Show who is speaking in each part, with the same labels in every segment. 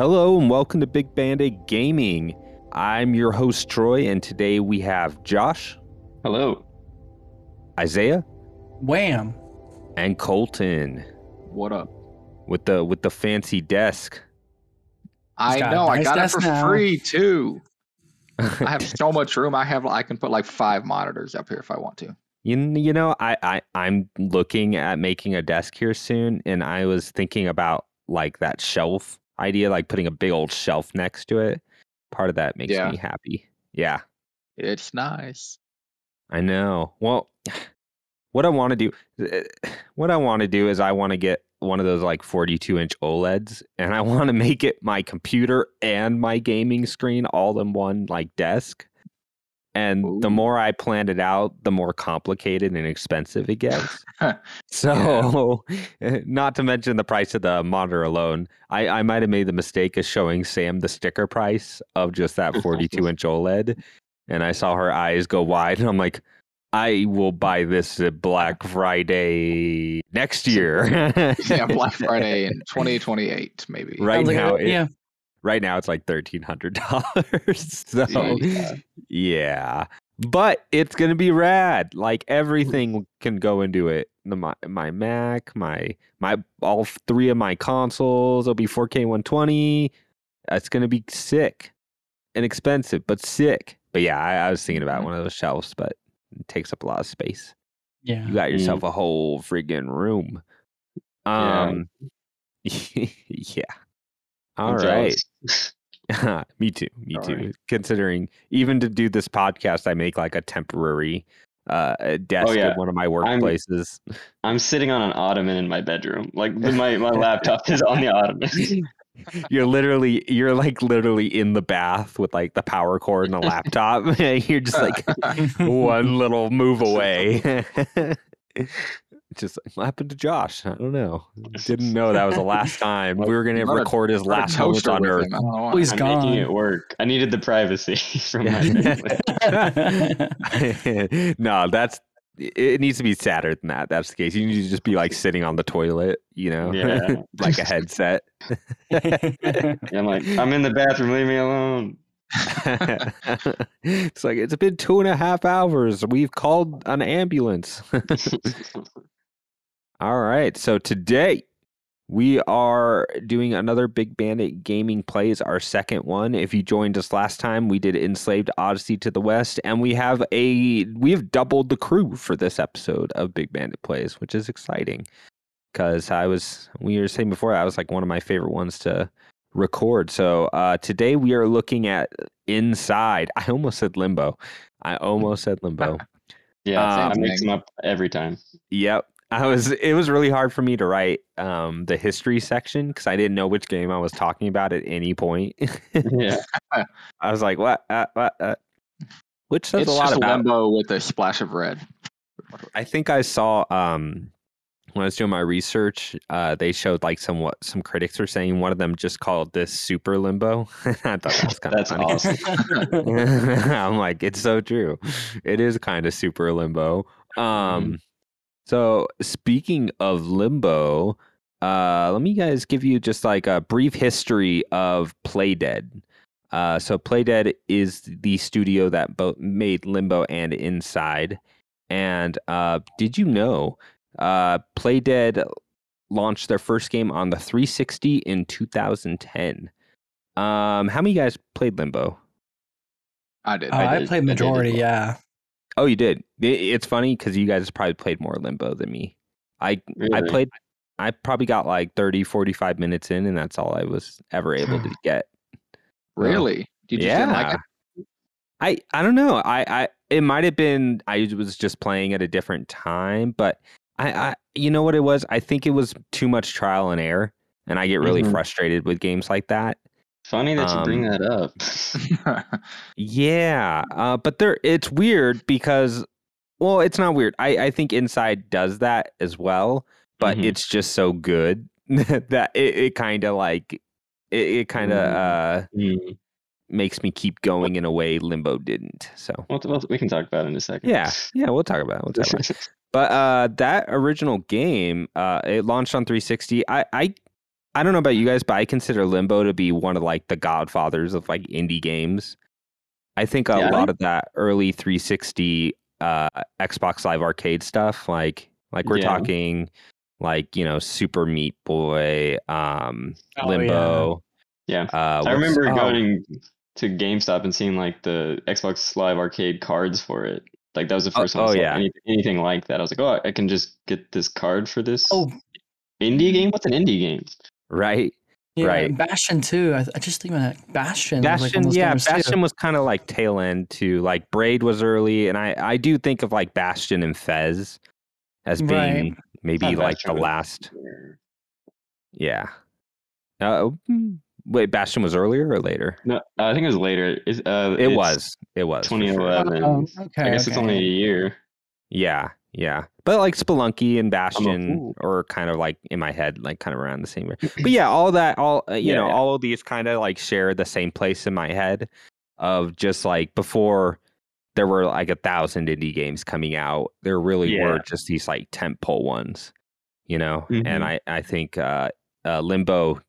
Speaker 1: Hello and welcome to Big Bandit Gaming. I'm your host Troy, and today we have Josh,
Speaker 2: Hello.
Speaker 1: Isaiah,
Speaker 3: Wham.
Speaker 1: and Colton
Speaker 4: What up?
Speaker 1: with the with the fancy desk.
Speaker 4: I
Speaker 3: got a
Speaker 4: know. I got it for
Speaker 3: now.
Speaker 4: free too. I have so much room. I have. I can put like five monitors up here if I want to.
Speaker 1: You, you know, I, I I'm looking at making a desk here soon, and I was thinking about like that shelf idea, like putting a big old shelf next to it. Part of that makes
Speaker 4: Yeah.
Speaker 1: me happy. Yeah,
Speaker 4: It's nice.
Speaker 1: I know. Well, what I want to do, what I want to do is I want to get one of those like 42 inch OLEDs, and I want to make it my computer and my gaming screen all in one like desk. And the more I planned it out, the more complicated and expensive it gets. So, not to mention the price of the monitor alone, I, I might have made the mistake of showing Sam the sticker price of just that 42 inch OLED. And I saw her eyes go wide, and I'm like, I will buy this at Black Friday next year.
Speaker 4: Yeah, Black Friday in 2028, maybe.
Speaker 1: Right
Speaker 3: like
Speaker 1: now, it-
Speaker 3: yeah.
Speaker 1: Right now it's like thirteen hundred dollars. so
Speaker 4: Yeah.
Speaker 1: yeah, but it's gonna be rad. Like everything can go into it. The my, my Mac, my my all three of my consoles will be 4K 120. It's gonna be sick and expensive, but sick. But yeah, I, I was thinking about
Speaker 4: Mhm.
Speaker 1: one of those shelves, but it takes up a lot of space.
Speaker 3: Yeah.
Speaker 1: You got yourself a whole friggin' room.
Speaker 2: Yeah.
Speaker 1: Um, yeah. All
Speaker 2: I'm
Speaker 1: right. me too. Me
Speaker 4: All
Speaker 1: too.
Speaker 4: right.
Speaker 1: Considering even to do this podcast, I make like a temporary uh desk
Speaker 2: Oh, yeah.
Speaker 1: at one of my
Speaker 2: I'm-
Speaker 1: workplaces.
Speaker 2: I'm sitting on an ottoman in my bedroom. Like my, my laptop is on the ottoman.
Speaker 1: you're literally you're like literally in the bath with like the power cord and a laptop. you're just like one little move away. just what happened to Josh? I don't know. Didn't know that was the last time we were gonna record his last
Speaker 4: host
Speaker 1: on Earth.
Speaker 4: him. I don't know why.
Speaker 3: Oh, he's
Speaker 2: I'm
Speaker 3: gone.
Speaker 2: making it work. I needed the privacy from my
Speaker 1: no, that's it it needs to be sadder than that. That's the case. You need to just be like sitting on the toilet, you know,
Speaker 2: Yeah.
Speaker 1: like a headset.
Speaker 2: I'm like, I'm in the bathroom, leave me alone.
Speaker 1: it's like it's been two and a half hours. We've called an ambulance. All right. So today we are doing another Big Bandit Gaming Plays, our second one. If you joined us last time, we did Enslaved Odyssey to the West, and we have a we have doubled the crew for this episode of Big Bandit Plays, which is exciting. Because I was we were saying before, that was like one of my favorite ones to record. So uh, today we are looking at Inside. I almost said Limbo. I almost said Limbo.
Speaker 2: Yeah,
Speaker 1: Um,
Speaker 2: I mix them up every time.
Speaker 1: Yep. I was it was really hard for me to write um the history section because I didn't know which game I was talking about at any point.
Speaker 2: Yeah.
Speaker 1: I was like, what? Uh, what? Uh, which says
Speaker 4: It's
Speaker 1: a lot
Speaker 4: just
Speaker 1: about.
Speaker 4: limbo with a splash of red.
Speaker 1: I think I saw um when I was doing my research, uh, they showed like some what some critics were saying one of them just called this super limbo. I thought that was kind of
Speaker 2: That's
Speaker 1: funny.
Speaker 2: awesome.
Speaker 1: I'm like, it's so true. It is kind of super limbo. Um, so speaking of limbo, uh, let me guys give you just like a brief history of Playdead. Uh, so Playdead is the studio that both made Limbo and Inside. And uh, did you know uh, Playdead launched their first game on the 360 in 2010? Um, how many guys played Limbo?
Speaker 4: I did.
Speaker 3: Uh,
Speaker 2: I
Speaker 3: I,
Speaker 2: did- I
Speaker 3: played
Speaker 2: did as
Speaker 3: majority,
Speaker 2: well.
Speaker 3: yeah.
Speaker 1: Oh, you did. It's funny because you guys probably played more Limbo than me. I I played. I probably got like 30, 45 minutes in, and that's all I was ever able to get.
Speaker 4: really? Did you didn't like it?
Speaker 1: I I don't know. I I it might have been I was just playing at a different time, but I I you know what it was? I think it was too much trial and error, and I get really
Speaker 2: Mhm.
Speaker 1: frustrated with games like that.
Speaker 2: Funny that you bring
Speaker 1: Um,
Speaker 2: that up.
Speaker 1: Yeah, uh, but there it's weird because well, it's not weird. I I think Inside does that as well, but
Speaker 2: Mhm.
Speaker 1: it's just so good that it, it kind of like it, it kind of uh
Speaker 2: Mm.
Speaker 1: makes me keep going in a way Limbo didn't. So
Speaker 2: We'll, we'll- we can talk about it in a second.
Speaker 1: yeah, yeah, we'll talk about it. We'll talk about it. But uh, that original game, uh, it launched on 360. I, I I don't know about you guys, but I consider Limbo to be one of like the godfathers of like indie games. I think a
Speaker 2: Yeah,
Speaker 1: lot of that early 360 uh, Xbox Live Arcade stuff, like like we're
Speaker 2: Yeah.
Speaker 1: talking, like you know, Super Meat Boy, um,
Speaker 3: Oh,
Speaker 1: Limbo.
Speaker 2: Yeah.
Speaker 1: Uh,
Speaker 2: I remember
Speaker 1: oh,
Speaker 2: going to GameStop and seeing like the Xbox Live Arcade cards for it. Like that was the
Speaker 1: Oh-
Speaker 2: first time I
Speaker 1: oh,
Speaker 2: saw
Speaker 1: yeah.
Speaker 2: any- anything like that. I was like, oh, I can just get this card for this
Speaker 3: Oh,
Speaker 2: indie game. What's an indie game?
Speaker 1: Right.
Speaker 3: yeah,
Speaker 1: Right.
Speaker 3: Bastion too. I, I just think about that. Bastion. was, like, one
Speaker 1: Bastion, yeah,
Speaker 3: games, too.
Speaker 1: Bastion was kind of like tail end to like Braid was early, and I I do think of like Bastion and Fez as
Speaker 3: Right.
Speaker 1: being maybe
Speaker 2: Not
Speaker 1: like
Speaker 2: Bastion,
Speaker 1: the
Speaker 2: but-
Speaker 1: last. Yeah. Uh, mm, wait, Bastion was earlier or later?
Speaker 2: No, I think it was later. It's, uh,
Speaker 1: It
Speaker 2: it's
Speaker 1: was. It was. for sure.
Speaker 2: 2011.
Speaker 3: Oh, okay.
Speaker 2: I guess it's only a year.
Speaker 1: Yeah, yeah. But like Spelunky and Bastion
Speaker 2: fool.
Speaker 1: are kind of like in my head, like kind of around the same way. But yeah, all that, all uh, you
Speaker 2: Yeah,
Speaker 1: know,
Speaker 2: yeah.
Speaker 1: all of these kind of like share the same place in my head of just like before there were like a thousand indie games coming out. There really
Speaker 2: Yeah.
Speaker 1: were just these like tentpole ones, you know.
Speaker 2: Mhm.
Speaker 1: And I I think uh, uh, Limbo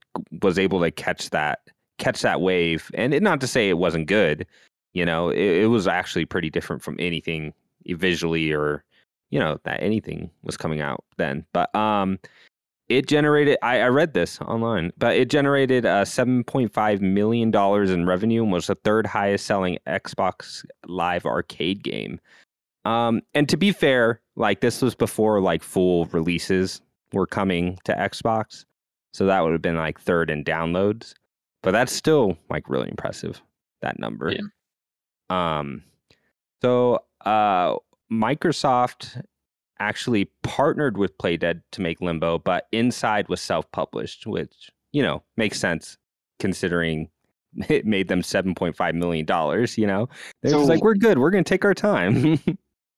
Speaker 1: was able to catch that catch that wave, and it, not to say it wasn't good. You know, it, it was actually pretty different from anything visually or you know that anything was coming out then. But um, it generated. I, I read this online, but it generated uh, seven point five million dollars in revenue and was the third highest selling Xbox Live Arcade game. Um, and to be fair, like this was before like full releases were coming to Xbox, so that would have been like third in downloads. But that's still like really impressive. That number.
Speaker 2: Yeah.
Speaker 1: Um, so uh, Microsoft actually partnered with Playdead to make Limbo, but Inside was self-published, which you know makes sense considering it made them seven point five million dollars. You know, they're just like, we're good, we're gonna take our time.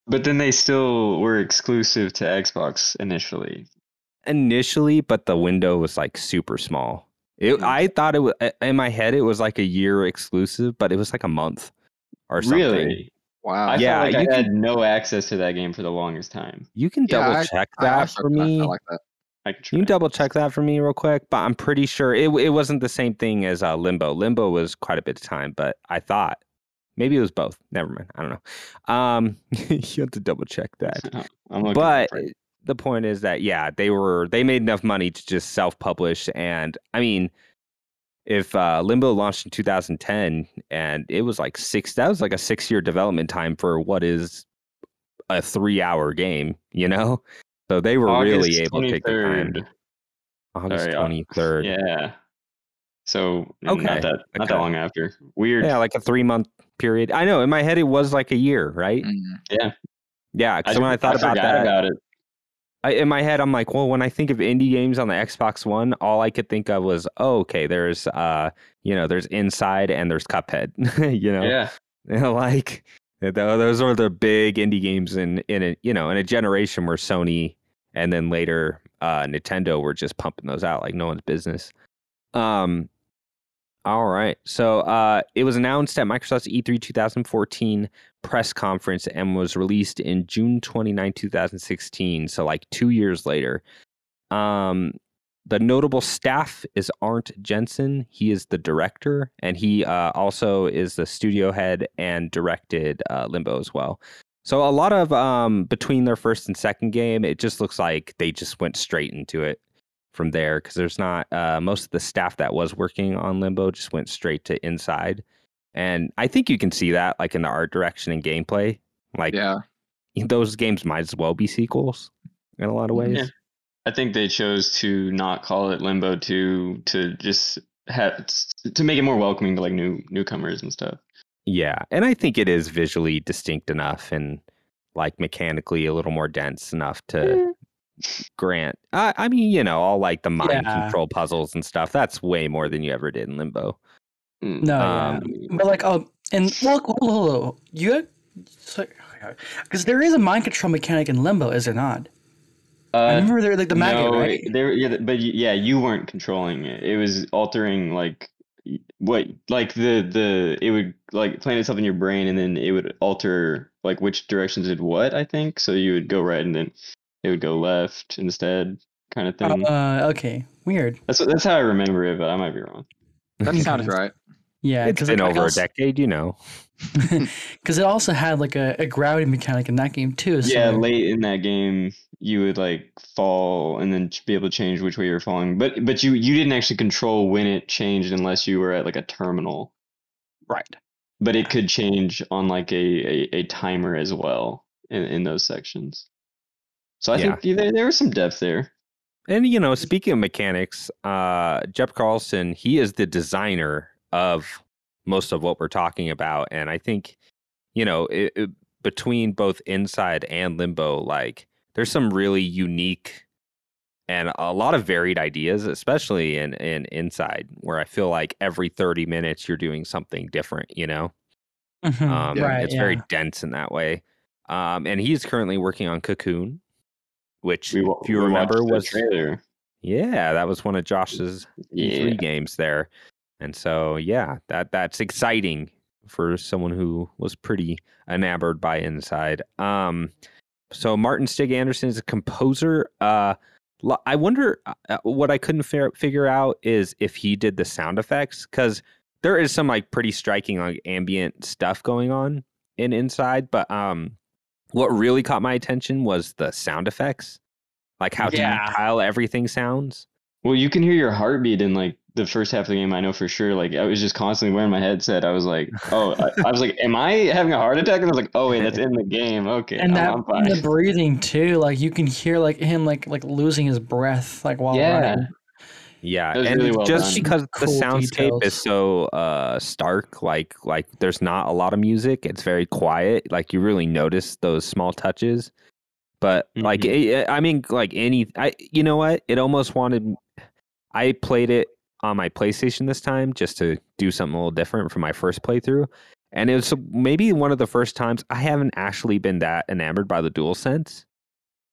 Speaker 2: But then they still were exclusive to Xbox initially.
Speaker 1: Initially, but the window was like super small. It,
Speaker 2: Mm.
Speaker 1: I thought it was in my head it was like a year exclusive, but it was like a month or something.
Speaker 2: Really?
Speaker 4: Wow.
Speaker 2: I
Speaker 1: Yeah,
Speaker 2: like
Speaker 1: you
Speaker 2: I had no access to that game for the longest time.
Speaker 1: You can
Speaker 4: Yeah,
Speaker 1: double
Speaker 4: I-
Speaker 1: check
Speaker 4: I
Speaker 1: that for
Speaker 4: kinda
Speaker 1: me.
Speaker 4: like that.
Speaker 2: I could
Speaker 1: You can
Speaker 2: try.
Speaker 1: double check that for me real quick, but I'm pretty sure it it wasn't the same thing as uh, Limbo. Limbo was quite a bit of time, but I thought maybe it was both. Never mind. I don't know. Um, you have to double check that.
Speaker 2: I'm
Speaker 1: But the point is that yeah, they were they made enough money to just self-publish, and I mean, if uh, Limbo launched in 2010, and it was like six, that was like a six-year development time for what is a three-hour game, you know. So they were really
Speaker 2: August
Speaker 1: able to take the time. August
Speaker 2: uh,
Speaker 1: 23rd.
Speaker 2: Yeah. So
Speaker 1: Okay,
Speaker 2: not that not
Speaker 1: okay.
Speaker 2: that long after. Weird.
Speaker 1: Yeah, like a three month period. I know in my head it was like a year, right?
Speaker 4: Mm.
Speaker 1: Yeah, because when I thought about
Speaker 2: forgot
Speaker 1: that,
Speaker 2: about it.
Speaker 1: I, in my head I'm like, well, when I think of indie games on the Xbox One, all I could think of was, oh, okay, there's, uh, you know, there's Inside and there's Cuphead. you know,
Speaker 2: Yeah.
Speaker 1: like those are the big indie games in in a you know in a generation where Sony and then later uh, Nintendo were just pumping those out like no one's business. Um, all right, so uh, it was announced at Microsoft's E E3 2014 press conference and was released in June 29, 2016. So like two years later. Um, the notable staff is Arnt Jensen. He is the director, and he uh, also is the studio head and directed uh, Limbo as well. So a lot of um, between their first and second game, it just looks like they just went straight into it from there because there's not uh, most of the staff that was working on Limbo just went straight to Inside, and I think you can see that like in the art direction and gameplay. Like
Speaker 4: Yeah.
Speaker 1: those games might as well be sequels in a lot of ways.
Speaker 2: Yeah. I think they chose to not call it Limbo to to just have to make it more welcoming to like new newcomers and stuff.
Speaker 1: Yeah, and I think it is visually distinct enough and like mechanically a little more dense enough to grant. I, I mean, you know, all like the mind
Speaker 3: Yeah.
Speaker 1: control puzzles and stuff. That's way more than you ever did in Limbo.
Speaker 2: Mm.
Speaker 3: No,
Speaker 1: Um,
Speaker 3: yeah. but like, oh, and well, hold, hold, hold. you because there is a mind control mechanic in Limbo, is there not? I
Speaker 2: Uh,
Speaker 3: remember there like the magnet,
Speaker 2: no,
Speaker 3: right?
Speaker 2: There, yeah, but yeah, you weren't controlling it. It was altering like what, like the the it would like plant itself in your brain, and then it would alter like which directions did what. I think so. You would go right, and then it would go left instead, kind of thing.
Speaker 3: Uh, okay. Weird.
Speaker 2: That's that's how I remember it, but I might be wrong.
Speaker 4: That sounds right.
Speaker 3: Yeah,
Speaker 1: It's been over a decade, you know.
Speaker 3: Because it also had like a, a gravity mechanic in that game too. So
Speaker 2: Yeah, late in that game, you would like fall and then be able to change which way you're falling. But but you you didn't actually control when it changed unless you were at like a terminal.
Speaker 3: right.
Speaker 2: But it could change on like a a, a timer as well in, in those sections. So I
Speaker 1: Yeah.
Speaker 2: think there, there was some depth there.
Speaker 1: And you know, speaking of mechanics, uh, Jeff Carlson, he is the designer of most of what we're talking about, and I think, you know, it, it- between both Inside and Limbo, like there's some really unique and a lot of varied ideas, especially in in Inside, where I feel like every 30 minutes you're doing something different. You know,
Speaker 3: Mhm.
Speaker 1: um,
Speaker 3: right.
Speaker 1: it's
Speaker 3: yeah.
Speaker 1: very dense in that way. Um, and he's currently working on Cocoon, which,
Speaker 2: wa-
Speaker 1: if you remember, was
Speaker 2: trailer.
Speaker 1: yeah, that was one of Josh's
Speaker 2: Yeah.
Speaker 1: three games there. And so yeah, that that's exciting for someone who was pretty enamored by Inside. Um so Martin Stig Andersen is a composer. Uh I wonder uh, what I couldn't fi- figure out is if he did the sound effects cuz there is some like pretty striking like ambient stuff going on in Inside, but um what really caught my attention was the sound effects. Like how
Speaker 3: Yeah.
Speaker 1: tactile everything sounds.
Speaker 2: Well, you can hear your heartbeat in like the first half of the game. I know for sure. Like I was just constantly wearing my headset. I was like, oh, I, I was like, am I having a heart attack? And I was like, oh wait, that's in the game. Okay,
Speaker 3: and
Speaker 2: I'm-
Speaker 3: that
Speaker 2: I'm fine.
Speaker 3: and the breathing too, like you can hear like him like like losing his breath like while
Speaker 2: Yeah.
Speaker 3: running.
Speaker 1: Yeah, and
Speaker 2: really well
Speaker 1: just
Speaker 2: done.
Speaker 1: because the
Speaker 3: Cool
Speaker 1: soundscape
Speaker 3: details.
Speaker 1: is so uh, stark, like like there's not a lot of music. It's very quiet. Like you really notice those small touches. But like
Speaker 2: Mm-hmm.
Speaker 1: I I mean, like any, I you know what? It almost wanted. I played it on my PlayStation this time just to do something a little different from my first playthrough, and it was maybe one of the first times I haven't actually been that enamored by the DualSense.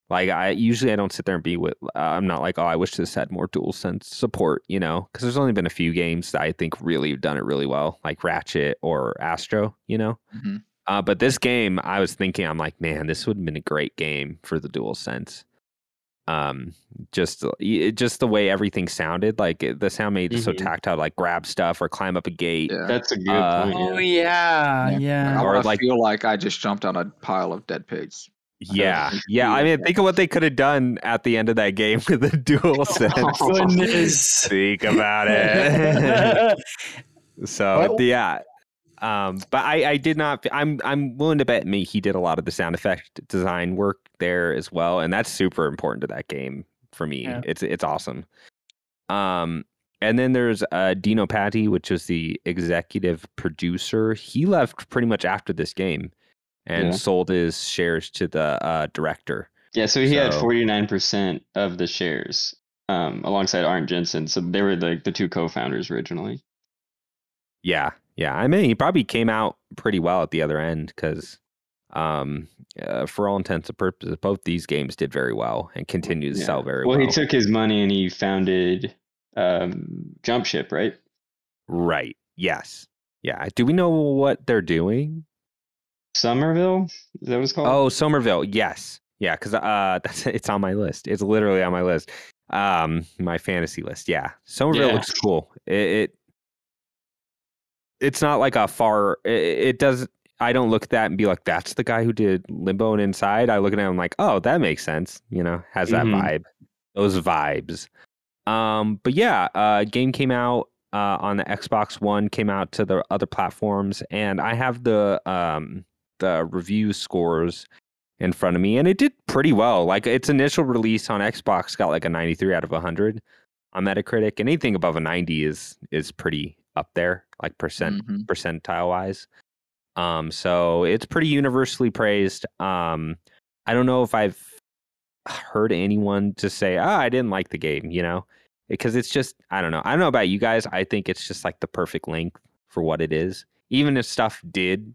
Speaker 1: Like I usually I don't sit there and be with. Uh, I'm not like oh I wish this had more DualSense support, you know, because there's only been a few games that I think really have done it really well, like Ratchet or Astro, you know.
Speaker 4: Mhm.
Speaker 1: Uh, but this game, I was thinking, I'm like, man, this would have been a great game for the DualSense. Um, just it, just the way everything sounded, like the sound made it so tactile, like grab stuff or climb up a gate.
Speaker 4: Yeah.
Speaker 2: That's a good
Speaker 1: Uh,
Speaker 2: point.
Speaker 3: Oh
Speaker 2: yeah.
Speaker 3: yeah, yeah.
Speaker 4: I
Speaker 1: Or
Speaker 4: want
Speaker 1: like-
Speaker 4: feel like I just jumped on a pile of dead pigs.
Speaker 1: Yeah, yeah. I mean, think of what they could have done at the end of that game with the DualSense.
Speaker 3: Goodness.
Speaker 1: Think about it. So
Speaker 3: Well-
Speaker 1: yeah, um, but I, I did not. I'm I'm willing to bet me he did a lot of the sound effect design work there as well, and that's super important to that game for me.
Speaker 3: Yeah.
Speaker 1: It's it's awesome. Um, and then there's uh, Dino Patti, which was the executive producer. He left pretty much after this game, and
Speaker 2: Yeah.
Speaker 1: sold his shares to the uh, director.
Speaker 2: Yeah, so he had 49% of the shares um, alongside Arnt Jensen. So they were like the two co founders originally.
Speaker 1: Yeah, yeah. I mean, he probably came out pretty well at the other end because, um, uh, for all intents and purposes, both these games did very well and continue to
Speaker 2: Yeah.
Speaker 1: sell very
Speaker 2: well,
Speaker 1: well.
Speaker 2: he took his money and he founded um, Jumpship, right?
Speaker 1: right. Yes. Yeah. Do we know what they're doing?
Speaker 2: Somerville? Is that what it's called?
Speaker 1: Oh, Somerville. Yes. Yeah, because uh, that's it's on my list. It's literally on my list. Um, my fantasy list. Yeah, Somerville
Speaker 2: Yeah.
Speaker 1: looks cool. It, it it's not like a far. It, it does. I don't look at that and be like, that's the guy who did Limbo and Inside. I look at it and I'm like, oh, that makes sense. You know, has that
Speaker 2: Mhm.
Speaker 1: vibe, those vibes. Um, but yeah, uh, game came out uh, on the Xbox One, came out to the other platforms, and I have the um the review scores in front of me, and it did pretty well. Like its initial release on Xbox got like a 93 out of 100 on Metacritic. And anything above a 90 is is pretty up there, like percent
Speaker 4: Mhm.
Speaker 1: percentile wise. Um, so it's pretty universally praised. Um, I don't know if I've heard anyone to say, "Ah, I didn't like the game," you know, because it's just I don't know. I don't know about you guys. I think it's just like the perfect length for what it is. Even if stuff did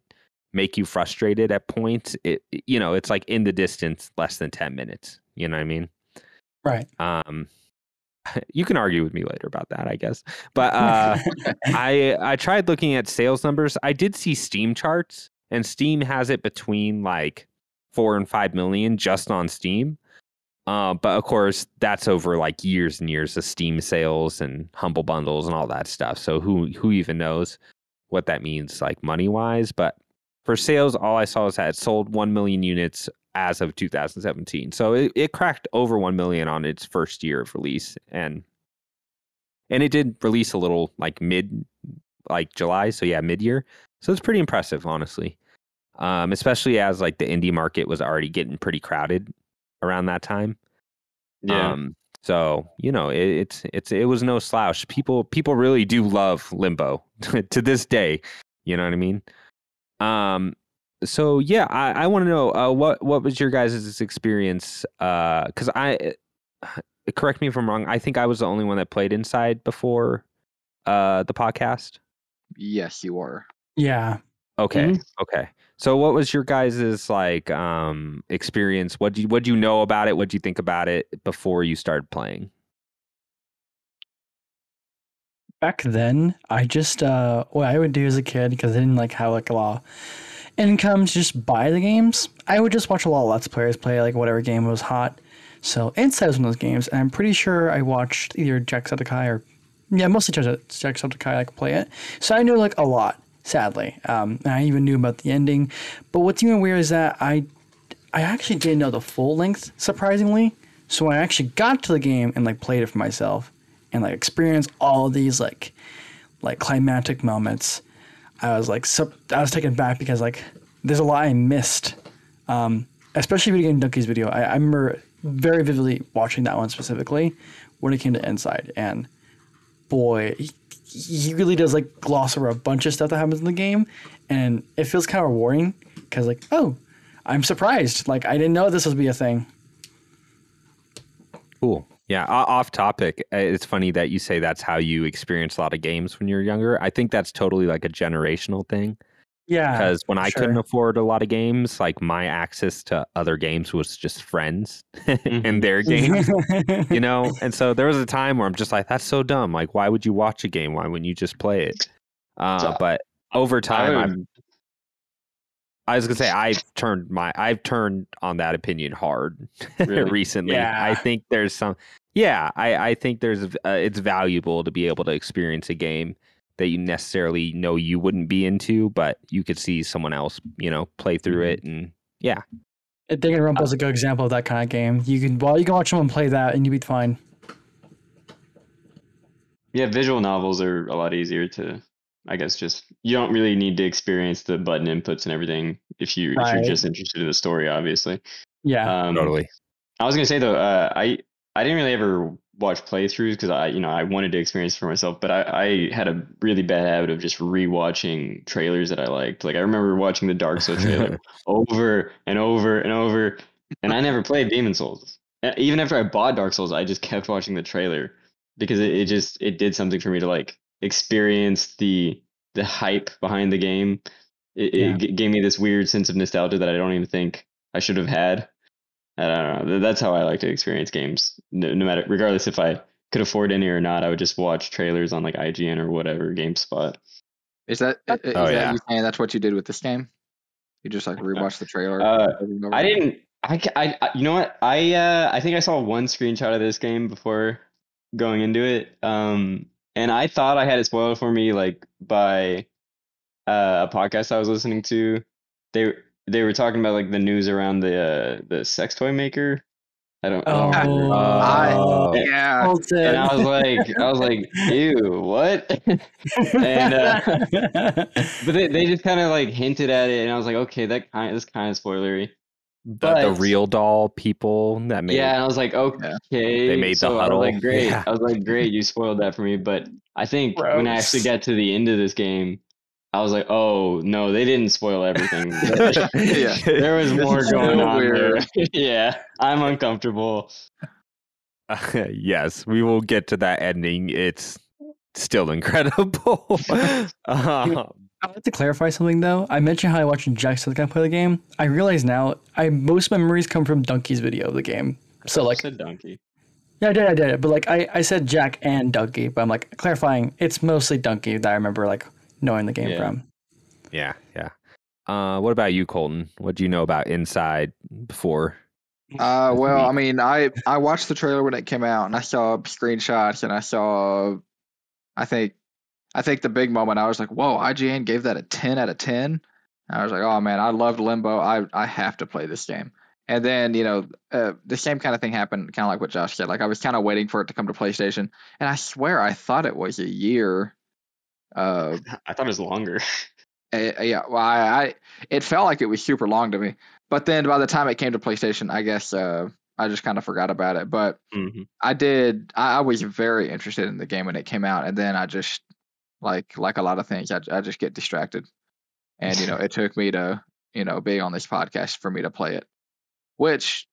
Speaker 1: make you frustrated at points, it you know, it's like in the distance, less than ten minutes. You know what I mean?
Speaker 3: Right.
Speaker 1: Um, you can argue with me later about that, I guess. But uh, I I tried looking at sales numbers. I did see Steam charts, and Steam has it between like four and five million just on Steam. Uh, but of course, that's over like years and years of Steam sales and humble bundles and all that stuff. So who who even knows what that means like money wise? But for sales, all I saw was that it sold one million units as of 2017. So it, it cracked over one million on its first year of release, and and it did release a little like mid like July. So yeah, mid year. So it's pretty impressive, honestly. Um, especially as like the indie market was already getting pretty crowded around that time.
Speaker 2: Yeah.
Speaker 1: Um, so you know, it, it's it's it was no slouch. People people really do love Limbo to this day. You know what I mean? Um. So yeah, I, I want to know uh, what what was your guys' experience? Because I correct me if I'm wrong. I think I was the only one that played Inside before uh, the podcast.
Speaker 4: Yes, you were.
Speaker 3: Yeah.
Speaker 1: Okay. Okay. So what was your guys' like um experience? What do you what do you know about it? What do you think about it before you started playing?
Speaker 3: Back then, I just uh what I would do as a kid because I didn't like have like a lot of income to just buy the games. I would just watch a lot of Let's Players play like whatever game was hot. So Inside was one of those games, and I'm pretty sure I watched either Jacksepticeye or yeah, mostly Jack- Jacksepticeye like play it. So I knew like a lot. Sadly, um, and I even knew about the ending. But what's even weird is that I I actually didn't know the full length, surprisingly. So when I actually got to the game and like played it for myself and like experienced all these like like climactic moments, I was like sup- I was taken back because like there's a lot I missed. Um, especially Video Game Dunkey's video. I, I remember very vividly watching that one specifically when it came to Inside and boy, he, he really does like gloss over a bunch of stuff that happens in the game, and it feels kind of rewarding because like oh, I'm surprised. Like I didn't know this would be a thing.
Speaker 1: Cool. Yeah. Off topic. uh, It's funny that you say that's how you experience a lot of games when you're younger. I think that's totally like a generational thing.
Speaker 3: Yeah,
Speaker 1: Because when I
Speaker 3: sure.
Speaker 1: couldn't afford a lot of games, like my access to other games was just friends and their games. you know and so there was a time where i'm just like that's so dumb like why would you watch a game why wouldn't you just play it uh,
Speaker 2: So,
Speaker 1: but over time
Speaker 2: would-
Speaker 1: i was gonna say i've turned my i've turned on that opinion hard
Speaker 2: Really?
Speaker 1: recently i think there's some yeah i i think there's uh, it's valuable to be able to experience a game that you necessarily know you wouldn't be into but you could see someone else you know play through
Speaker 2: Mhm.
Speaker 1: it and yeah
Speaker 3: Danganronpa is a good example of that kind of game. You can well, you can watch someone play that and you'd be fine.
Speaker 2: Yeah, visual novels are a lot easier to, I guess, just you don't really need to experience the button inputs and everything if you if
Speaker 3: Right.
Speaker 2: you're just interested in the story, obviously.
Speaker 3: Yeah,
Speaker 2: Um,
Speaker 1: totally
Speaker 2: I was gonna say though, uh, I I didn't really ever watch playthroughs because I you know I wanted to experience it for myself, but I, I had a really bad habit of just rewatching trailers that I liked. Like I remember watching the Dark Souls trailer over and over and over, and I never played Demon Souls. Uh, Even after I bought Dark Souls, I just kept watching the trailer because it, it just it did something for me to like experience the the hype behind the game. It,
Speaker 3: Yeah.
Speaker 2: it g- gave me this weird sense of nostalgia that I don't even think I should have had. I don't know. That's how I like to experience games. No, no matter, regardless if I could afford any or not, I would just watch trailers on like IGN or whatever GameSpot.
Speaker 4: Is that i- is
Speaker 1: Oh,
Speaker 4: that
Speaker 1: yeah.
Speaker 4: you saying that's what you did with this game? You just like rewatch the trailer.
Speaker 2: Uh,
Speaker 4: over and over
Speaker 2: I didn't. I, I, I- you know what? I uh, I think I saw one screenshot of this game before going into it. Um, and I thought I had it spoiled for me like by uh, a podcast I was listening to. They they were talking about like the news around the uh, the sex toy maker. I don't. I don't
Speaker 3: Oh,
Speaker 2: remember.
Speaker 1: Oh.
Speaker 4: Yeah.
Speaker 3: Hold
Speaker 2: and I was like, I was like, ew, what? and uh, but they, they just kind of like hinted at it, and I was like, okay, that kind that's kind of spoilery.
Speaker 1: The,
Speaker 2: But
Speaker 1: the real doll people that made
Speaker 2: yeah, and I was like, okay.
Speaker 1: They made the
Speaker 2: so I was like, great.
Speaker 1: Yeah.
Speaker 2: I was like, great, you spoiled that for me. But I think when I actually
Speaker 3: Gross.
Speaker 2: got to the end of this game, I was like, oh no, they didn't spoil everything.
Speaker 4: Yeah.
Speaker 2: there was more going
Speaker 4: so
Speaker 2: on there. yeah, I'm uncomfortable.
Speaker 1: yes, we will get to that ending. It's still incredible. um,
Speaker 3: I'd like to clarify something though. I mentioned how I watched Jacksepticeye play the game. I realize now I most memories come from Dunkey's video of the game. So like
Speaker 2: said dunkey.
Speaker 3: yeah, I did, I did. it. But like I, I said Jack and Dunkey, but I'm like clarifying it's mostly Dunkey that I remember like knowing the game
Speaker 2: Yeah.
Speaker 3: from.
Speaker 1: yeah, yeah. Uh, what about you, Colton? What do you know about Inside before
Speaker 4: Uh, well, I mean, I I watched the trailer when it came out, and I saw screenshots, and I saw, I think, I think the big moment, I was like, "Whoa!" IGN gave that a ten out of ten. I was like, "Oh man, I loved Limbo. I I have to play this game." And then you know, uh, the same kind of thing happened, kind of like what Josh said. Like I was kind of waiting for it to come to PlayStation, and I swear I thought it was a year. Uh,
Speaker 2: I thought it was longer.
Speaker 4: uh, yeah, well, I, I it felt like it was super long to me. But then by the time it came to PlayStation, I guess uh, I just kind of forgot about it. But
Speaker 2: hmm
Speaker 4: I did. I, I was very interested in the game when it came out, and then I just like like a lot of things, I, I just get distracted, and you know, it took me to you know being on this podcast for me to play it, which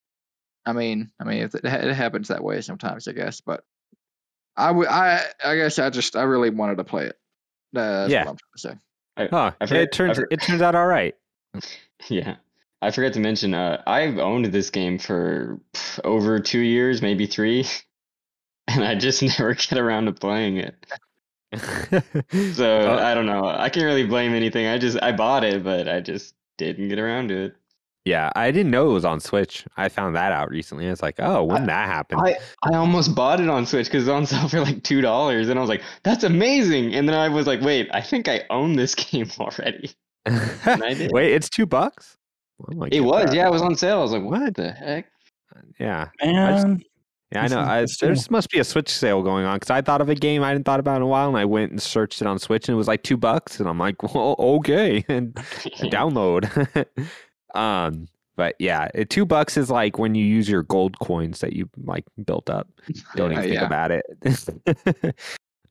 Speaker 4: I mean, I mean, it, it happens that way sometimes, I guess. But I would, I I guess I just I really wanted to play it. Uh, that's
Speaker 1: Yeah.
Speaker 4: what I'm trying to say.
Speaker 1: Huh.
Speaker 2: I forget-
Speaker 1: it turns
Speaker 2: I for-
Speaker 1: it turns out all right.
Speaker 2: Yeah. I forgot to mention, uh, I've owned this game for over two years, maybe three, and I just never get around to playing it. So
Speaker 1: Oh.
Speaker 2: I don't know. I can't really blame anything. I just I bought it, but I just didn't get around to it.
Speaker 1: yeah, I didn't know it was on Switch. I found that out recently. It's like, oh, when that happened?
Speaker 2: I I almost bought it on Switch because it's on sale for like two dollars, and I was like, "That's amazing!" And then I was like, "Wait, I think I own this game already." I did.
Speaker 1: Wait, it's two bucks. Oh my
Speaker 2: It was,
Speaker 1: God.
Speaker 2: yeah, it was on sale. I was like, "What
Speaker 1: What?
Speaker 2: the heck?"
Speaker 1: Uh, yeah,
Speaker 3: Man,
Speaker 1: yeah, I know. I, there must be a Switch sale going on because I thought of a game I hadn't thought about in a while, and I went and searched it on Switch, and it was like two bucks, and I'm like, well, okay, and download. um, but yeah, it, two bucks is like when you use your gold coins that you like built up. Don't even
Speaker 4: Yeah,
Speaker 1: think
Speaker 4: yeah.
Speaker 1: about it.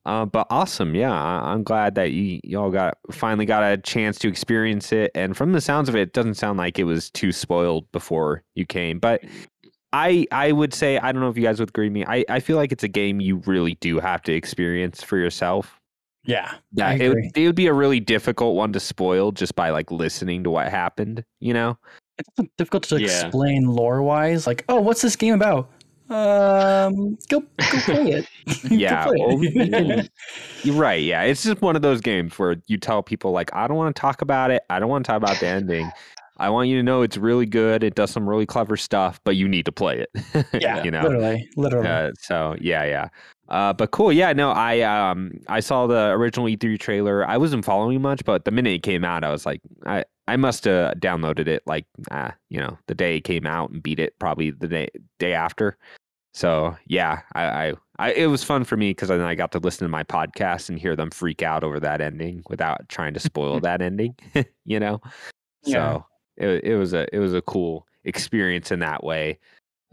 Speaker 1: uh, but awesome, yeah. I, I'm glad that you y'all got finally got a chance to experience it. And from the sounds of it, it doesn't sound like it was too spoiled before you came. But I I would say I don't know if you guys would agree with me. I, I feel like it's a game you really do have to experience for yourself.
Speaker 3: yeah,
Speaker 1: Yeah,
Speaker 3: I
Speaker 1: it would, it would be a really difficult one to spoil just by like listening to what happened. You know?
Speaker 3: It's difficult to
Speaker 2: Yeah.
Speaker 3: explain lore wise. Like, oh, what's this game about? Um, go go play it.
Speaker 1: Yeah,
Speaker 3: play
Speaker 1: well,
Speaker 3: it.
Speaker 1: You're right. Yeah, it's just one of those games where you tell people like, I don't want to talk about it. I don't want to talk about the ending. I want you to know it's really good. It does some really clever stuff, but you need to play it.
Speaker 3: yeah,
Speaker 1: you know.
Speaker 3: literally, literally.
Speaker 1: Uh, so yeah, yeah. Uh, but cool. Yeah, no, I um I saw the original E3 trailer. I wasn't following much, but the minute it came out, I was like, I I must have downloaded it like uh, you know the day it came out and beat it probably the day day after. So yeah, I I, I it was fun for me because then I got to listen to my podcast and hear them freak out over that ending without trying to spoil that ending. you know.
Speaker 3: Yeah.
Speaker 1: So it it was a it was a cool experience in that way.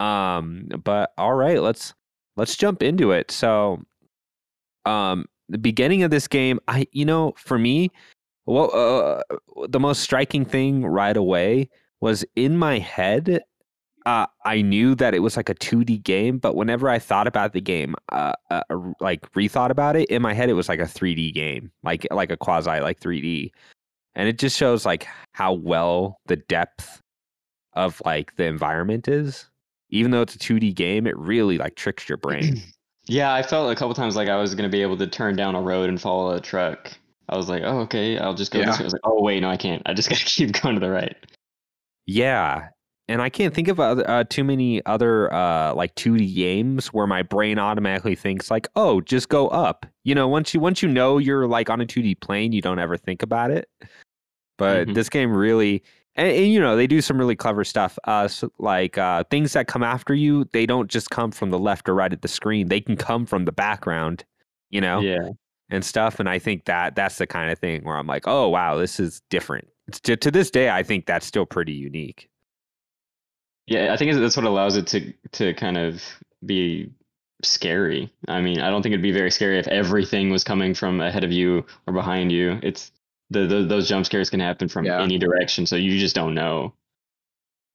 Speaker 1: Um, but all right, let's let's jump into it. So, um, the beginning of this game, I you know, for me, well, uh, the most striking thing right away was in my head. Uh, I knew that it was like a 2D game, but whenever I thought about the game, uh, uh, like rethought about it in my head, it was like a 3D game, like like a quasi like 3D, and it just shows like how well the depth of like the environment is. Even though it's a 2D game, it really like tricks your brain.
Speaker 2: Yeah, I felt a couple times like I was gonna be able to turn down a road and follow a truck. I was like, oh, okay, I'll just go
Speaker 4: Yeah.
Speaker 2: this way. I was like, oh, wait, no, I can't. I just gotta keep going to the right.
Speaker 1: Yeah. And I can't think of other, uh, too many other uh, like 2D games where my brain automatically thinks like, "Oh, just go up." You know, once you once you know you're like on a 2D plane, you don't ever think about it. But
Speaker 2: Mhm.
Speaker 1: this game really and, and, you know, they do some really clever stuff. Uh so, like uh things that come after you, they don't just come from the left or right of the screen. They can come from the background, you know?
Speaker 2: Yeah.
Speaker 1: and stuff. And I think that that's the kind of thing where I'm like, oh wow, this is different. To, to this day, I think that's still pretty unique.
Speaker 2: Yeah, I think that's what allows it to to kind of be scary. I mean, I don't think it'd be very scary if everything was coming from ahead of you or behind you. It's the, the those jump scares can happen from
Speaker 4: Yeah.
Speaker 2: any direction, so you just don't know.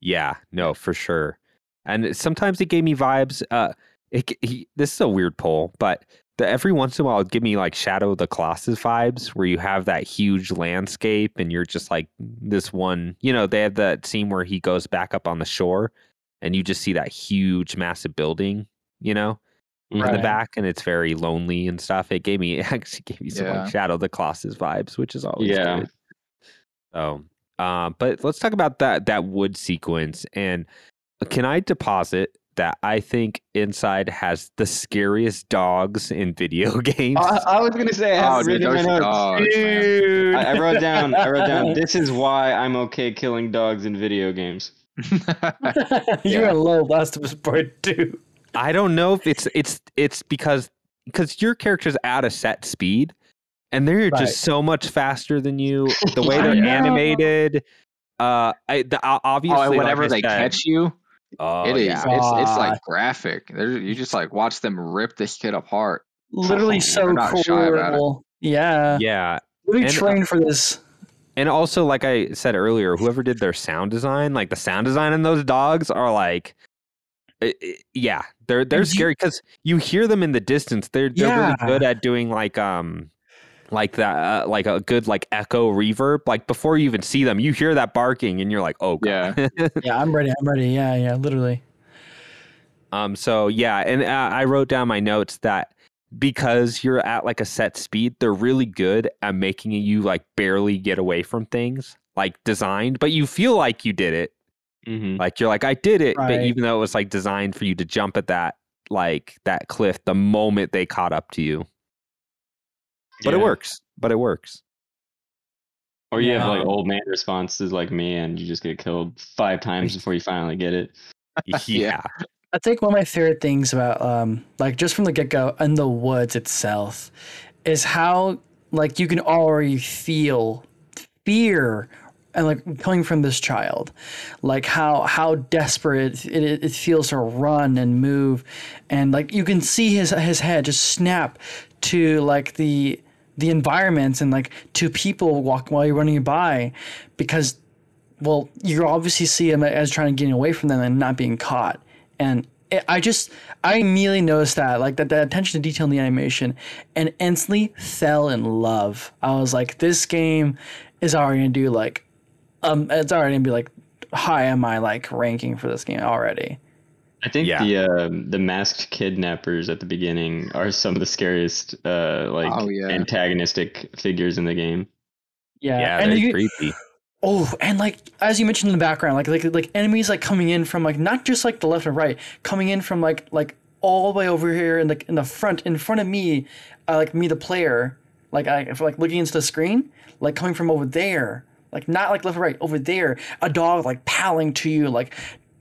Speaker 1: Yeah, no, for sure. And sometimes it gave me vibes. Uh, it, he, this is a weird poll, but the, every once in a while, it give me like Shadow of the Colossus vibes, where you have that huge landscape and you're just like this one. You know, they have that scene where he goes back up on the shore, and you just see that huge, massive building. You know, in the back, and it's very lonely and stuff. It gave me it actually gave me some
Speaker 4: Yeah.
Speaker 1: like Shadow of the Colossus vibes, which is always
Speaker 2: Yeah.
Speaker 1: good. So, um, but let's talk about that that wood sequence and can I deposit that I think Inside has the scariest dogs in video games?
Speaker 2: I, I was gonna say I
Speaker 4: Oh, dude,
Speaker 2: written in my
Speaker 4: those dogs.
Speaker 1: Dude.
Speaker 2: I, I wrote down. I wrote down. This is why I'm okay killing dogs in video games.
Speaker 3: You're
Speaker 4: Yeah.
Speaker 3: a low Last of Us Part Two.
Speaker 1: I don't know if it's it's it's because because your character's at a set speed and they're
Speaker 3: Right.
Speaker 1: just so much faster than you. The way they're animated, uh, I the, o- obviously
Speaker 4: oh, and
Speaker 1: like
Speaker 4: whenever they
Speaker 1: said-
Speaker 4: catch you,
Speaker 1: oh,
Speaker 4: it is.
Speaker 1: yeah.
Speaker 4: It's it's like graphic. There's, you just like watch them rip this kid apart.
Speaker 3: Literally
Speaker 4: Oh,
Speaker 3: so
Speaker 4: they're shy about it.
Speaker 3: cool. Yeah.
Speaker 1: yeah.
Speaker 3: We
Speaker 1: And, uh,
Speaker 3: trained for this.
Speaker 1: And also, like I said earlier, whoever did their sound design, like the sound design in those dogs are like, i- i- yeah, they're they're
Speaker 3: And
Speaker 1: scary because you hear them in the distance. They're they're
Speaker 3: Yeah.
Speaker 1: really good at doing like um like that uh, like a good like echo reverb. Like before you even see them, you hear that barking and you're like, oh god.
Speaker 4: Yeah.
Speaker 3: Yeah, I'm ready. I'm ready. Yeah, yeah, literally.
Speaker 1: Um. So yeah, and uh, I wrote down my notes that because you're at like a set speed, they're really good at making you like barely get away from things, like designed, but you feel like you did it.
Speaker 2: Mm-hmm.
Speaker 1: Like you're like, I did it, but even though it was like designed for you to jump at that like that cliff the moment they caught up to you. But it works. But it works.
Speaker 2: Or you have like old man responses like me, and you just get killed five times before you finally get it.
Speaker 1: yeah.
Speaker 3: I think one of my favorite things about um like just from the get go in the woods itself is how like you can already feel fear and like coming from this child like how how desperate it, it, it feels to run and move and like you can see his his head just snap to like the the environments and like two people walk while you're running by because well, you obviously see them as trying to get away from them and not being caught. And it, I just, I immediately noticed that, like that, the attention to detail in the animation, and instantly fell in love. I was like, this game is already gonna do like, um, it's already gonna be like high am I like ranking for this game already.
Speaker 2: I think
Speaker 1: Yeah.
Speaker 2: the uh, the masked kidnappers at the beginning are some of the scariest uh, like
Speaker 4: Oh, yeah.
Speaker 2: antagonistic figures in the game.
Speaker 3: Yeah,
Speaker 1: Yeah,
Speaker 3: and
Speaker 1: they're
Speaker 3: you,
Speaker 1: creepy.
Speaker 3: Oh, and like as you mentioned in the background, like like like enemies like coming in from like not just like the left and right, coming in from like like all the way over here in the in the front in front of me, uh, like me the player, like I if, like looking into the screen, like coming from over there, like not like left and right, over there, a dog like palling to you, like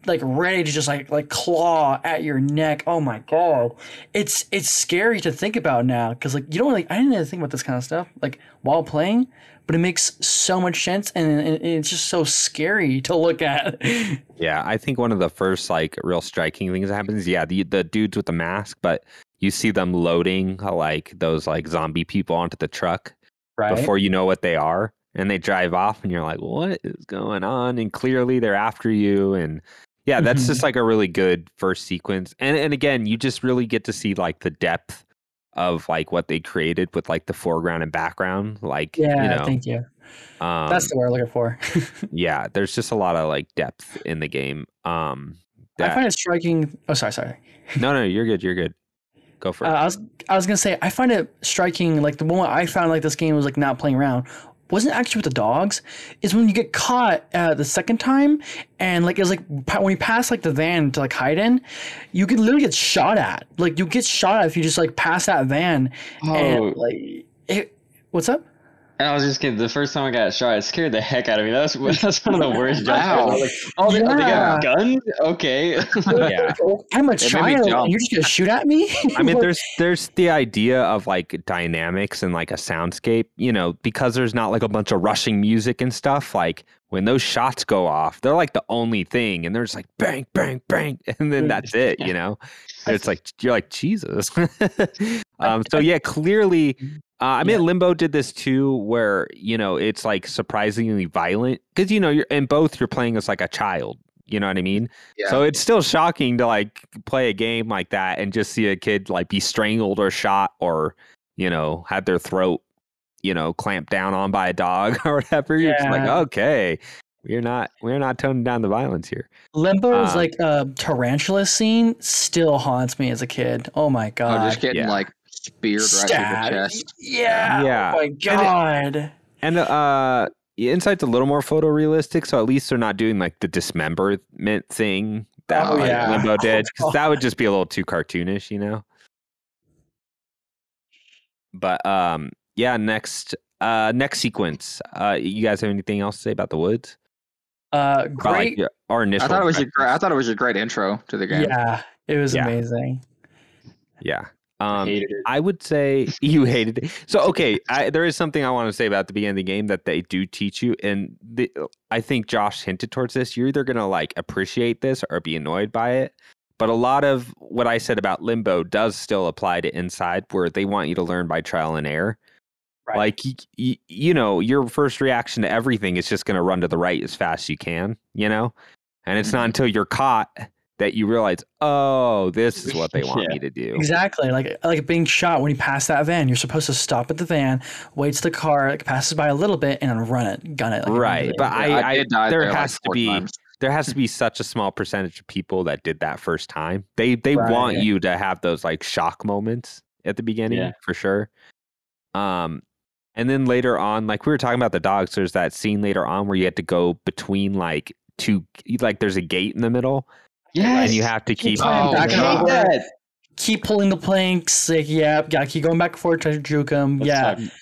Speaker 3: like ready to just like like claw at your neck. Oh my god, it's it's scary to think about now because like you don't like I didn't really think about this kind of stuff like while playing, but it makes so much sense and, and it's just so scary to look at.
Speaker 1: Yeah, I think one of the first like real striking things that happens, yeah, the the dudes with the mask, but you see them loading like those like zombie people onto the truck
Speaker 3: right?
Speaker 1: before you know what they are, and they drive off, and you're like, what is going on? And clearly they're after you, and yeah, that's
Speaker 3: Mhm.
Speaker 1: just like a really good first sequence, and and again, you just really get to see like the depth of like what they created with like the foreground and background, like
Speaker 3: yeah,
Speaker 1: you know,
Speaker 3: thank you.
Speaker 1: um,
Speaker 3: That's the word I'm looking for.
Speaker 1: yeah, there's just a lot of like depth in the game. Um,
Speaker 3: I find it striking. Oh, sorry, sorry.
Speaker 1: no, no, you're good. You're good. Go for
Speaker 3: Uh,
Speaker 1: it.
Speaker 3: I was I was gonna say I find it striking. Like the moment I found like this game was like not playing around wasn't actually with the dogs. Is when you get caught uh, the second time and like it's like when you pass like the van to like hide in, you can literally get shot at. Like you get shot at if you just like pass that van.
Speaker 2: Oh,
Speaker 3: And like it, what's up?
Speaker 2: And I was just kidding. The first time I got shot, it scared the heck out of me. That's that's one of the worst jump
Speaker 4: Wow.
Speaker 2: scares. Like, oh, they, oh, they
Speaker 3: Yeah.
Speaker 2: got guns? Okay.
Speaker 1: yeah.
Speaker 3: I'm a child. you're just gonna shoot at me?
Speaker 1: I mean, there's there's the idea of like dynamics and like a soundscape, you know, because there's not like a bunch of rushing music and stuff. Like when those shots go off, they're like the only thing, and they're just like bang, bang, bang, and then that's it, you know. And it's like you're like Jesus. um, so yeah, clearly, uh, I mean,
Speaker 3: Yeah.
Speaker 1: Limbo did this too, where you know it's like surprisingly violent because you know you're in both you're playing as like a child. You know what I mean?
Speaker 4: Yeah.
Speaker 1: So it's still shocking to like play a game like that and just see a kid like be strangled or shot or you know had their throat you know clamped down on by a dog or whatever. You're just like, okay, we're not we're not toning down the violence here.
Speaker 3: Limbo's
Speaker 1: Um,
Speaker 3: like a tarantula scene still haunts me as a kid. Oh my god!
Speaker 4: oh,
Speaker 3: god.
Speaker 4: just getting
Speaker 1: yeah.
Speaker 4: like speared right through the chest.
Speaker 3: Yeah.
Speaker 1: Yeah.
Speaker 3: Oh my god.
Speaker 1: And uh Inside's a little more photorealistic, so at least they're not doing like the dismemberment thing that
Speaker 4: Oh,
Speaker 1: like,
Speaker 3: yeah.
Speaker 1: Limbo did because that would just be a little too cartoonish, you know. But um, yeah. Next, uh, next sequence. Uh, you guys have anything else to say about the woods?
Speaker 3: Uh,
Speaker 1: About, like,
Speaker 3: great.
Speaker 1: our initial.
Speaker 4: I thought it was a
Speaker 1: impressions?
Speaker 4: great. I thought it was a great intro to the game.
Speaker 3: Yeah, it was
Speaker 1: Yeah.
Speaker 3: amazing.
Speaker 1: Yeah. Um,
Speaker 2: Hated.
Speaker 1: I would say you hated it. So okay, I, there is something I want to say about the beginning of the game that they do teach you, and the, I think Josh hinted towards this. You're either gonna like appreciate this or be annoyed by it. But a lot of what I said about Limbo does still apply to Inside, where they want you to learn by trial and error.
Speaker 3: Right.
Speaker 1: Like y- y- you know, your first reaction to everything is just gonna run to the right as fast as you can. You know, and it's not
Speaker 4: Mhm.
Speaker 1: until you're caught that you realize, oh, this is what they want
Speaker 2: Yeah.
Speaker 1: me to do.
Speaker 3: Exactly, like like being shot when you pass that van. You're supposed to stop at the van, wait till the car like, passes by a little bit, and then run it, gun it. Like,
Speaker 1: Right, but I,
Speaker 4: Yeah,
Speaker 1: I,
Speaker 4: did die
Speaker 1: there
Speaker 4: like,
Speaker 1: has to be
Speaker 4: times.
Speaker 1: there has to be such a small percentage of people that did that first time. They they
Speaker 3: Right.
Speaker 1: want you to have those like shock moments at the beginning
Speaker 2: Yeah.
Speaker 1: for sure. Um, and then later on, like we were talking about the dogs, there's that scene later on where you had to go between like two, like there's a gate in the middle,
Speaker 2: Yes.
Speaker 1: and you have to keep.
Speaker 3: flying
Speaker 4: Oh,
Speaker 3: back and
Speaker 4: God.
Speaker 3: over. Keep pulling the planks. Like, yeah, gotta keep going back and forth, try to juke them.
Speaker 2: That
Speaker 3: Yeah,
Speaker 2: sucked.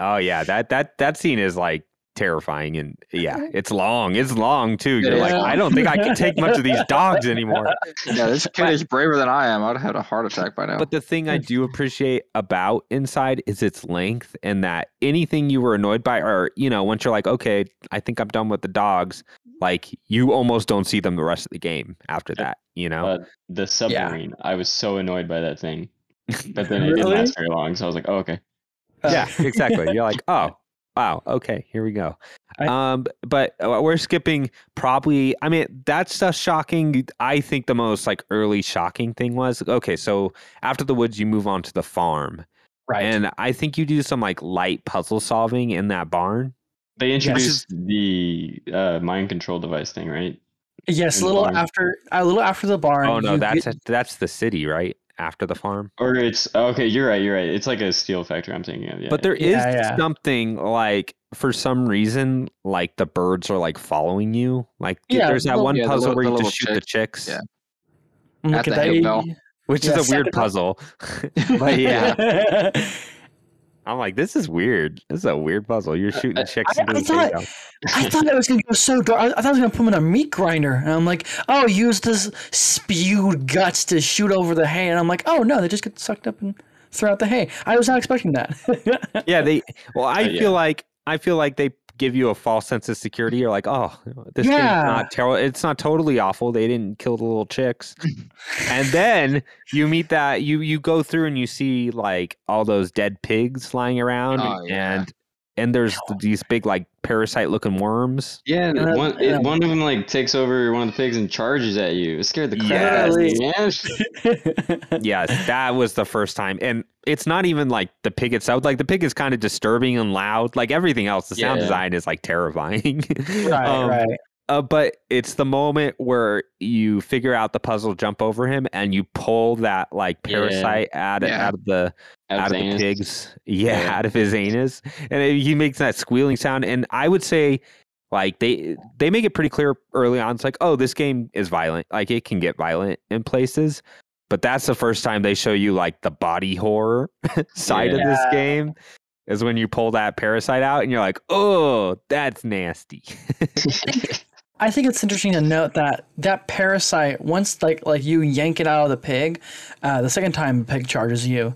Speaker 1: Oh yeah, that that that scene is like terrifying and yeah, it's long. It's long too. You're
Speaker 4: is
Speaker 1: like. I don't think I can take much of these dogs anymore.
Speaker 4: Yeah, this kid is braver than I am. I'd have had a heart attack by now.
Speaker 1: But the thing I do appreciate about Inside is its length and that anything you were annoyed by, or, you know, once you're like, okay, I think I'm done with the dogs, like you almost don't see them the rest of the game after that, you know?
Speaker 2: Uh, the submarine. I was so annoyed by that thing, but then it didn't last very long. So I was like, oh, okay.
Speaker 1: yeah, exactly. You're like, oh, wow, okay, here we go.
Speaker 3: I-
Speaker 1: um, but uh, we're skipping probably. I mean, that stuff shocking. I think the most like early shocking thing was okay. So after the woods, you move on to the farm,
Speaker 3: right.
Speaker 1: and I think you do some like light puzzle solving in that barn.
Speaker 2: They introduced the uh, mind control device thing, right?
Speaker 3: yes,
Speaker 2: in
Speaker 3: a little after a little after the barn.
Speaker 1: Oh no, that's
Speaker 3: get-
Speaker 1: that's the city, right? After the farm.
Speaker 2: Or it's okay. You're right. You're right. It's like a steel factory. I'm thinking of. Yeah.
Speaker 1: But there is
Speaker 3: Yeah, yeah.
Speaker 1: something like for some reason, like the birds are like following you. Like
Speaker 3: Yeah,
Speaker 1: there's that
Speaker 3: little-
Speaker 1: one
Speaker 4: Yeah,
Speaker 1: puzzle
Speaker 4: little-
Speaker 1: where you
Speaker 4: little
Speaker 1: just shoot the chicks,
Speaker 4: Yeah.
Speaker 3: look
Speaker 4: at
Speaker 3: at
Speaker 4: the hay
Speaker 3: that.
Speaker 1: which
Speaker 3: Yeah,
Speaker 1: is a weird puzzle. but yeah, I'm like, this is weird. This is a weird puzzle. You're shooting
Speaker 2: I-
Speaker 1: chicks
Speaker 3: I-
Speaker 1: into
Speaker 3: I
Speaker 1: the
Speaker 3: thought-. I thought it was gonna go so dark. I, I thought it was gonna put him in a meat grinder, and I'm like, oh, use this spewed guts to shoot over the hay, and I'm like, oh no, they just get sucked up and throw out the hay. I was not expecting that.
Speaker 1: Yeah, they. Well, I
Speaker 2: Uh, yeah.
Speaker 1: feel like I feel like they give you a false sense of security. You're like, oh, this game's not terrible. It's not totally awful. They didn't kill the little chicks. and then you meet that you you go through and you see like all those dead pigs lying around,
Speaker 4: Oh, yeah.
Speaker 1: and and there's these big like parasite looking worms.
Speaker 2: yeah, and
Speaker 3: Uh,
Speaker 2: one
Speaker 3: yeah.
Speaker 2: it, one of them like takes over one of the pigs and charges at you. It scared the crap out of me, man.
Speaker 1: yes, that was the first time, and it's not even like the pig itself. Like the pig is kind of disturbing and loud. Like everything else, the sound
Speaker 2: Yeah.
Speaker 1: design is like terrifying.
Speaker 3: right,
Speaker 1: Um,
Speaker 3: right.
Speaker 1: Uh, but it's the moment where you figure out the puzzle, jump over him, and you pull that like
Speaker 2: Yeah.
Speaker 1: parasite out of,
Speaker 4: Yeah.
Speaker 1: out of the
Speaker 2: Out
Speaker 1: out
Speaker 2: of
Speaker 1: of the
Speaker 2: anus.
Speaker 1: pigs. Yeah,
Speaker 2: Yeah.
Speaker 1: out of his anus, and it, he makes that squealing sound. And I would say, like they they make it pretty clear early on. It's like, oh, this game is violent. Like it can get violent in places. But that's the first time they show you like the body horror side of this game. Is when you pull that parasite out and you're like, oh, that's nasty.
Speaker 3: I think it's interesting to note that that parasite, once like like you yank it out of the pig, uh, the second time the pig charges you,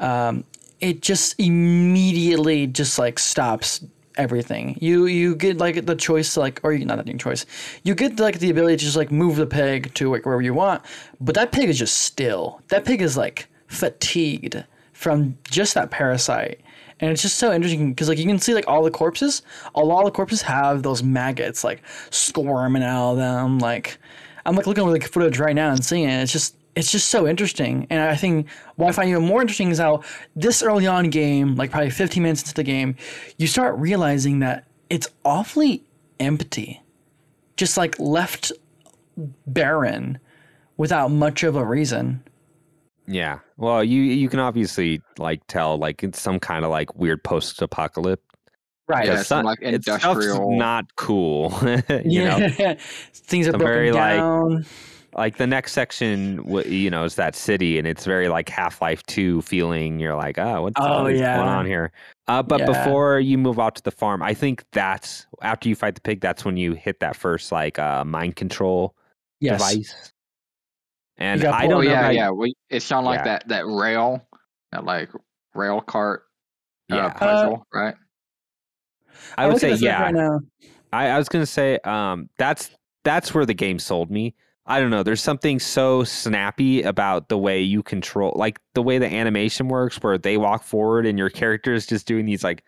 Speaker 3: um, it just immediately just like stops everything. You you get like the choice to like, or you not the choice. You get like the ability to just like move the pig to like wherever you want, but that pig is just still. That pig is like fatigued from just that parasite. And it's just so interesting because like you can see like all the corpses, a lot of the corpses have those maggots like squirming out of them. Like I'm like looking over the footage right now and seeing it. It's just it's just so interesting. And I think what I find even more interesting is how this early on game, like probably 15 minutes into the game, you start realizing that it's awfully empty, just like left barren without much of a reason.
Speaker 1: Yeah. Well, you you can obviously like tell like it's some kind of like weird post apocalypse.
Speaker 3: Right.
Speaker 4: Yeah, some, like, industrial-
Speaker 1: not cool. you know.
Speaker 3: Things are
Speaker 1: very, like,
Speaker 3: down.
Speaker 1: like the next section, you know, is that city, and it's very like Half Life Two feeling. You're like, oh, what's,
Speaker 3: Oh,
Speaker 1: what is
Speaker 3: yeah.
Speaker 1: going on here? Uh, but
Speaker 3: Yeah.
Speaker 1: before you move out to the farm, I think that's after you fight the pig. That's when you hit that first like uh, mind control
Speaker 3: Yes.
Speaker 1: device. And
Speaker 3: got
Speaker 1: I don't
Speaker 4: oh
Speaker 1: know.
Speaker 4: yeah,
Speaker 1: how you-
Speaker 4: yeah. We, it's on like
Speaker 1: Yeah.
Speaker 4: that that rail, that like rail cart uh,
Speaker 1: Yeah.
Speaker 4: puzzle, right?
Speaker 1: I
Speaker 3: I'm
Speaker 1: would say yeah.
Speaker 3: Right now.
Speaker 1: I, I was gonna say um, that's that's where the game sold me. I don't know. There's something so snappy about the way you control, like the way the animation works, where they walk forward and your character is just doing these like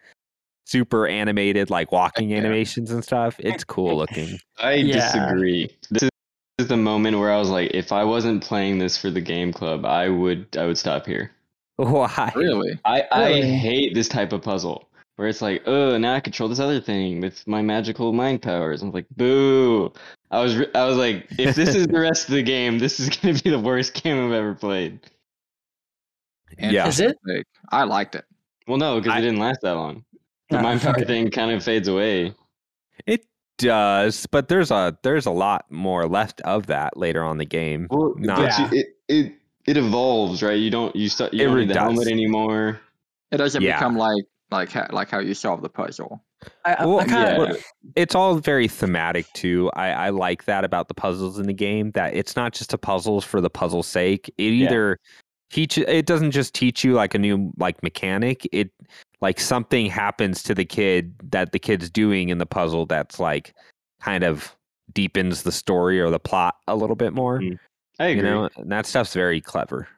Speaker 1: super animated, like walking animations and stuff. It's cool looking.
Speaker 2: I
Speaker 3: Yeah.
Speaker 2: disagree. This is, this is the moment where I was like, if I wasn't playing this for the game club, I would I would stop here.
Speaker 1: Why?
Speaker 4: Really?
Speaker 2: I, I
Speaker 3: Really?
Speaker 2: hate this type of puzzle where it's like, oh, now I control this other thing with my magical mind powers. I'm like, boo. I was I was like, if this is the rest of the game, this is gonna be the worst game I've ever played.
Speaker 1: Yeah.
Speaker 3: Is it?
Speaker 4: I liked it.
Speaker 2: Well, no, because it didn't last that long. The
Speaker 3: Ah,
Speaker 2: mind power thing kind of fades away.
Speaker 1: It does, but there's a there's a lot more left of that later on the game.
Speaker 2: Well,
Speaker 1: Nah.
Speaker 2: but
Speaker 3: Yeah.
Speaker 2: it it it evolves, right? You don't you start you
Speaker 1: It
Speaker 2: don't need the
Speaker 1: does.
Speaker 2: helmet anymore.
Speaker 4: It doesn't
Speaker 1: Yeah.
Speaker 4: become like like ha- like how you solve the puzzle.
Speaker 3: I, I,
Speaker 1: Well,
Speaker 3: I kinda,
Speaker 2: yeah.
Speaker 1: it's all very thematic too. I, I like that about the puzzles in the game. That it's not just a puzzles for the puzzle's sake. It
Speaker 2: Yeah.
Speaker 1: either teach it doesn't just teach you like a new like mechanic. It like something happens to the kid that the kid's doing in the puzzle that's like kind of deepens the story or the plot a little bit more.
Speaker 2: Mm, I agree.
Speaker 1: You know, and that stuff's very clever.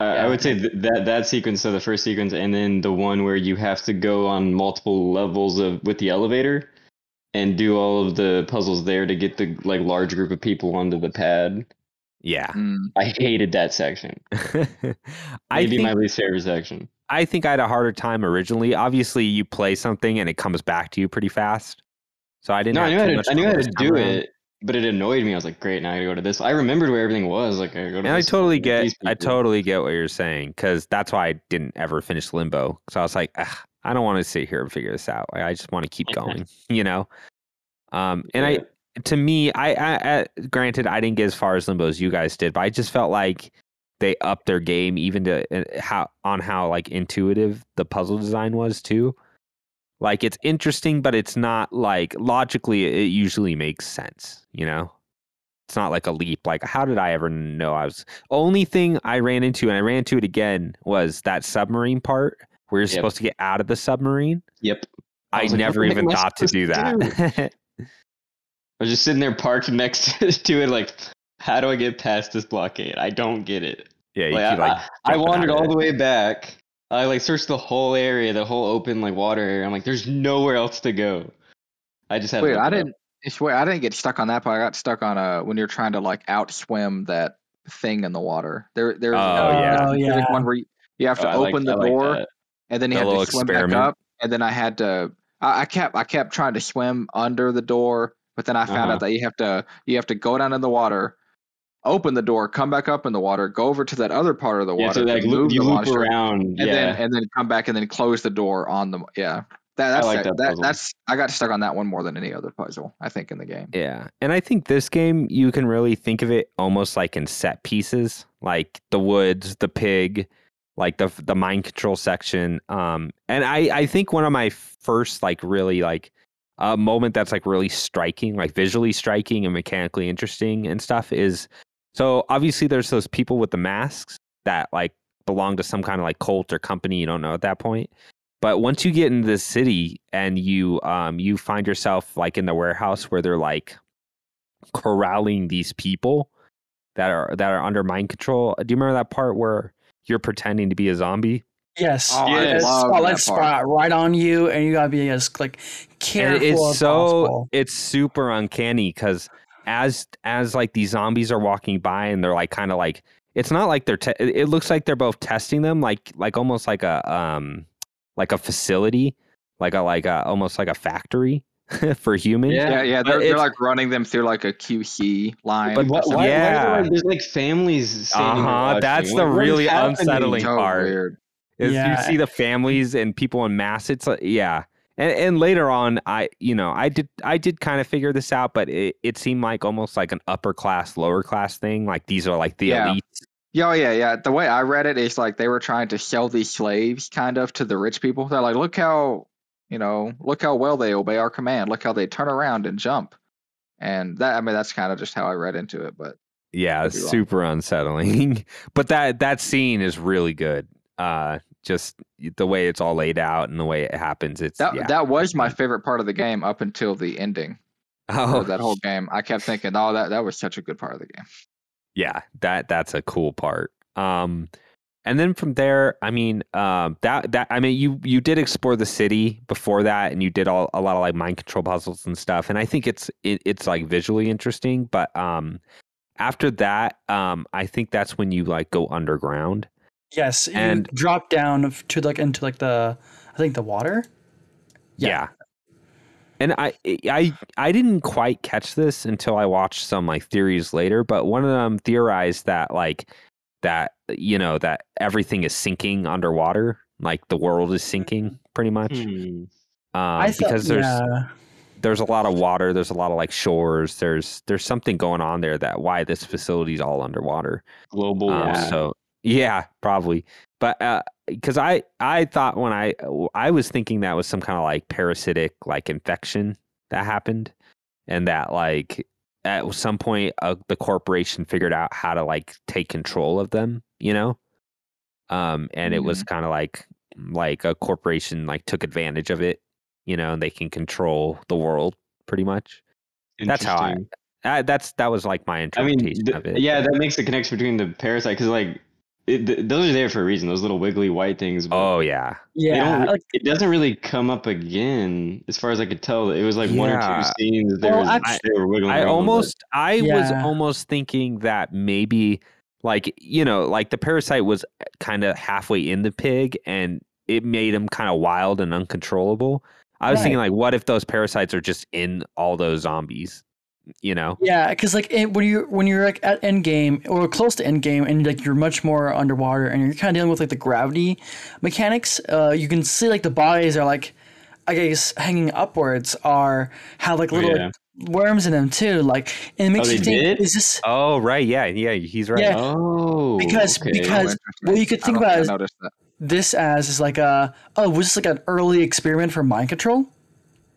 Speaker 2: Uh, I would say th- that that sequence, so the first sequence, and then the one where you have to go on multiple levels of with the elevator and do all of the puzzles there to get the like large group of people onto the pad.
Speaker 1: Yeah.
Speaker 4: Mm.
Speaker 2: I hated that section.
Speaker 1: I
Speaker 2: Maybe
Speaker 1: think
Speaker 2: my least favorite section.
Speaker 1: I think I had a harder time originally. Obviously, you play something and it comes back to you pretty fast. So I didn't.
Speaker 2: No, I knew how to, I knew how to do
Speaker 1: around.
Speaker 2: it, but it annoyed me. I was like, great, now I gotta go to this. I remembered where everything was. Like, I go to
Speaker 1: And I totally get, I totally get what you're saying because that's why I didn't ever finish Limbo. So I was like, I don't want to sit here and figure this out. I I just want to keep going, you know. Um, and. I, to me, I, I, I, granted, I didn't get as far as Limbo as you guys did, but I just felt like they upped their game even to uh, how on how like intuitive the puzzle design was too. Like it's interesting, but it's not like logically. It usually makes sense, you know. It's not like a leap. Like, how did I ever know I was? Only thing I ran into, and I ran into it again, was that submarine part where you're
Speaker 2: Yep.
Speaker 1: supposed to get out of the submarine.
Speaker 2: Yep. I
Speaker 1: I,
Speaker 2: like,
Speaker 1: never
Speaker 2: heck
Speaker 1: even thought to do that.
Speaker 2: I was just sitting there parked next to it, like, how do I get past this blockade? I don't get it.
Speaker 1: yeah, you
Speaker 2: Like,
Speaker 1: keep, like
Speaker 2: I, I wandered all
Speaker 1: it.
Speaker 2: the way back. I like searched the whole area, the whole open like water area. I'm like, there's nowhere else to go. I just had. to
Speaker 4: Wait,
Speaker 2: look
Speaker 4: I didn't. It's wait, I didn't get stuck on that part. I got stuck on uh when you're trying to like outswim that thing in the water. There, there's
Speaker 1: Oh,
Speaker 4: a,
Speaker 1: yeah.
Speaker 3: Oh,
Speaker 4: specific
Speaker 3: yeah.
Speaker 4: one where you, you have
Speaker 2: Oh,
Speaker 4: to
Speaker 2: I like-
Speaker 4: open
Speaker 2: I
Speaker 4: the
Speaker 2: like
Speaker 4: door
Speaker 2: that.
Speaker 4: and then you
Speaker 1: That
Speaker 4: have to swim back up, and then I had to. I, I kept I kept trying to swim under the door, but then I found
Speaker 2: Uh-huh.
Speaker 4: out that you have to you have to go down in the water, open the door, come back up in the water, go over to that other part of the
Speaker 2: You have
Speaker 4: water,
Speaker 2: to like loop, you
Speaker 4: the
Speaker 2: loop around.
Speaker 4: and
Speaker 2: yeah.
Speaker 4: then and then come back and then close the door on the yeah. That, that's
Speaker 2: like
Speaker 4: that,
Speaker 2: that
Speaker 4: that- that's I got stuck on that one more than any other puzzle I think in the game.
Speaker 1: Yeah. And I think this game, you can really think of it almost like in set pieces, like the woods, the pig, like the the mind control section. Um, and I, I think one of my first, like, really, like, a moment that's like really striking, like visually striking and mechanically interesting and stuff is so obviously there's those people with the masks that like belong to some kind of like cult or company you don't know at that point. But once you get into the city and you um you find yourself like in the warehouse where they're like corralling these people that are that are under mind control. Do you remember that part where you're pretending to be a zombie?
Speaker 3: Yes.
Speaker 4: Oh,
Speaker 2: I
Speaker 4: love
Speaker 3: Spotlight
Speaker 4: that part.
Speaker 3: spot right on you, and you gotta be as like careful
Speaker 1: and it's
Speaker 3: as
Speaker 1: so
Speaker 3: possible.
Speaker 1: it's super uncanny because as as like these zombies are walking by and they're like kind of like it's not like they're te- it it looks like they're both testing them like like almost like a um like a facility like a like a almost like a factory for humans
Speaker 2: Yeah,
Speaker 4: Yeah, yeah, they're, they're like running them through like a QC line.
Speaker 2: But why, why, why
Speaker 1: Yeah.
Speaker 2: are there, there's like families standing
Speaker 1: Uh-huh, that's the
Speaker 2: what is
Speaker 1: really
Speaker 2: happening?
Speaker 1: unsettling
Speaker 4: so
Speaker 1: part.
Speaker 4: weird.
Speaker 1: is
Speaker 3: Yeah.
Speaker 1: you see the families and people in mass it's like, yeah and, and later on, I you know I did I did kind of figure this out, but it, it seemed like almost like an upper class lower class thing. Like these are like the
Speaker 4: Yeah.
Speaker 1: elites.
Speaker 4: Yeah, oh, yeah, yeah. The way I read it is like they were trying to sell these slaves kind of to the rich people. They're like, look how, you know, look how well they obey our command. Look how they turn around and jump. And that, I mean, that's kind of just how I read into it. But
Speaker 1: Yeah,
Speaker 4: wrong.
Speaker 1: super unsettling. but that that scene is really good. Uh, just the way it's all laid out and the way it happens. It's
Speaker 4: that
Speaker 1: yeah.
Speaker 4: that was my favorite part of the game up until the ending
Speaker 1: oh
Speaker 4: that whole game. I kept thinking, oh, that that was such a good part of the game.
Speaker 1: yeah, that that's a cool part. Um, and then from there, I mean, um, that that I mean, you you did explore the city before that, and you did all a lot of like mind control puzzles and stuff. And I think it's it, it's like visually interesting. But um, after that, um, I think that's when you like go underground.
Speaker 3: Yes,
Speaker 1: And-
Speaker 3: drop down to like into like the I think the water.
Speaker 1: Yeah.
Speaker 3: Yeah.
Speaker 1: And I I I didn't quite catch this until I watched some like theories later, but one of them theorized that like that you know that everything is sinking underwater, like the world is sinking pretty much.
Speaker 2: Hmm.
Speaker 1: Um,
Speaker 3: I thought,
Speaker 1: because there's
Speaker 3: yeah,
Speaker 1: there's a lot of water, there's a lot of like shores, there's there's something going on there that why this facility's all underwater.
Speaker 2: Global.
Speaker 1: Um,
Speaker 2: warming.
Speaker 1: So yeah, probably. But uh, because I I thought when I I was thinking that was some kind of like parasitic like infection that happened, and that like at some point uh, the corporation figured out how to like take control of them, you know. Um, and it was kind of like like a corporation like took advantage of it, you know, and they can control the world pretty much. That's how I-. Uh, that's that was like my
Speaker 2: I
Speaker 1: interpretation
Speaker 2: mean,
Speaker 1: of it.
Speaker 2: yeah, that makes the connection between the parasite because like it, th- those are there for a reason. Those little wiggly white things.
Speaker 1: Oh yeah.
Speaker 3: yeah. Like,
Speaker 2: it doesn't really come up again, as far as I could tell. It was like one or two scenes. There
Speaker 3: Well,
Speaker 2: was,
Speaker 3: actu-
Speaker 2: they were wiggling.
Speaker 1: I
Speaker 2: around, but-
Speaker 1: almost I was almost thinking that maybe like you know like the parasite was kind of halfway in the pig and it made him kind of wild and uncontrollable. I was thinking like what if those parasites are just in all those zombies, you know?
Speaker 3: Yeah, because like it, when you when you're like at end game or close to end game, and like you're much more underwater, and you're kind of dealing with like the gravity mechanics. Uh, you can see like the bodies are like, I guess hanging upwards are have like
Speaker 2: Oh,
Speaker 3: little
Speaker 2: yeah.
Speaker 3: like, worms in them too. Like and it makes
Speaker 2: they
Speaker 3: you think,
Speaker 2: did?
Speaker 3: is this?
Speaker 1: Oh right, yeah, yeah, he's right.
Speaker 3: Yeah.
Speaker 2: Oh,
Speaker 3: Because-
Speaker 2: okay.
Speaker 3: because-
Speaker 4: Oh, interesting.
Speaker 3: you could think about is- This as is like a oh was this like an early experiment for mind control?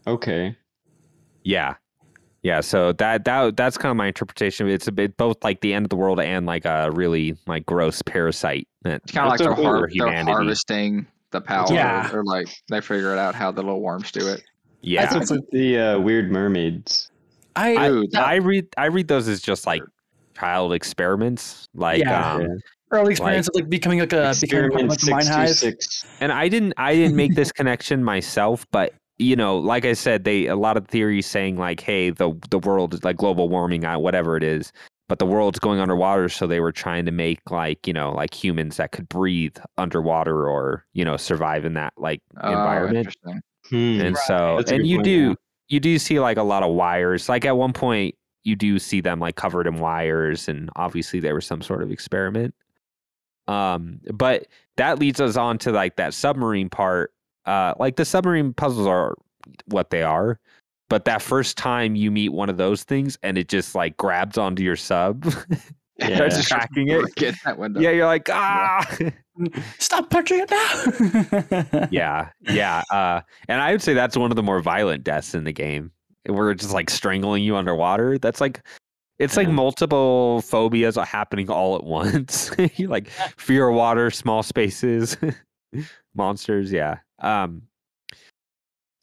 Speaker 2: okay.
Speaker 1: Yeah. Yeah, so that that that's kind of my interpretation. of it. It's a bit both like the end of the world and like a really like gross parasite. That,
Speaker 4: It's kind of like
Speaker 2: That's
Speaker 4: they're,
Speaker 2: okay
Speaker 4: har-
Speaker 1: for
Speaker 4: they're harvesting the power.
Speaker 3: Yeah.
Speaker 4: Or like they figured out how the little worms do it.
Speaker 1: yeah,
Speaker 2: What's up with the uh, weird mermaids?
Speaker 3: I,
Speaker 1: I,
Speaker 4: Dude,
Speaker 3: that-
Speaker 1: I read I read those as just like child experiments, like
Speaker 3: Yeah.
Speaker 1: um,
Speaker 2: Yeah.
Speaker 3: early experience of like becoming like a becoming
Speaker 2: Experiment
Speaker 3: like a mind hive.
Speaker 1: and I didn't I didn't make this connection myself, but you know, like I said, they a lot of theories saying like, hey, the the world is like global warming, uh, whatever it is, but the world's going underwater, so they were trying to make like you know like humans that could breathe underwater or you know survive in that like
Speaker 4: Oh,
Speaker 1: environment.
Speaker 4: interesting.
Speaker 2: Hmm.
Speaker 1: and so
Speaker 2: That's
Speaker 1: and you
Speaker 2: point,
Speaker 1: do
Speaker 2: yeah.
Speaker 1: you do see like a lot of wires like at one point you do see them like covered in wires and obviously there was some sort of experiment um but that leads us on to like that submarine part uh like the submarine puzzles are what they are but that first time you meet one of those things and it just like grabs onto your sub
Speaker 2: Yeah.
Speaker 1: starts tracking it.
Speaker 4: Get that window.
Speaker 1: yeah you're like ah!
Speaker 3: Stop punching it now.
Speaker 1: yeah yeah uh and i would say that's one of the more violent deaths in the game where it's just like strangling you underwater. That's like it's like multiple phobias are happening all at once. You like fear of water small spaces monsters yeah um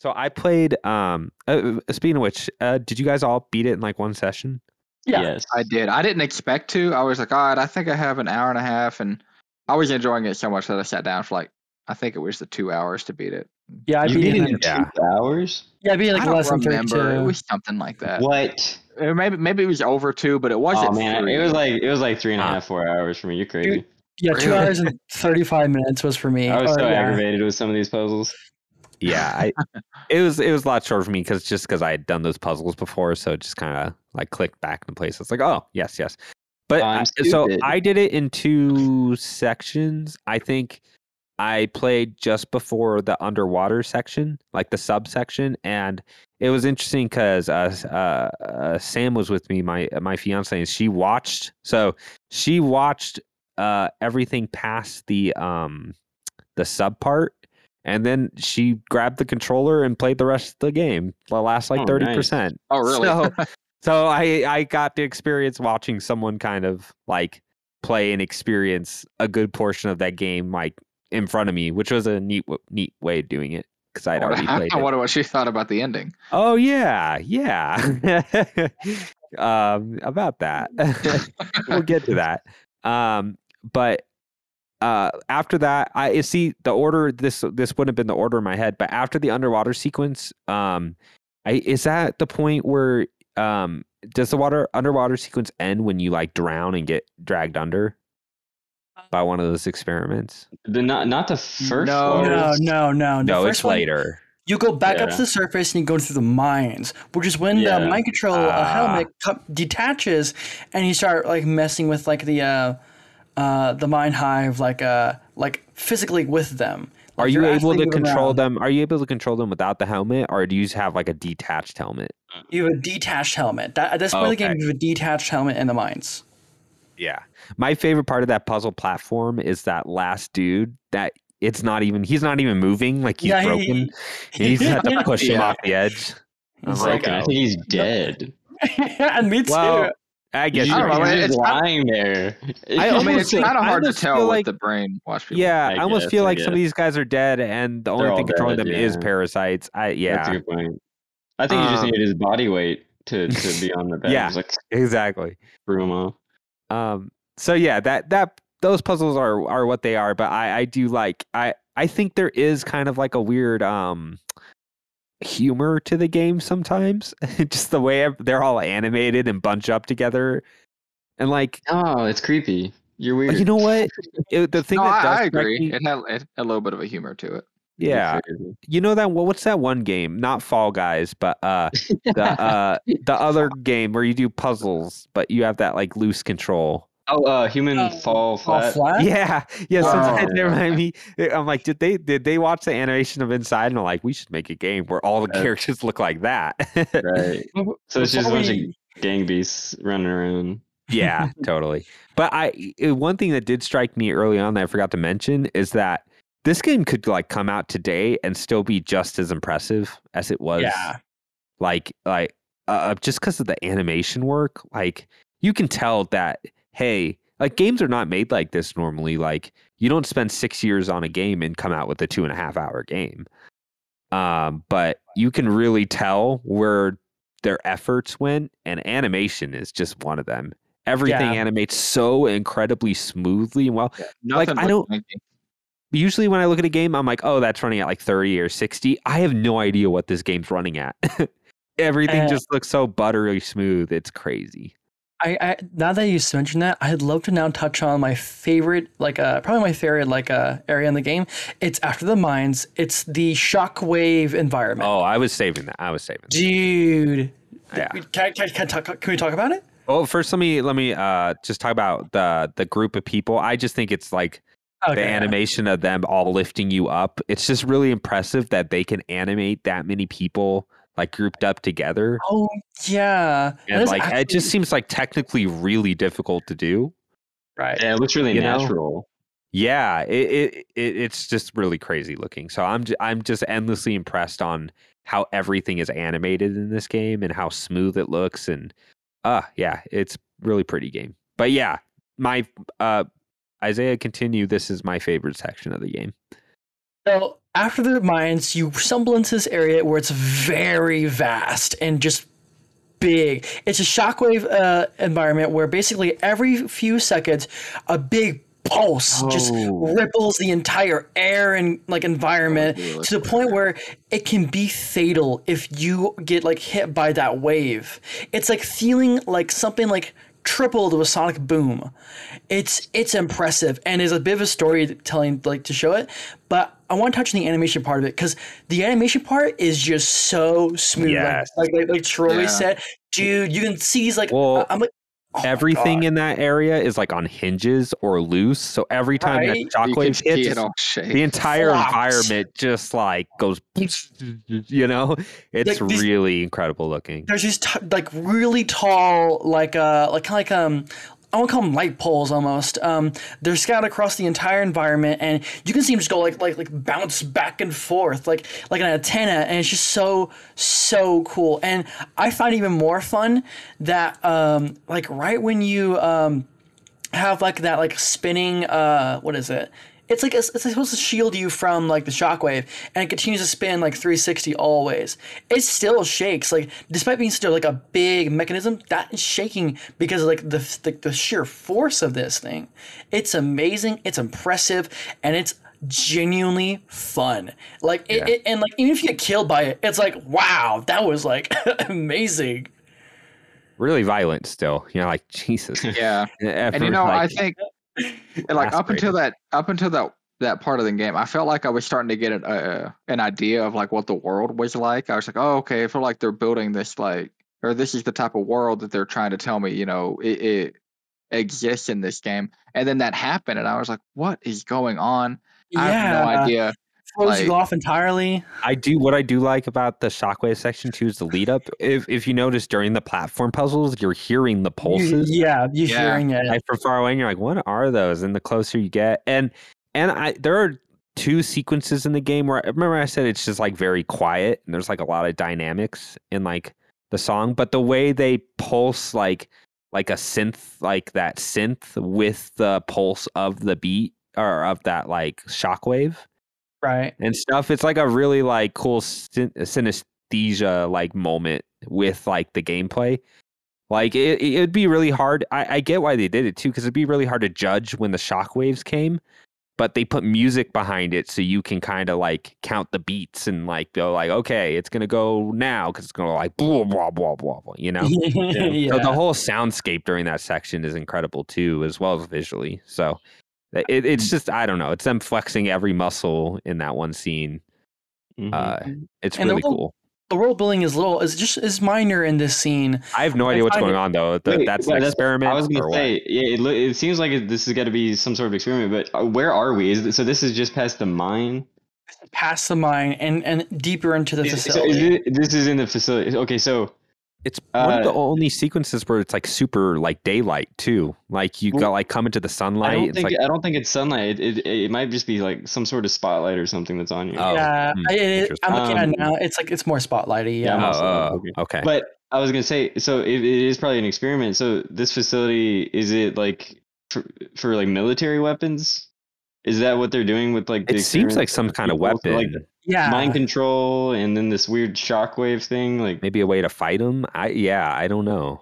Speaker 1: so i played um uh, speaking of which uh did you guys all beat it in like one session
Speaker 3: Yeah.
Speaker 2: Yes.
Speaker 4: I did. I didn't expect to. I was like, all right, I think I have an hour and a half, and I was enjoying it so much that I sat down for like, I think it was the two hours to beat it.
Speaker 3: Yeah, I
Speaker 2: you
Speaker 3: beat
Speaker 2: beat
Speaker 3: it.
Speaker 2: it
Speaker 3: in-
Speaker 2: in
Speaker 1: Yeah.
Speaker 2: two hours?
Speaker 3: Yeah, I beat it like
Speaker 4: I don't
Speaker 3: less than
Speaker 4: remember. It
Speaker 3: 32.
Speaker 4: was something like that.
Speaker 2: What?
Speaker 4: Or maybe maybe it was over two, but it wasn't.
Speaker 2: Oh man,
Speaker 4: three.
Speaker 2: it was like it was like three and a
Speaker 1: Huh.
Speaker 2: half, four hours for me. You're crazy.
Speaker 3: Yeah, two hours and 35 minutes was for me.
Speaker 2: I was
Speaker 3: Or,
Speaker 2: so
Speaker 3: yeah.
Speaker 2: aggravated with some of these puzzles.
Speaker 1: yeah I, it was it was a lot shorter for me because just because i had done those puzzles before so it just kind of like clicked back into place it's like oh yes yes but
Speaker 2: I'm
Speaker 1: so i did it in two sections i think I played just before the underwater section, like the subsection, and it was interesting because uh, uh, uh, Sam was with me, my my fiance, and she watched. So she watched uh, everything past the um, the sub part, and then she grabbed the controller and played the rest of the game. The last like
Speaker 2: Oh,
Speaker 1: thirty
Speaker 2: nice.
Speaker 1: percent.
Speaker 4: Oh, really?
Speaker 1: So, so I I got to experience watching someone kind of like play and experience a good portion of that game like in front of me, which was a neat neat way of doing it because I'd already played
Speaker 4: I wonder what she thought about the ending.
Speaker 1: Oh yeah, yeah. um, about that, we'll get to that. Um, but uh, after that, I you see the order. This this wouldn't have been the order in my head, but after the underwater sequence, um, I is that the point where um does the water underwater sequence end when you like drown and get dragged under by one of those experiments?
Speaker 2: The not not the first
Speaker 4: No.
Speaker 2: one.
Speaker 3: No, no, no. The
Speaker 1: no, it's
Speaker 3: one,
Speaker 1: later.
Speaker 3: You go back up to the surface and you go through the mines, which is when
Speaker 2: Yeah.
Speaker 3: the mind control uh,
Speaker 1: Ah.
Speaker 3: helmet co- detaches and you start like messing with like the uh, uh, the mind hive, like uh, like physically with them. Like,
Speaker 1: Are you able to control
Speaker 3: around.
Speaker 1: them? Are you able to control them without the helmet, or do you just have like a detached helmet?
Speaker 3: You have a detached helmet. That, at this point in the game, you have a detached helmet in the mines.
Speaker 1: Yeah. My favorite part of that puzzle platform is that last dude that it's not even he's not even moving, like he's
Speaker 3: Yeah, he-
Speaker 1: broken. and you just have to push him off the edge. I'm
Speaker 3: He's
Speaker 1: like,
Speaker 3: like,
Speaker 2: Broken. I think he's dead.
Speaker 3: and me too.
Speaker 1: well, I guess
Speaker 2: He's
Speaker 4: I don't know,
Speaker 1: you're
Speaker 4: man,
Speaker 1: right.
Speaker 4: it's not-
Speaker 2: lying there.
Speaker 1: I
Speaker 4: I mean,
Speaker 1: almost
Speaker 4: it's kind of hard to tell
Speaker 1: feel
Speaker 4: with
Speaker 1: like-
Speaker 4: the brain wash people.
Speaker 1: Yeah, I,
Speaker 2: I
Speaker 1: almost
Speaker 2: guess,
Speaker 1: feel like some of these guys are dead, and the only
Speaker 2: They're
Speaker 1: thing controlling
Speaker 2: dead,
Speaker 1: them is parasites. I
Speaker 2: That's a good point. I think you just
Speaker 1: Um,
Speaker 2: needed his body weight to, to be on the bed.
Speaker 1: Yeah.
Speaker 2: Like
Speaker 1: exactly.
Speaker 2: screw him off.
Speaker 1: Um. So yeah, that that those puzzles are are what they are, but I I do like I I think there is kind of like a weird um humor to the game sometimes. Just the way they're all animated and bunch up together, and like
Speaker 2: Oh, it's creepy. You're weird.
Speaker 1: you know what It- the thing
Speaker 4: no,
Speaker 1: that does
Speaker 4: I, I agree.
Speaker 1: me-
Speaker 4: It had, it had a little bit of a humor to it.
Speaker 1: Yeah, you know that what's that one game? Not Fall Guys, but uh the uh the other game where you do puzzles, but you have that like loose control.
Speaker 2: Oh, uh, human
Speaker 3: Uh,
Speaker 2: fall
Speaker 3: All
Speaker 2: flat.
Speaker 3: flat?
Speaker 1: Yeah, yeah.
Speaker 4: Oh,
Speaker 1: Sometimes they
Speaker 2: yeah.
Speaker 1: remind me. I'm like, did they did they watch the animation of Inside? And I'm like, we should make a game where all the
Speaker 2: Yeah.
Speaker 1: characters look like that.
Speaker 2: Right. So it's just a bunch
Speaker 3: we-
Speaker 2: of gang beasts running around.
Speaker 1: yeah, totally. But I uh, one thing that did strike me early on that I forgot to mention is that this game could like come out today and still be just as impressive as it was.
Speaker 3: Yeah.
Speaker 1: Like like uh, just because of the animation work, like you can tell that hey, like games are not made like this normally. Like you don't spend six years on a game and come out with a two and a half hour game. Um, but you can really tell where their efforts went, and animation is just one of them. Everything
Speaker 3: Yeah.
Speaker 1: animates so incredibly smoothly and well.
Speaker 4: Nothing
Speaker 1: I don't-. Usually, when I look at a game, I'm like, "Oh, that's running at like 30 or 60." I have no idea what this game's running at. Everything
Speaker 3: Uh,
Speaker 1: just looks so buttery smooth. It's crazy.
Speaker 3: I, I now that you mentioned that, I'd love to now touch on my favorite, like uh, probably my favorite like uh, area in the game. It's after the mines. It's the shockwave environment.
Speaker 1: Oh, I was saving that. I was saving. That.
Speaker 3: Dude,
Speaker 1: Yeah.
Speaker 3: can, can, can, talk, can we talk about it?
Speaker 1: Well, first, let me let me uh just talk about the the group of people. I just think it's like the animation of them all lifting you up. It's just really impressive that they can animate that many people like grouped up together.
Speaker 3: Oh yeah,
Speaker 1: And
Speaker 3: is
Speaker 1: like it just seems like technically really difficult to do.
Speaker 3: right.
Speaker 2: Yeah, it looks really
Speaker 1: You know?
Speaker 2: natural.
Speaker 1: Yeah, it, it, it it's just really crazy looking. So I'm j- I'm just endlessly impressed on how everything is animated in this game and how smooth it looks and uh yeah, it's really pretty game. But yeah, my uh Izayah continue this is my favorite section of the game.
Speaker 3: So after the mines, you stumble into this area where it's very vast and just big. It's a shockwave uh, environment where basically every few seconds, a big pulse just
Speaker 2: Oh.
Speaker 3: ripples the entire air and like environment
Speaker 4: Oh,
Speaker 3: to the point where it can be fatal if you get like hit by that wave. It's like feeling like something like tripled with sonic boom. It's it's impressive and is a bit of a storytelling like to show it, but I want to touch on the animation part of it because the animation part is just so smooth. Like-
Speaker 1: Yes.
Speaker 3: Like, like like Troy
Speaker 4: Yeah.
Speaker 3: said, dude, you can see he's like
Speaker 1: Well-
Speaker 3: I'm like Oh
Speaker 1: everything in that area is like on hinges or loose. So every time
Speaker 3: Right.
Speaker 1: that shockwave hits,
Speaker 4: it
Speaker 1: the entire
Speaker 3: Flops.
Speaker 1: environment just like goes. You know, it's
Speaker 3: Like
Speaker 1: really incredible looking.
Speaker 3: There's these t- like really tall, like uh, like kind of like um. I want to call them light poles almost. Um, they're scattered across the entire environment, and you can see them just go like like like bounce back and forth, like like an antenna, and it's just so so cool. And I find even more fun that um, like right when you um, have like that like spinning uh what is it it's like it's, it's supposed to shield you from like the shockwave and it continues to spin like 360 always it still shakes like despite being still like a big mechanism that is shaking because of like the, the the sheer force of this thing it's amazing it's impressive and it's genuinely fun like it,
Speaker 1: Yeah.
Speaker 3: it and like even if you get killed by it it's like wow that was like amazing
Speaker 1: Really violent still. You know, like Jesus.
Speaker 4: yeah. And you
Speaker 1: Effort,
Speaker 4: know, I
Speaker 1: like,
Speaker 4: think like up until that up until that that part of the game, I felt like I was starting to get an uh, an idea of like what the world was like. I was like, oh, okay, I feel like they're building this like, or this is the type of world that they're trying to tell me. You know, it, it exists in this game. And then that happened, and I was like, what is going on? I have no idea.
Speaker 3: Throws you off entirely
Speaker 1: I do what I do like about the shockwave section too is the lead up. If if you notice during the platform puzzles, you're hearing the
Speaker 3: You-
Speaker 1: pulses.
Speaker 3: yeah, you
Speaker 4: Yeah.
Speaker 3: hearing it.
Speaker 1: like from far away, and you're like, what are those? And the closer you get, and and I there are two sequences in the game where I remember I said it's just like very quiet and there's like a lot of dynamics in like the song, but the way they pulse like like a synth like that synth with the pulse of the beat or of that like shockwave
Speaker 3: right.
Speaker 1: and stuff. It's like a really like cool syn- synesthesia like moment with like the gameplay. Like it, it'd be really hard. I, I get why they did it too, because it'd be really hard to judge when the shockwaves came. But they put music behind it so you can kind of like count the beats and like go like, okay, it's gonna go now because it's gonna like blah blah blah blah blah. You know.
Speaker 3: yeah.
Speaker 1: So the whole soundscape during that section is incredible too, as well as visually. So it, it's just I don't know. It's them flexing every muscle in that one scene.
Speaker 2: Mhm.
Speaker 1: Uh, it's
Speaker 3: And the
Speaker 1: really cool.
Speaker 3: the world building is little is just is minor in this scene.
Speaker 1: I have no
Speaker 3: I
Speaker 1: idea what's going
Speaker 3: it-
Speaker 1: on though. The,
Speaker 2: Wait,
Speaker 1: that's
Speaker 2: yeah,
Speaker 1: an
Speaker 2: that's-
Speaker 1: experiment.
Speaker 2: I was gonna
Speaker 1: what?
Speaker 2: say, yeah, it, lo- it seems like it, this is got to be some sort of experiment. But uh, where are we? Is so this is just past the mine.
Speaker 3: Past the mine and and deeper into the
Speaker 2: Is- so
Speaker 3: facility.
Speaker 2: is it, this is in the facility. Okay, so
Speaker 1: It's one of the
Speaker 2: Uh,
Speaker 1: only sequences where it's like super like daylight too. Like you
Speaker 2: Well,
Speaker 1: got like come into the
Speaker 2: I
Speaker 1: sunlight.
Speaker 2: don't think
Speaker 1: like
Speaker 2: I don't think it's sunlight. It, it it might just be like some sort of spotlight or something that's on you.
Speaker 1: Oh,
Speaker 3: yeah,
Speaker 1: hmm,
Speaker 3: I- it-
Speaker 1: interesting.
Speaker 3: I'm looking at it now. It's like it's more spotlighty.
Speaker 2: Yeah,
Speaker 3: Yeah.
Speaker 1: Oh,
Speaker 2: also-
Speaker 1: oh,
Speaker 2: okay.
Speaker 1: okay.
Speaker 2: But I was gonna say, so it, it is probably an experiment. So this facility is it like for, for like military weapons? Is that what they're doing with like? the
Speaker 1: it seems like some kind of weapon.
Speaker 2: like
Speaker 3: yeah.
Speaker 2: mind control, and then this weird shockwave thing. Like
Speaker 1: Maybe a way to fight them. I yeah, I don't know.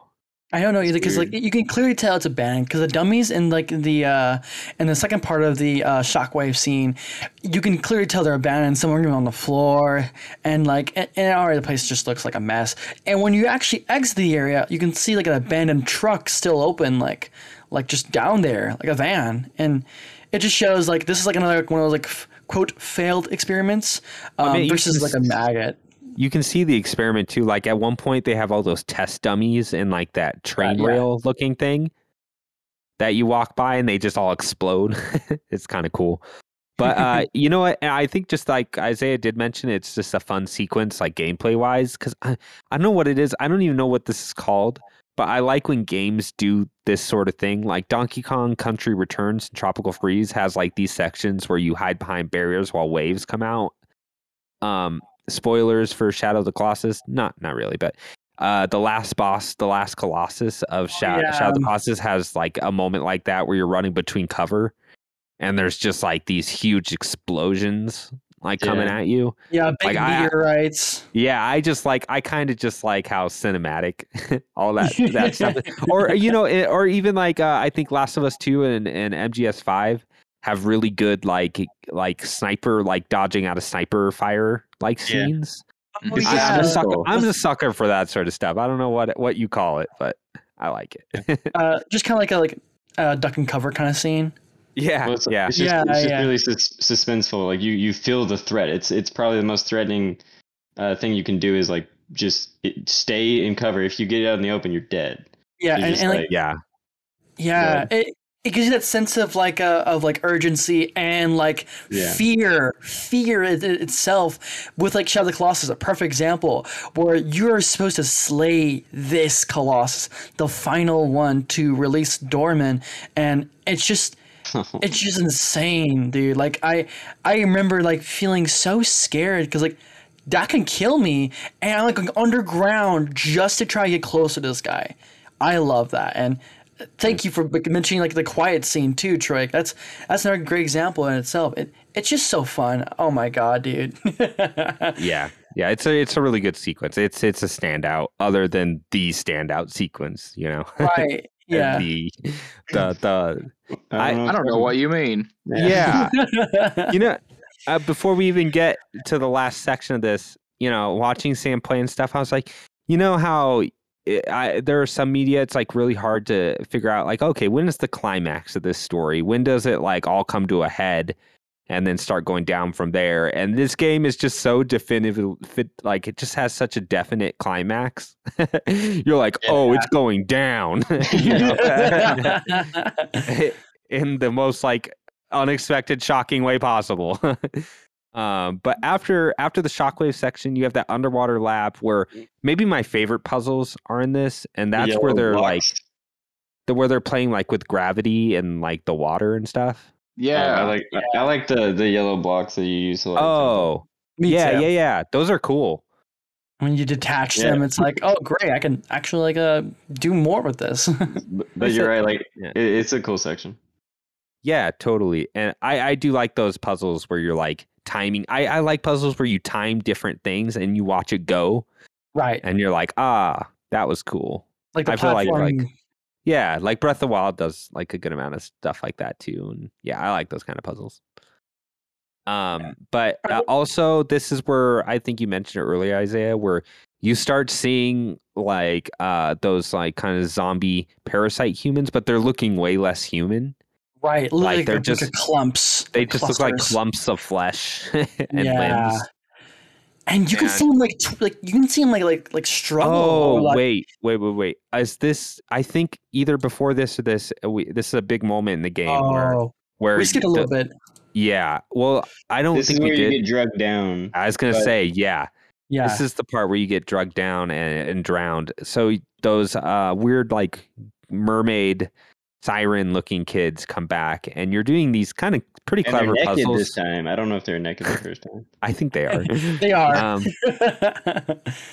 Speaker 3: I don't know either because like you can clearly tell it's abandoned because the dummies in like the uh in the second part of the uh shockwave scene, you can clearly tell they're abandoned. Some are even on the floor, and like and, and already the place just looks like a mess. And when you actually exit the area, you can see like an abandoned truck still open, like like just down there, like a van, and it just shows like this is like another one of those like f- quote failed experiments um,
Speaker 1: mean,
Speaker 3: versus like a maggot.
Speaker 1: You can see the experiment too. Like at one point, they have all those test dummies in like that train
Speaker 3: yeah.
Speaker 1: rail looking thing that you walk by, and they just all explode. it's kind of cool. But uh, you know what? I think just like Izayah did mention, it's just a fun sequence, like gameplay wise. Because I, I don't know what it is. I don't even know what this is called. But I like when games do this sort of thing. Like Donkey Kong Country Returns and Tropical Freeze has like these sections where you hide behind barriers while waves come out. Um, spoilers for Shadow of the Colossus? Not not really, but uh, the last boss, the last Colossus of Shadow,
Speaker 3: Yeah.
Speaker 1: Shadow of the Colossus has like a moment like that where you're running between cover, and there's just like these huge explosions like coming at you.
Speaker 3: Yeah, big
Speaker 1: Like, I-
Speaker 3: meteorites.
Speaker 1: Yeah, I just like I kind of just like how cinematic all that that stuff, or you know, it, or even like uh, I think Last of Us Two and and MGS Five have really good like like sniper like dodging out of sniper fire like
Speaker 2: Yeah.
Speaker 1: scenes.
Speaker 3: Oh,
Speaker 2: It's
Speaker 1: I'm, a sucker. I'm a sucker for that sort of stuff. I don't know what what you call it, but I like it.
Speaker 3: uh, just kind of like a like uh, duck and cover kind of scene.
Speaker 1: Yeah,
Speaker 2: Well, it's,
Speaker 1: yeah.
Speaker 2: it's just,
Speaker 3: Yeah,
Speaker 2: it's just
Speaker 3: yeah.
Speaker 2: really sus- suspenseful. Like you, you feel the threat. It's it's probably the most threatening uh, thing you can do is like just it, stay in cover. If you get out in the open, you're dead.
Speaker 3: Yeah,
Speaker 2: You're
Speaker 3: and, and like,
Speaker 2: like,
Speaker 1: Yeah.
Speaker 3: yeah, it, it gives you that sense of like uh, of like urgency and like
Speaker 2: Yeah.
Speaker 3: fear, fear it, it- itself. With like Shadow of the Colossus, a perfect example where you're supposed to slay this Colossus, the final one to release Dormin, and it's just it's just insane, dude. Like I I remember like feeling so scared because like that can kill me, and I'm like going underground just to try to get closer to this guy. I love that, and thank you for mentioning like the quiet scene too, Troy. That's that's another great example in itself. It it's just so fun. Oh my god, dude.
Speaker 1: Yeah. Yeah. It's a it's a really good sequence. It's it's a standout other than the standout sequence, you know.
Speaker 3: right.
Speaker 1: And
Speaker 3: Yeah.
Speaker 1: the the the I-
Speaker 4: I don't know what you mean.
Speaker 1: yeah. you know, uh, before we even get to the last section of this, you know, watching Sam play and stuff, I was like, you know how it, I, there are some media, it's like really hard to figure out, like, okay, when is the climax of this story? When does it like all come to a head? And then start going down from there. And this game is just so definitive, fit, like it just has such a definite climax. You're like, oh, it's going down. in the most like unexpected shocking way possible um but after after the shockwave section you have that underwater lab where maybe my favorite puzzles are in this and that's where they're like the where they're playing like with gravity and like the water and stuff
Speaker 4: Yeah,
Speaker 2: I like I like the the yellow blocks that you use. Like,
Speaker 1: oh
Speaker 3: Me
Speaker 1: yeah
Speaker 3: too.
Speaker 1: yeah yeah those are cool
Speaker 3: When you detach
Speaker 2: Yeah.
Speaker 3: them, it's like, oh great, I can actually like uh do more with this.
Speaker 2: But, but you're right. Like
Speaker 1: Yeah.
Speaker 2: it, it's a cool section.
Speaker 1: yeah totally and i i do like those puzzles where you're like timing i i like puzzles where you time different things and you watch it go
Speaker 3: right.
Speaker 1: and you're like ah that was cool
Speaker 3: Like the
Speaker 1: I feel like-
Speaker 3: platform.
Speaker 1: like- Yeah, like Breath of the Wild does like a good amount of stuff like that too, and yeah, I like those kind of puzzles. Um, but uh, also this is where I think you mentioned it earlier, Izayah, where you start seeing like uh those like kind of zombie parasite humans, but they're looking way less human.
Speaker 3: right.
Speaker 1: Like,
Speaker 3: like,
Speaker 1: they're
Speaker 3: of
Speaker 1: just-
Speaker 3: clumps.
Speaker 1: They just look like clumps of flesh and
Speaker 3: Yeah.
Speaker 1: limbs.
Speaker 3: And you can
Speaker 1: And-
Speaker 3: see him like t- like you can see him like like like struggle.
Speaker 1: Oh
Speaker 3: like,
Speaker 1: wait, wait, wait, wait! Is this? I think either before this or this, uh, we, this is a big moment in the game where
Speaker 3: Oh,
Speaker 1: where
Speaker 3: we skipped a
Speaker 1: the-
Speaker 3: little bit.
Speaker 1: Yeah. Well, I don't
Speaker 2: This is
Speaker 1: think we
Speaker 2: where you
Speaker 1: did.
Speaker 2: get drugged down.
Speaker 1: I was gonna
Speaker 2: but-
Speaker 1: say, yeah,
Speaker 3: Yeah.
Speaker 1: This is the part where you get drugged down and, and drowned. So those uh, weird, like mermaid siren looking kids come back, and you're doing these kind of pretty
Speaker 2: And
Speaker 1: clever
Speaker 2: naked
Speaker 1: puzzles.
Speaker 2: this time. I don't know if they're naked the first time.
Speaker 1: I think they are.
Speaker 3: they are.
Speaker 1: um,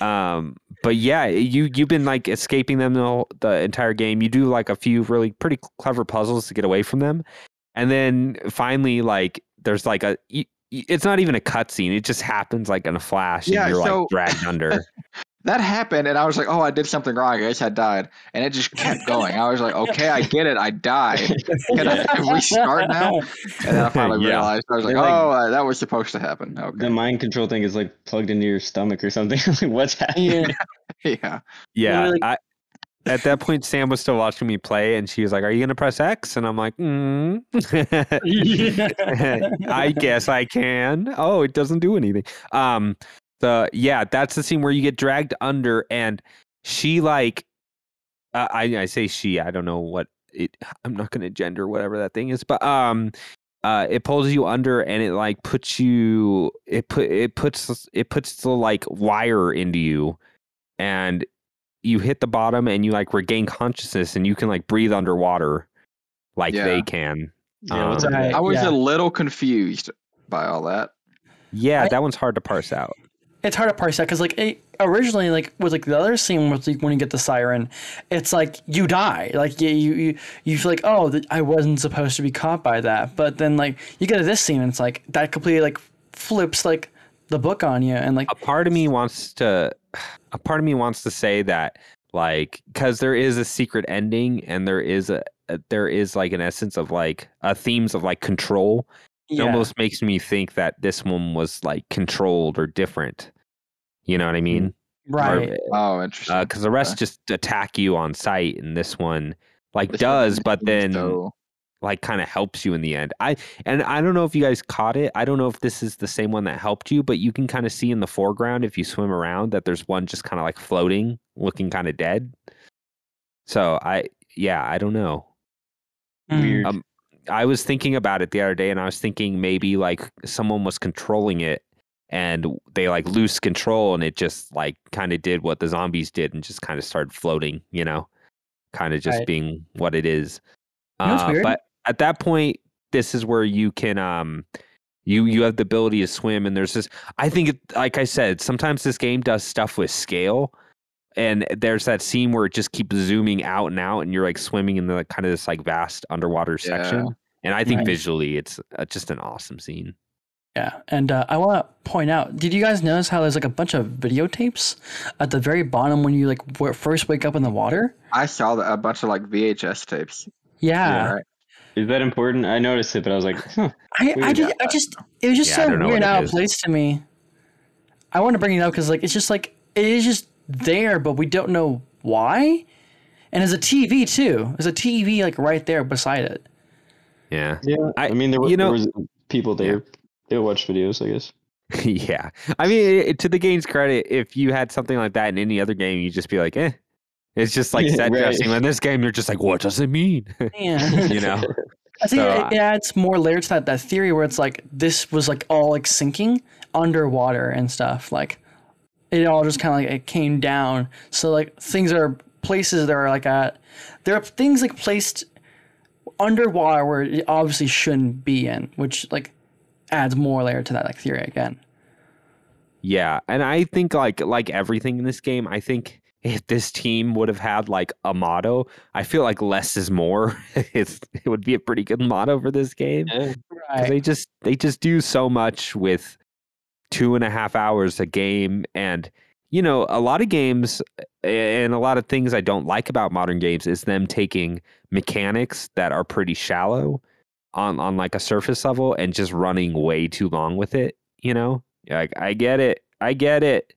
Speaker 1: um, but yeah, you you've been like escaping them the, whole, the entire game. You do like a few really pretty clever puzzles to get away from them, and then finally, like there's like a. You, it's not even a cutscene. It just happens like in a flash,
Speaker 4: Yeah,
Speaker 1: and you're
Speaker 4: so-
Speaker 1: like dragged under.
Speaker 4: That happened, and I was like, "Oh, I did something wrong. I guess I died." And it just kept going. I was like, "Okay, I get it. I died. Can I restart now?" And then I finally
Speaker 1: Yeah.
Speaker 4: realized I was like,
Speaker 2: like-
Speaker 4: "Oh, uh, that was supposed to happen." Okay,
Speaker 2: The mind control thing is like plugged into your stomach or something. like, what's happening?
Speaker 3: yeah.
Speaker 4: yeah.
Speaker 1: Yeah,
Speaker 3: Literally-
Speaker 1: I, at that point, Sam was still watching me play, and she was like, "Are you gonna press X?" And I'm like, mm. "I guess I can." Oh, it doesn't do anything. Um, the yeah, that's the scene where you get dragged under, and she like, uh, I I say she, I don't know what it. I'm not gonna gender whatever that thing is, but um. Uh, it pulls you under and it like puts you it put it puts it puts the like wire into you and you hit the bottom and you like regain consciousness and you can like breathe underwater like
Speaker 4: Yeah.
Speaker 1: they can.
Speaker 2: Yeah,
Speaker 1: Um,
Speaker 2: up with
Speaker 3: Right.
Speaker 2: that?
Speaker 4: I was
Speaker 3: Yeah.
Speaker 4: a little confused by all that.
Speaker 1: Yeah,
Speaker 3: I-
Speaker 1: that one's hard to parse out.
Speaker 3: It's hard to parse that because like it, originally like with like the other scene with like when you get the siren it's like you die like you you you, feel like oh th- i wasn't supposed to be caught by that but then like you get to this scene and it's like that completely like flips like the book on you and like
Speaker 1: A part of me wants to a part of me wants to say that like cuz there is a secret ending and there is a, a there is like an essence of like uh, themes of like control. It
Speaker 3: yeah,
Speaker 1: almost makes me think that this one was like controlled or different. You know what I mean?
Speaker 3: right
Speaker 4: Oh, interesting.
Speaker 1: because the rest
Speaker 4: Okay.
Speaker 1: just attack you on sight, and this one like
Speaker 4: This one
Speaker 1: does, but then
Speaker 4: so-
Speaker 1: like kind of helps you in the end. I and I don't know if you guys caught it. I don't know if this is the same one that helped you, but you can kind of see in the foreground if you swim around that there's one just kind of like floating, looking kind of dead. So I yeah, I don't know.
Speaker 3: Mm.
Speaker 2: Weird.
Speaker 1: Um, I was thinking about it the other day and I was thinking maybe like someone was controlling it and they like lose control and it just like kind of did what the zombies did and just kind of started floating, you know, kind of just
Speaker 3: Right.
Speaker 1: being what it is.
Speaker 3: You know
Speaker 1: Uh,
Speaker 3: weird?
Speaker 1: but at that point, this is where you can um you you have the ability to swim and there's this I think it, like I said, sometimes this game does stuff with scale and there's that scene where it just keeps zooming out and out and you're like swimming in the like, kind of this like vast underwater
Speaker 4: Yeah.
Speaker 1: section. And I think
Speaker 3: Right.
Speaker 1: visually it's uh, just an awesome scene.
Speaker 3: Yeah, and uh, I want to point out: Did you guys notice how there's like a bunch of videotapes at the very bottom when you like w- first wake up in the water?
Speaker 4: I saw the, a bunch of like VHS tapes.
Speaker 3: Yeah,
Speaker 4: Right.
Speaker 2: Is that important? I noticed it, but I was like, huh.
Speaker 3: I, I,
Speaker 2: Weird.
Speaker 3: just, I just it was just
Speaker 1: Yeah, I
Speaker 3: so weird out of place to me. I want to bring it up because like it's just like it is just there, but we don't know why. And there's a TV too. There's a TV like right there beside it.
Speaker 1: Yeah.
Speaker 2: Yeah.
Speaker 1: I-
Speaker 2: I, mean, there, were,
Speaker 1: you know-
Speaker 2: there was people there. They'll watch videos, I guess.
Speaker 1: yeah. I mean, it, to the game's credit, if you had something like that in any other game, you'd just be like, eh. It's just like set
Speaker 2: right.
Speaker 1: dressing. In this game, you're just like, what does it mean?
Speaker 3: Yeah.
Speaker 1: you know?
Speaker 3: I think
Speaker 1: So,
Speaker 3: it,
Speaker 1: uh,
Speaker 3: it adds more layer to that that theory where it's like this was like all like sinking underwater and stuff. Like it all just kind of like it came down. So like things are places that are like at there are things like placed underwater where it obviously shouldn't be in, which like adds more layer to that like theory again.
Speaker 1: Yeah, and I think like like everything in this game, I think if this team would have had like a motto, I feel like less is more. it's it would be a pretty good motto for this game.
Speaker 2: Yeah.
Speaker 1: 'Cause They just they just do so much with two and a half hours a game, and you know a lot of games and a lot of things I don't like about modern games is them taking mechanics that are pretty shallow on on like a surface level and just running way too long with it. You know, like I get it, I get it.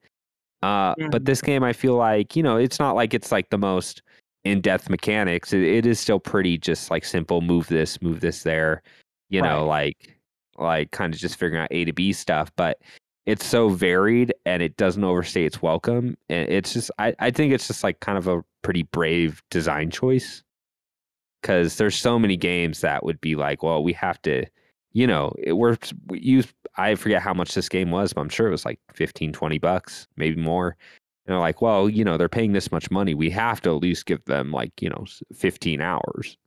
Speaker 1: Uh, but this game, I feel like you know, it's not like it's like the most in-depth mechanics. It, it is still pretty just like simple. Move this, move this there. You know, like like kind of just figuring out A to B stuff. But it's so varied and it doesn't overstay its welcome. And it's just, I, I think it's just like kind of a pretty brave design choice because there's so many games that would be like, well, we have to, you know, it, we use. I forget how much this game was, but I'm sure it was like 15, 20 bucks, maybe more. And they're like, well, you know, they're paying this much money. We have to at least give them like, you know, 15 hours.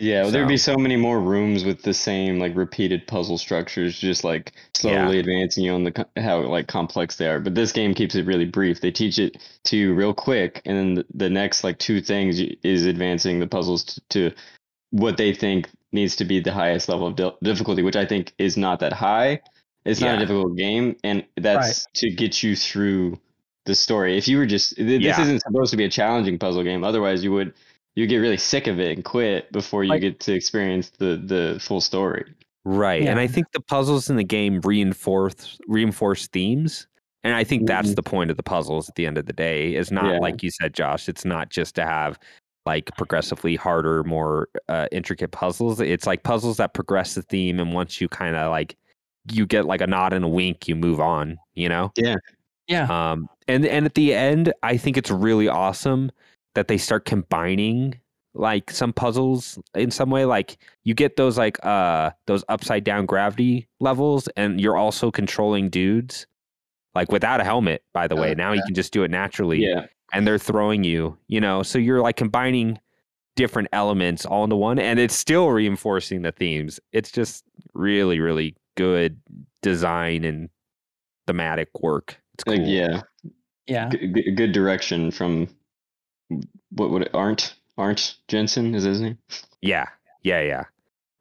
Speaker 2: Yeah, well, there'd be
Speaker 1: So-
Speaker 2: so many more rooms with the same like repeated puzzle structures, just like
Speaker 1: Yeah.
Speaker 2: slowly advancing you on the how like complex they are. But this game keeps it really brief. They teach it to you real quick, and then the, the next like two things is advancing the puzzles to, to what they think needs to be the highest level of dil- difficulty, which I think is not that high. It's not a difficult game, and that's to get you through the story. If you were just th- this
Speaker 1: Yeah.
Speaker 2: isn't supposed to be a challenging puzzle game, otherwise you would you get really sick of it and quit before you
Speaker 3: Like-
Speaker 2: get to experience the the full story.
Speaker 1: Right. And I think the puzzles in the game reinforce reinforce themes. And I think that's
Speaker 2: Mhm.
Speaker 1: the point of the puzzles at the end of the day. Is not
Speaker 2: Yeah.
Speaker 1: like you said, Josh, it's not just to have like progressively harder, more uh, intricate puzzles. It's like puzzles that progress the theme and once you kind of like you get like a nod and a wink, you move on, you know?
Speaker 3: Yeah. Yeah.
Speaker 1: Um, and and at the end, I think it's really awesome that they start combining like some puzzles in some way. Like you get those like uh those upside down gravity levels, and you're also controlling dudes like without a helmet. By the way,
Speaker 4: Uh,
Speaker 1: now you can just do it naturally,
Speaker 2: Yeah.
Speaker 1: and they're throwing you. You know, so you're like combining different elements all into one, and it's still reinforcing the themes. It's just really really good design and thematic work. It's cool.
Speaker 2: Like yeah.
Speaker 3: Yeah.
Speaker 2: G- g- good direction from what would it Arnt Arnt Jensen is his name?
Speaker 1: Yeah, yeah, yeah.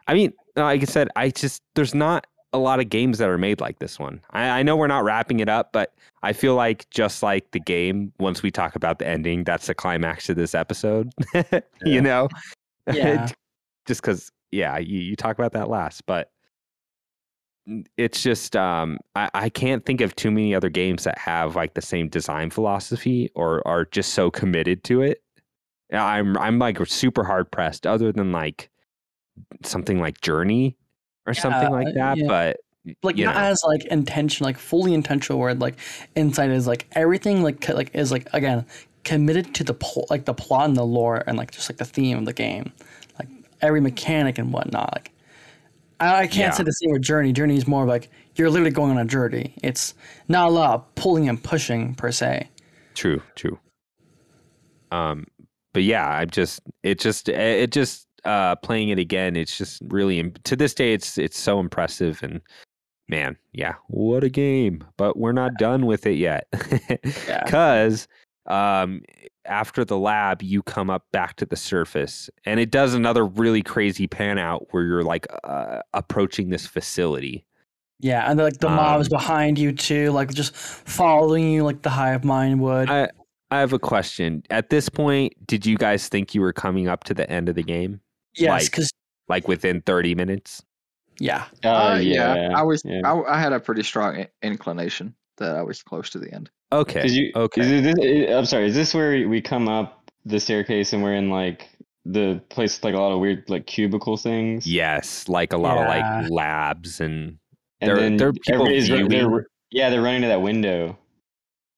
Speaker 1: I mean, like I said, I just there's not a lot of games that are made like this one. I, I know we're not wrapping it up, but I feel like just like the game, once we talk about the ending, that's the climax of this episode.
Speaker 2: Yeah.
Speaker 1: you know,
Speaker 3: Yeah.
Speaker 1: just because, yeah, you, you talk about that last, but it's just um, I, I can't think of too many other games that have like the same design philosophy or are just so committed to it. I'm I'm like super hard pressed, other than like something like Journey or something like that.
Speaker 3: yeah.
Speaker 1: But
Speaker 3: like not
Speaker 1: know.
Speaker 3: as like intention like fully intentional where like inside is like everything like like is like again committed to the pl- like the plot and the lore and like just like the theme of the game, like every mechanic and whatnot. Like I, I can't
Speaker 1: Yeah.
Speaker 3: say the same with Journey. Journey is more of like you're literally going on a journey. It's not a lot of pulling and pushing per se.
Speaker 1: True, true. Um, but yeah, I'm just it just it just uh playing it again. It's just really to this day. It's it's so impressive and man, yeah, what a game! But we're not done with it yet,
Speaker 3: Yeah.
Speaker 1: Because um after the lab you come up back to the surface and it does another really crazy pan out where you're like uh, approaching this facility
Speaker 3: Yeah, and like the mobs
Speaker 1: Um,
Speaker 3: behind you too, like just following you like the hive mind would.
Speaker 1: I I have a question. At this point, did you guys think you were coming up to the end of the game?
Speaker 3: yes,
Speaker 1: like-
Speaker 3: because
Speaker 1: Like within 30 minutes?
Speaker 3: yeah,
Speaker 2: Uh,
Speaker 4: Uh,
Speaker 2: yeah,
Speaker 4: I was.
Speaker 2: yeah.
Speaker 4: I, I had a pretty strong inclination that I was close to the end.
Speaker 1: Okay.
Speaker 2: you,
Speaker 1: okay.
Speaker 2: Is this, I'm sorry. Is this where we come up the staircase and we're in like the place with like a lot of weird like cubicle things?
Speaker 1: yes, like a lot of like labs and
Speaker 2: And
Speaker 1: There-
Speaker 2: then
Speaker 1: there are people
Speaker 2: everybody's run- they're- yeah, they're running to that window.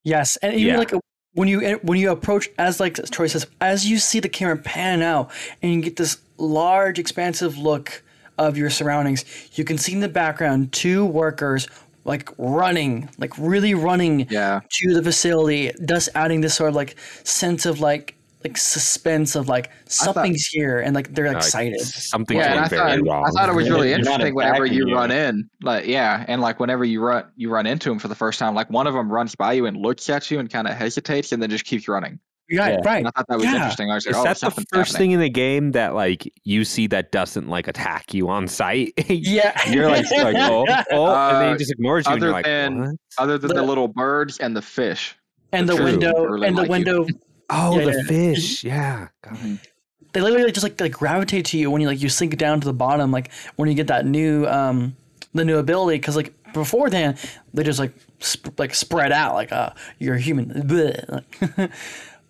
Speaker 3: yes, and even
Speaker 1: Yeah.
Speaker 3: like when you when you approach as like Troy says, as you see the camera pan out and you get this large, expansive look of your surroundings, you can see in the background two workers like running, like really running
Speaker 4: Yeah,
Speaker 3: to the facility, thus adding this sort of like sense of like like suspense of like something's here and like they're
Speaker 1: uh,
Speaker 3: excited.
Speaker 1: something's
Speaker 4: yeah. And I
Speaker 1: very
Speaker 4: thought
Speaker 1: wrong.
Speaker 4: I thought it was really
Speaker 2: they're
Speaker 4: interesting whenever you
Speaker 2: you.
Speaker 4: run in, like yeah, and like whenever you run you run into them for the first time, like one of them runs by you and looks at you and kind of hesitates and then just keeps running.
Speaker 3: Yeah,
Speaker 2: Yeah.
Speaker 3: right.
Speaker 4: And I thought that was
Speaker 3: Yeah.
Speaker 4: interesting. I was like,
Speaker 1: Is
Speaker 4: oh,
Speaker 1: that the first
Speaker 4: happening.
Speaker 1: thing in the game that like you see that doesn't like attack you on sight?
Speaker 3: Yeah.
Speaker 1: You're like, like, oh, oh, and then
Speaker 4: Uh,
Speaker 1: he just ignores you, and
Speaker 4: other
Speaker 1: you're like,
Speaker 4: than-
Speaker 1: what?
Speaker 4: other than the,
Speaker 3: The-
Speaker 4: little birds and the fish.
Speaker 3: and the
Speaker 4: True.
Speaker 3: window
Speaker 4: Really
Speaker 3: and the
Speaker 4: like you.
Speaker 3: window
Speaker 1: Oh,
Speaker 3: yeah,
Speaker 1: the
Speaker 3: yeah.
Speaker 1: fish, yeah. God.
Speaker 3: they literally just like, like gravitate to you when you like you sink down to the bottom like when you get that new um the new ability because like before then they just like sp- like spread out like uh you're a human Bleh.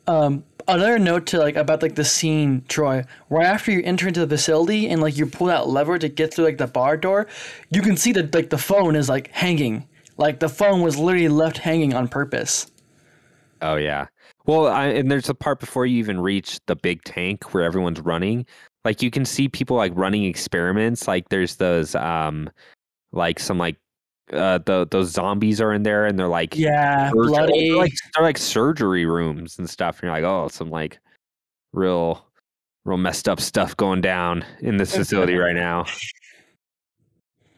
Speaker 3: Um another note to like about like the scene troy right after you enter into the facility and like you pull that lever to get through like the bar door you can see that like the phone is like hanging like the phone was literally left hanging on purpose
Speaker 1: Oh yeah. Well, I, and there's a part before you even reach the big tank where everyone's running. Like you can see people like running experiments. Like there's those um, like some like uh the those zombies are in there and they're like
Speaker 3: yeah
Speaker 1: surgery-
Speaker 3: bloody
Speaker 1: They're like they're like surgery rooms and stuff. And you're like, oh, some like real real messed up stuff going down in this facility right now.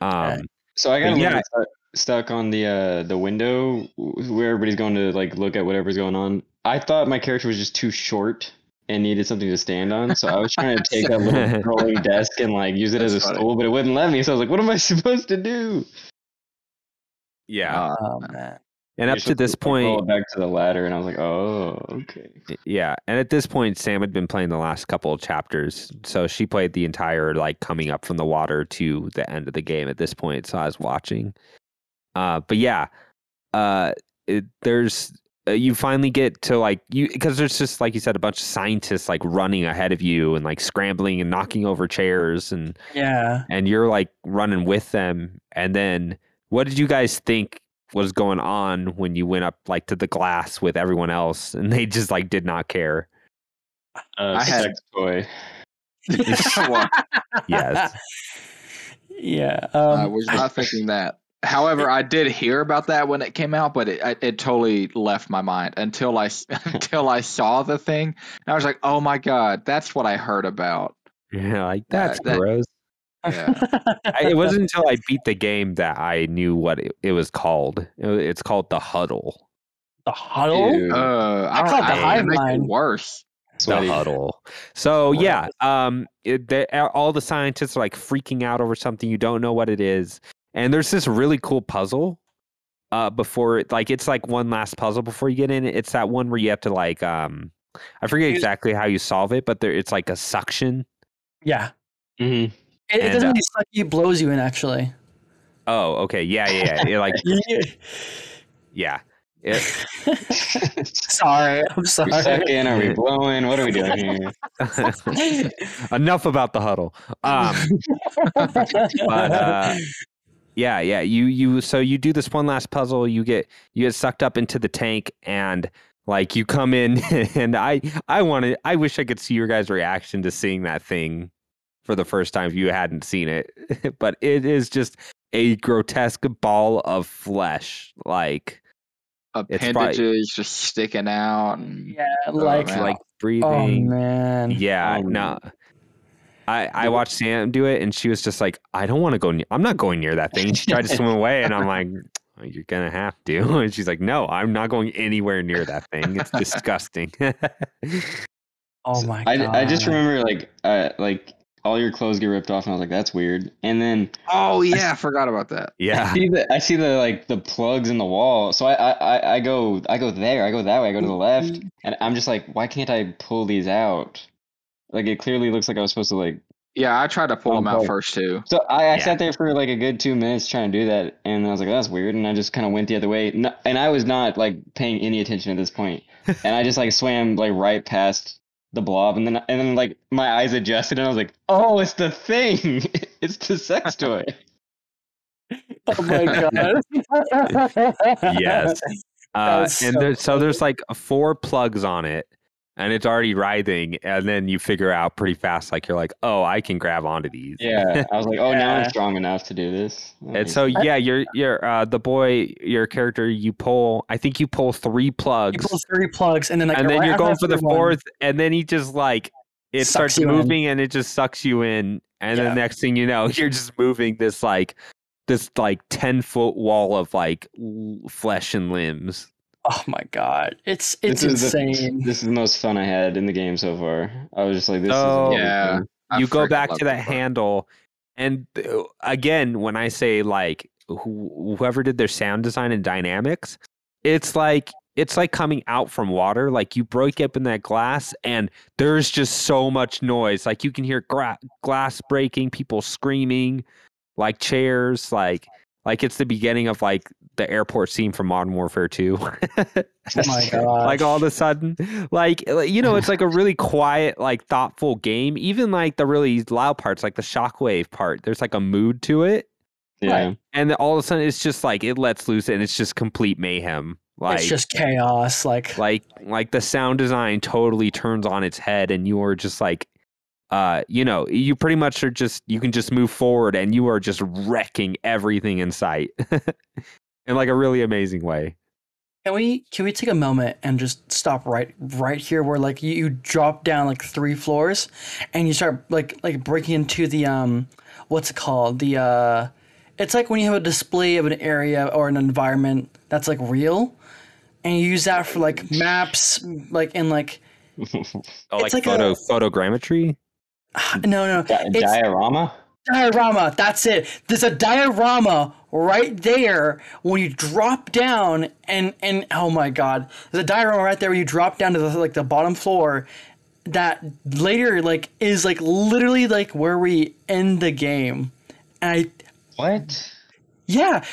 Speaker 1: Um.
Speaker 2: So I got a
Speaker 1: yeah.
Speaker 2: little stuck, stuck on the uh the window where everybody's going to like look at whatever's going on. I thought my character was just too short and needed something to stand on, so I was trying to take that little rolling desk and like use it as a
Speaker 4: funny.
Speaker 2: stool, but it wouldn't let me. So I was like, "What am I supposed to do?"
Speaker 1: Yeah.
Speaker 4: Uh,
Speaker 3: oh man
Speaker 1: and up to this point,
Speaker 2: back to the ladder, and I was like, "Oh, okay."
Speaker 1: Yeah, and at this point, Sam had been playing the last couple of chapters, so she played the entire like coming up from the water to the end of the game. At this point, so I was watching. Uh, but yeah, uh, it, there's uh, you finally get to like you because there's just like you said a bunch of scientists like running ahead of you and like scrambling and knocking over chairs and
Speaker 3: yeah
Speaker 1: and you're like running with them. And then what did you guys think was going on when you went up like to the glass with everyone else and they just like did not care?
Speaker 2: Uh,
Speaker 4: I had-
Speaker 2: sex toy.
Speaker 4: well,
Speaker 1: Yes.
Speaker 3: yeah
Speaker 4: I
Speaker 3: um,
Speaker 4: was not thinking that. However, I did hear about that when it came out, but it it, it totally left my mind until I s- until I saw the thing. And I was like, "Oh my god, that's what I heard about."
Speaker 1: Yeah, like that's
Speaker 4: that-
Speaker 1: gross.
Speaker 4: Yeah.
Speaker 1: I, it wasn't until I beat the game that I knew what it, it was called. It, it's called the Huddle.
Speaker 3: the huddle
Speaker 2: Ew.
Speaker 4: Uh, I
Speaker 3: I
Speaker 4: don't
Speaker 3: caught
Speaker 4: know.
Speaker 3: the
Speaker 1: Hey.
Speaker 3: hive
Speaker 4: It makes it
Speaker 3: mind.
Speaker 4: worse.
Speaker 2: Sweaty.
Speaker 1: The Huddle. So
Speaker 3: What?
Speaker 1: yeah, um, it, they, all the scientists are like freaking out over something you don't know what it is, and there's this really cool puzzle. Uh, before it, like it's like one last puzzle before you get in. It's that one where you have to like um, I forget exactly how you solve it, but there it's like a suction.
Speaker 3: yeah
Speaker 2: Mhm.
Speaker 3: It, it doesn't
Speaker 1: uh,
Speaker 3: really suck you it blows you in actually
Speaker 1: Oh, okay, yeah, yeah, yeah. It, like yeah. It,
Speaker 3: sorry i'm
Speaker 2: we
Speaker 3: sorry
Speaker 2: sucking? Are we blowing? What are we doing here?
Speaker 1: Enough about the huddle. Um, but uh, yeah, yeah. You you so you do this one last puzzle. You get you get sucked up into the tank, and Like you come in and I I wanted I wish I could see your guys' reaction to seeing that thing for the first time if you hadn't seen it. but it is just a grotesque ball of flesh. Like It's probably-
Speaker 4: Appendages just sticking out. And,
Speaker 3: Yeah, like
Speaker 4: man.
Speaker 1: like breathing.
Speaker 3: oh man.
Speaker 1: Yeah,
Speaker 2: Um,
Speaker 1: no. I, I watched Sam do it and she was just like, I don't want to go near I'm not going near that thing. She tried to swim away and I'm like, "Oh, you're gonna have to. And she's like, No, I'm not going anywhere near that thing. It's disgusting.
Speaker 3: Oh my
Speaker 2: I. I just remember like uh, like all your clothes get ripped off, and I was like, that's weird. And then
Speaker 4: oh yeah, I forgot about that.
Speaker 2: I
Speaker 1: yeah.
Speaker 2: see the I see the like the plugs in the wall. So I, I I I go I go there. I go that way. I go to the left, mm-hmm. and I'm just like, why can't I pull these out? Like it clearly looks like I was supposed to like.
Speaker 4: Yeah, I tried to pull
Speaker 2: Oh,
Speaker 4: them out
Speaker 2: boy.
Speaker 4: first too.
Speaker 2: So I, I
Speaker 1: Yeah.
Speaker 2: sat there for like a good two minutes trying to do that, and I was like, that's weird, and I just kind of went the other way, and I was not like paying any attention at this point, and I just like swam like right past the blob, and then and then like my eyes adjusted, and I was like, oh, it's the thing, it's the sex toy.
Speaker 3: Oh my god.
Speaker 1: Yes. Uh,
Speaker 3: was
Speaker 1: and
Speaker 3: so
Speaker 1: there, so there's like four plugs on it and it's already writhing and then you figure out pretty fast like you're like oh i can grab onto these
Speaker 2: Yeah, I was like, oh, now I'm strong enough to do this.
Speaker 1: and so yeah you're you're uh the boy your character you pull i think you pull three
Speaker 3: You
Speaker 1: plugs
Speaker 3: pull three plugs and then like
Speaker 1: and then
Speaker 3: right
Speaker 1: you're going for the
Speaker 3: fourth one-
Speaker 1: fourth and then he just like it
Speaker 3: Sucks
Speaker 1: starts
Speaker 3: you in.
Speaker 1: moving and it just sucks you in and
Speaker 3: Yeah.
Speaker 1: the next thing you know you're just moving this like this like 10 foot wall of like flesh and limbs
Speaker 3: Oh my god. It's it's
Speaker 2: this is the-
Speaker 3: insane.
Speaker 2: this is the most fun I had in the game so far. I was just like, this
Speaker 1: Oh.
Speaker 2: is
Speaker 4: Yeah.
Speaker 2: amazing.
Speaker 4: I
Speaker 1: you go back to that
Speaker 4: that
Speaker 1: handle and uh, again when i say like who, whoever did their sound design and dynamics it's like it's like coming out from water like you break up in that glass and there's just so much noise like you can hear gra- glass breaking people screaming like chairs like like it's the beginning of like the airport scene from modern warfare 2
Speaker 3: Oh my god.
Speaker 1: like all of a sudden like like, you know it's like a really quiet like thoughtful game even like the really loud parts like the shockwave part there's like a mood to it
Speaker 2: Yeah.
Speaker 1: and then all of a sudden it's just like it lets loose and it's just complete mayhem like
Speaker 3: it's just chaos. Like
Speaker 1: like like the sound design totally turns on its head and you are just like uh you know you pretty much are just you can just move forward and you are just wrecking everything in sight in like a really amazing way.
Speaker 3: Can we can we take a moment and just stop right right here where like you, you drop down like three floors and you start like like breaking into the um what's it called? The uh it's like when you have a display of an area or an environment that's like real and you use that for like maps like and like
Speaker 1: oh
Speaker 3: It's
Speaker 1: like,
Speaker 3: like
Speaker 1: photo
Speaker 3: a-
Speaker 1: photogrammetry
Speaker 3: no no
Speaker 2: Di-
Speaker 3: it's
Speaker 2: diorama.
Speaker 3: diorama. That's it. There's a diorama right there when you drop down and and oh my god. There's a diorama right there where you drop down to the like the bottom floor that later like is like literally like where we end the game. And i
Speaker 2: What?
Speaker 3: yeah.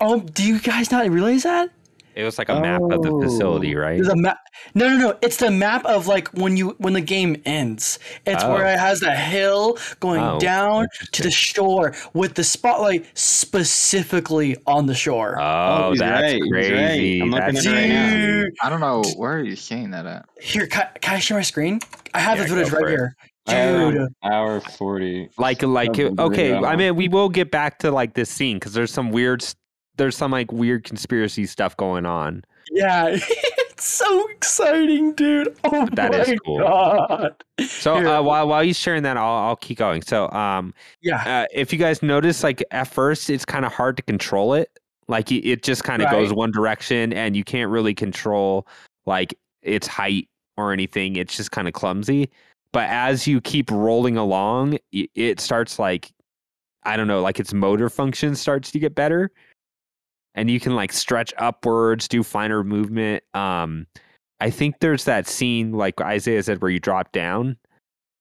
Speaker 3: Oh do you guys not realize that
Speaker 1: It was like a map of the facility,
Speaker 2: Oh.
Speaker 1: right?
Speaker 3: There's a map. No, no, no. It's the map of like when you when the game ends. It's where
Speaker 1: Oh.
Speaker 3: it has the hill going
Speaker 1: Oh,
Speaker 3: down to the shore with the spotlight specifically on the shore.
Speaker 1: Oh, oh
Speaker 2: he's
Speaker 1: that's
Speaker 2: right, he's right.
Speaker 1: crazy.
Speaker 2: I'm looking
Speaker 1: That's
Speaker 2: at it right now.
Speaker 4: I don't know where are you seeing that at.
Speaker 3: here, can, can I share my screen? I have
Speaker 1: Yeah,
Speaker 3: the footage right
Speaker 1: it.
Speaker 3: here. Dude,
Speaker 2: an hour forty.
Speaker 1: like like
Speaker 2: Oh,
Speaker 1: okay. I mean, we will get back to like this scene because there's some weird, s- there's some like weird conspiracy stuff going on.
Speaker 3: yeah, it's so exciting, dude. Oh
Speaker 1: That
Speaker 3: my
Speaker 1: is cool.
Speaker 3: god.
Speaker 1: So uh, while while he's sharing that, I'll I'll keep going. So um,
Speaker 3: Yeah,
Speaker 1: uh, if you guys notice, like at first, it's kind of hard to control it. Like it, it just kind of
Speaker 3: Right.
Speaker 1: goes one direction, and you can't really control like its height or anything. It's just kind of clumsy. But as you keep rolling along, it starts like I don't know, like its motor function starts to get better, and you can like stretch upwards, do finer movement. Um, I think there's that scene, like Izayah said, where you drop down.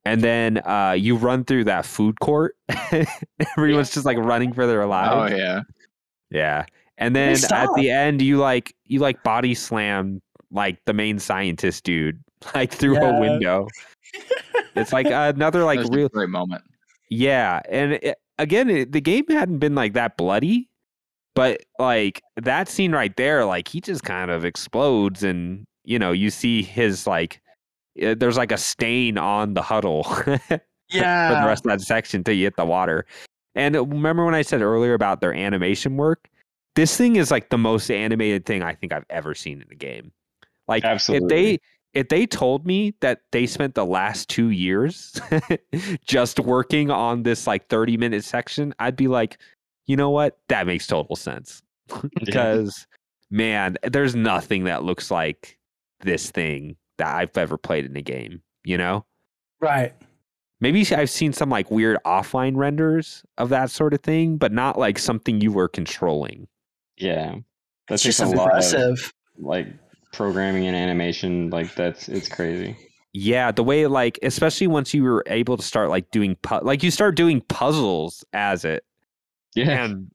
Speaker 1: And then uh, you run through that food court. Everyone's just like running for their lives.
Speaker 4: Oh yeah.
Speaker 1: Yeah. And then at the end, you like you like body slam like the main scientist dude like through
Speaker 3: Yeah.
Speaker 1: a window. It's like another like real
Speaker 4: great moment.
Speaker 1: yeah, and it, again, it, the game hadn't been like that bloody, but like that scene right there, like he just kind of explodes, and you know you see his like uh, there's like a stain on the huddle yeah. for the rest of that section till you hit the water. And uh, remember when I said earlier about their animation work? This thing is like the most animated thing I think I've ever seen in a game. Like if
Speaker 2: Absolutely.
Speaker 1: they if they told me that they spent the last two years just working on this like 30 minute section, I'd be like, you know what? That makes total sense. because man, there's nothing that looks like this thing that I've ever played in a game, you know?
Speaker 3: Right.
Speaker 1: Maybe I've seen some like weird offline renders of that sort of thing, but not like something you were controlling.
Speaker 2: yeah, That's
Speaker 3: just
Speaker 2: a lot of
Speaker 3: impressive.
Speaker 2: like programming and animation. Like that's it's crazy.
Speaker 1: Yeah, the way like especially once you were able to start like doing pu- like you start doing puzzles as it
Speaker 2: Yeah,
Speaker 1: and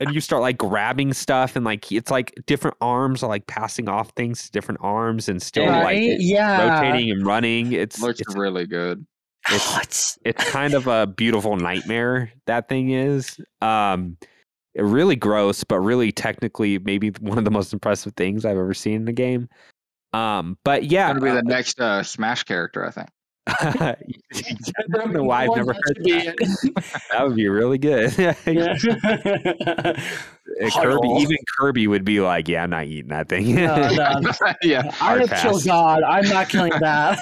Speaker 1: and you start like grabbing stuff and like it's like different arms are like passing off things to different arms and still
Speaker 2: Yeah,
Speaker 1: like
Speaker 3: yeah.
Speaker 1: rotating and running. It's
Speaker 4: Looks
Speaker 1: it's,
Speaker 4: really good.
Speaker 1: it's-
Speaker 3: Oh, it's
Speaker 1: it's kind of a beautiful nightmare that thing is. Um really gross, but really technically maybe one of the most impressive things I've ever seen in a game. Um, but yeah,
Speaker 4: Gonna be the next uh, Smash character, I think.
Speaker 1: I don't know why I've never heard that. That would be really good.
Speaker 3: Yeah.
Speaker 1: Kirby, even Kirby would be like, "Yeah, I'm not eating that thing."
Speaker 3: No, no.
Speaker 4: yeah.
Speaker 3: I would kill God. I'm not killing that.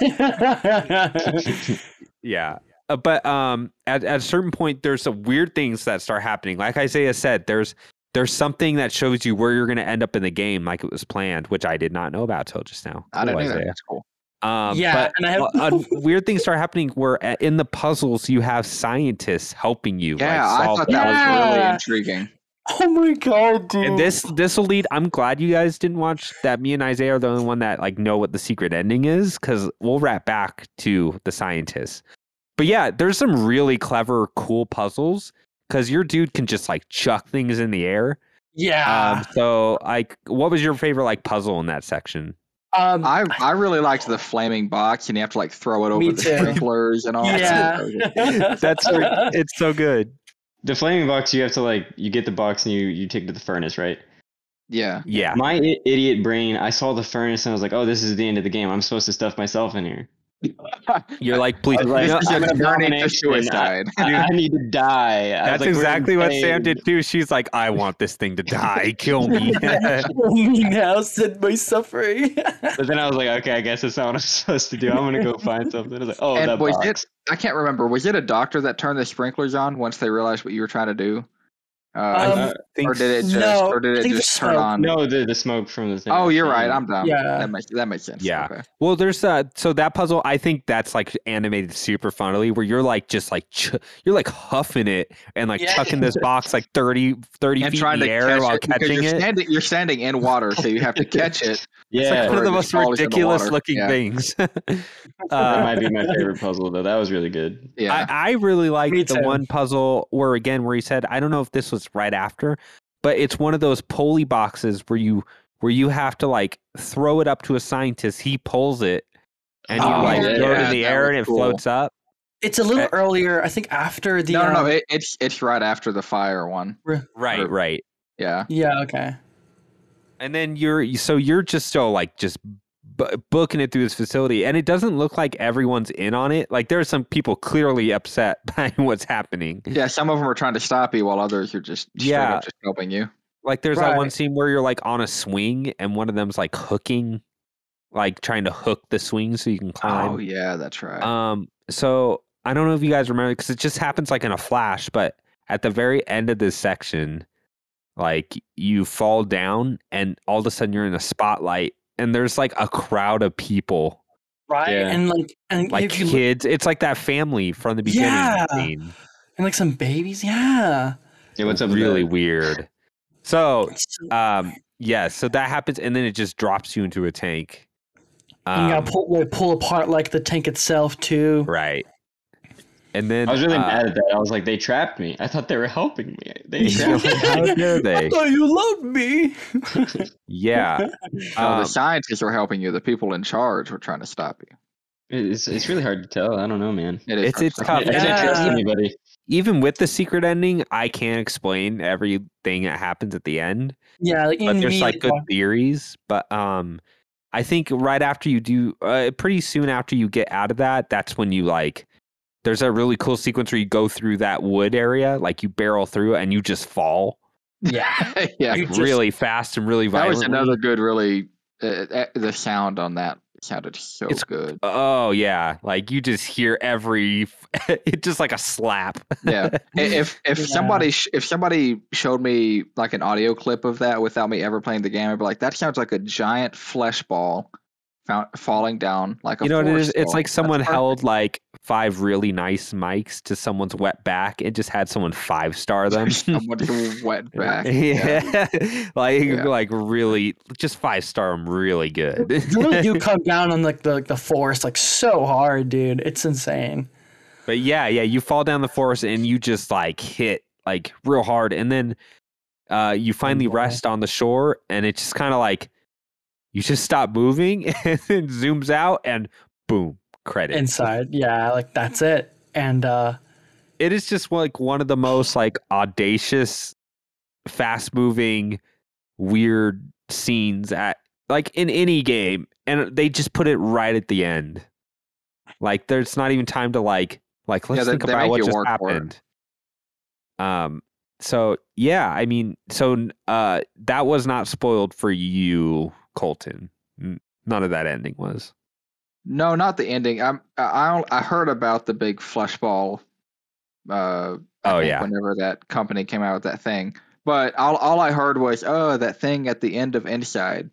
Speaker 1: yeah, Uh, but um, at at a certain point, there's some weird things that start happening. Like Izayah said, there's there's something that shows you where you're going to end up in the game, like it was planned, which I did not know about till just now.
Speaker 4: I didn't know that. That's cool.
Speaker 1: Um,
Speaker 3: Yeah,
Speaker 1: but
Speaker 3: and I have-
Speaker 1: uh, weird things start happening where uh, in the puzzles you have scientists helping you.
Speaker 4: Yeah,
Speaker 1: like,
Speaker 4: I thought that was really intriguing.
Speaker 3: oh my god, dude.
Speaker 1: And this this will lead. I'm glad you guys didn't watch that. Me and Izayah are the only one that like know what the secret ending is because we'll wrap back to the scientists. But yeah, there's some really clever, cool puzzles because your dude can just like chuck things in the air.
Speaker 3: yeah.
Speaker 1: Um, so like, what was your favorite like puzzle in that section?
Speaker 3: Um,
Speaker 4: I I really liked the flaming box, and you have to like throw it over the
Speaker 3: too.
Speaker 4: sprinklers and all.
Speaker 3: Yeah.
Speaker 4: stuff.
Speaker 1: That's it's so good.
Speaker 2: the flaming box. You have to like you get the box and you you take it to the furnace, right?
Speaker 4: Yeah.
Speaker 1: Yeah,
Speaker 2: My I- idiot brain. I saw the furnace and I was like, oh, this is the end of the game. I'm supposed to stuff myself in here.
Speaker 1: You're like, please.
Speaker 2: I was like,
Speaker 1: You
Speaker 4: This is
Speaker 2: I'm
Speaker 4: a
Speaker 2: an
Speaker 4: to
Speaker 2: abomination. I-
Speaker 4: suicide.
Speaker 2: I, I need to die. I
Speaker 1: that's
Speaker 2: like,
Speaker 1: exactly what Sam did too. She's like, I want this thing to die. Kill me.
Speaker 3: Kill me now, send my suffering.
Speaker 2: But then I was like, okay, I guess that's not what I'm supposed to do. I'm gonna go find something. I was like, oh,
Speaker 4: and
Speaker 2: that
Speaker 4: was
Speaker 2: box.
Speaker 4: it? I can't remember. Was it a doctor that turned the sprinklers on once they realized what you were trying to do? Uh,
Speaker 3: Um,
Speaker 4: or did it just?
Speaker 3: no,
Speaker 4: or did it just turn
Speaker 3: smoke-
Speaker 4: on?
Speaker 2: No, the the smoke from the thing.
Speaker 4: Oh, you're right. I'm dumb.
Speaker 3: Yeah.
Speaker 4: That makes that makes sense.
Speaker 1: Yeah.
Speaker 4: Okay.
Speaker 1: Well, there's uh so that puzzle I think that's like animated super funnily where you're like just like ch- you're like huffing it and like
Speaker 3: Yeah.
Speaker 1: chucking this box like 30 30
Speaker 4: And
Speaker 1: feet
Speaker 4: trying
Speaker 1: in the
Speaker 4: to
Speaker 1: air
Speaker 4: catch
Speaker 1: while
Speaker 4: it
Speaker 1: catching
Speaker 4: you're
Speaker 1: it.
Speaker 4: standing, you're standing in water, so you have to catch it.
Speaker 2: Yeah,
Speaker 1: It's like one of the most
Speaker 4: just the
Speaker 1: ridiculous looking
Speaker 4: Yeah.
Speaker 1: things.
Speaker 2: that
Speaker 1: uh,
Speaker 2: might be my favorite puzzle though. That was really good.
Speaker 4: Yeah.
Speaker 1: I, I really like
Speaker 3: Me
Speaker 1: the
Speaker 3: too.
Speaker 1: one puzzle where again where he said I don't know if this was right after, but it's one of those pulley boxes where you where you have to like throw it up to a scientist. He pulls it and you
Speaker 3: Oh,
Speaker 1: like
Speaker 3: yeah,
Speaker 1: throw it in the air and it
Speaker 4: cool.
Speaker 1: floats up.
Speaker 3: it's a little
Speaker 1: Uh,
Speaker 3: earlier, I think after the.
Speaker 4: no, no, no.
Speaker 3: um,
Speaker 4: It, it's it's right after the fire one.
Speaker 1: Right,
Speaker 4: Or-
Speaker 1: right.
Speaker 4: Yeah.
Speaker 3: yeah, okay.
Speaker 1: And then you're so you're just so like just bu- booking it through this facility, and it doesn't look like everyone's in on it. Like there are some people clearly upset by what's happening.
Speaker 4: Yeah. Some of them are trying to stop you, while others are just
Speaker 1: Yeah.
Speaker 4: just helping you.
Speaker 1: Like there's that one scene where you're like on a swing, and one of them's like hooking, like trying to hook the swing so you can climb.
Speaker 4: Oh yeah, that's right.
Speaker 1: Um, so I don't know if you guys remember because it just happens like in a flash, but at the very end of this section, like you fall down and all of a sudden you're in a spotlight and there's like a crowd of people,
Speaker 3: Right,
Speaker 2: Yeah.
Speaker 3: and like and
Speaker 1: like
Speaker 3: if you look-
Speaker 1: kids. It's like that family from the beginning
Speaker 3: Yeah.
Speaker 1: scene.
Speaker 3: and like some babies. Yeah.
Speaker 2: Yeah, what's up?
Speaker 1: Really
Speaker 2: that?
Speaker 1: weird. So,
Speaker 3: It's so-
Speaker 1: um, yeah, so that happens and then it just drops you into a tank.
Speaker 3: and you
Speaker 1: Um,
Speaker 3: gotta pull, like, pull apart like the tank itself too.
Speaker 1: right. And then
Speaker 2: I was really
Speaker 1: uh,
Speaker 2: mad at that. I was like, they trapped me. I thought they were helping me. They
Speaker 1: you're
Speaker 2: trapped
Speaker 1: like,
Speaker 2: me.
Speaker 1: How dare they?
Speaker 3: thought you loved me.
Speaker 1: Yeah.
Speaker 4: no,
Speaker 1: um,
Speaker 4: the scientists were helping you. The people in charge were trying to stop you.
Speaker 2: It's it's really hard to tell. I don't know, man.
Speaker 4: It is
Speaker 1: It's- it's
Speaker 4: hard
Speaker 1: tough.
Speaker 4: to-
Speaker 2: I didn't trust anybody.
Speaker 1: even with the secret ending, I can't explain everything that happens at the end.
Speaker 3: Yeah, like
Speaker 1: But
Speaker 3: in
Speaker 1: there's like good theories. But um, I think right after you do, uh, pretty soon after you get out of that, that's when you like. There's a really cool sequence where you go through that wood area, like you barrel through and you just fall
Speaker 3: Yeah.
Speaker 4: yeah,
Speaker 1: like
Speaker 3: just-
Speaker 1: really fast and really violent.
Speaker 4: that was another good. Really, uh, uh, the sound on that sounded so
Speaker 1: It's-
Speaker 4: good.
Speaker 1: Oh yeah, like you just hear every, it's just like a slap.
Speaker 4: Yeah, if if
Speaker 3: Yeah.
Speaker 4: somebody if somebody showed me like an audio clip of that without me ever playing the game, I'd be like, that sounds like a giant flesh ball falling down like a.
Speaker 1: you know what it is?
Speaker 4: force
Speaker 1: It's like someone held like five really nice mics to someone's wet back and just had someone five star them.
Speaker 4: someone's wet back.
Speaker 1: yeah, like
Speaker 4: Yeah.
Speaker 1: like really, just five star them really good.
Speaker 3: You really do come down on like the like the forest like so hard, dude. It's insane.
Speaker 1: But yeah, yeah, you fall down the forest and you just like hit like real hard, and then uh, you finally
Speaker 3: boy.
Speaker 1: rest on the shore, and it's just kind of like you just stop moving, and then zooms out, and boom, credits.
Speaker 3: Inside. Yeah, like that's it. And uh
Speaker 1: it is just like one of the most like audacious, fast moving, weird scenes at like in any game, and they just put it right at the end. Like there's not even time to like like let's
Speaker 4: they-
Speaker 1: think
Speaker 4: they
Speaker 1: about
Speaker 4: make
Speaker 1: what just
Speaker 4: work for it.
Speaker 1: happened. Um. So yeah, I mean, so uh, that was not spoiled for you, Colton. None of that ending was.
Speaker 4: No, not the ending. I'm, I I heard about the big flesh ball. Uh,
Speaker 1: Oh, yeah.
Speaker 4: Whenever that company came out with that thing, but all all I heard was oh that thing at the end of Inside.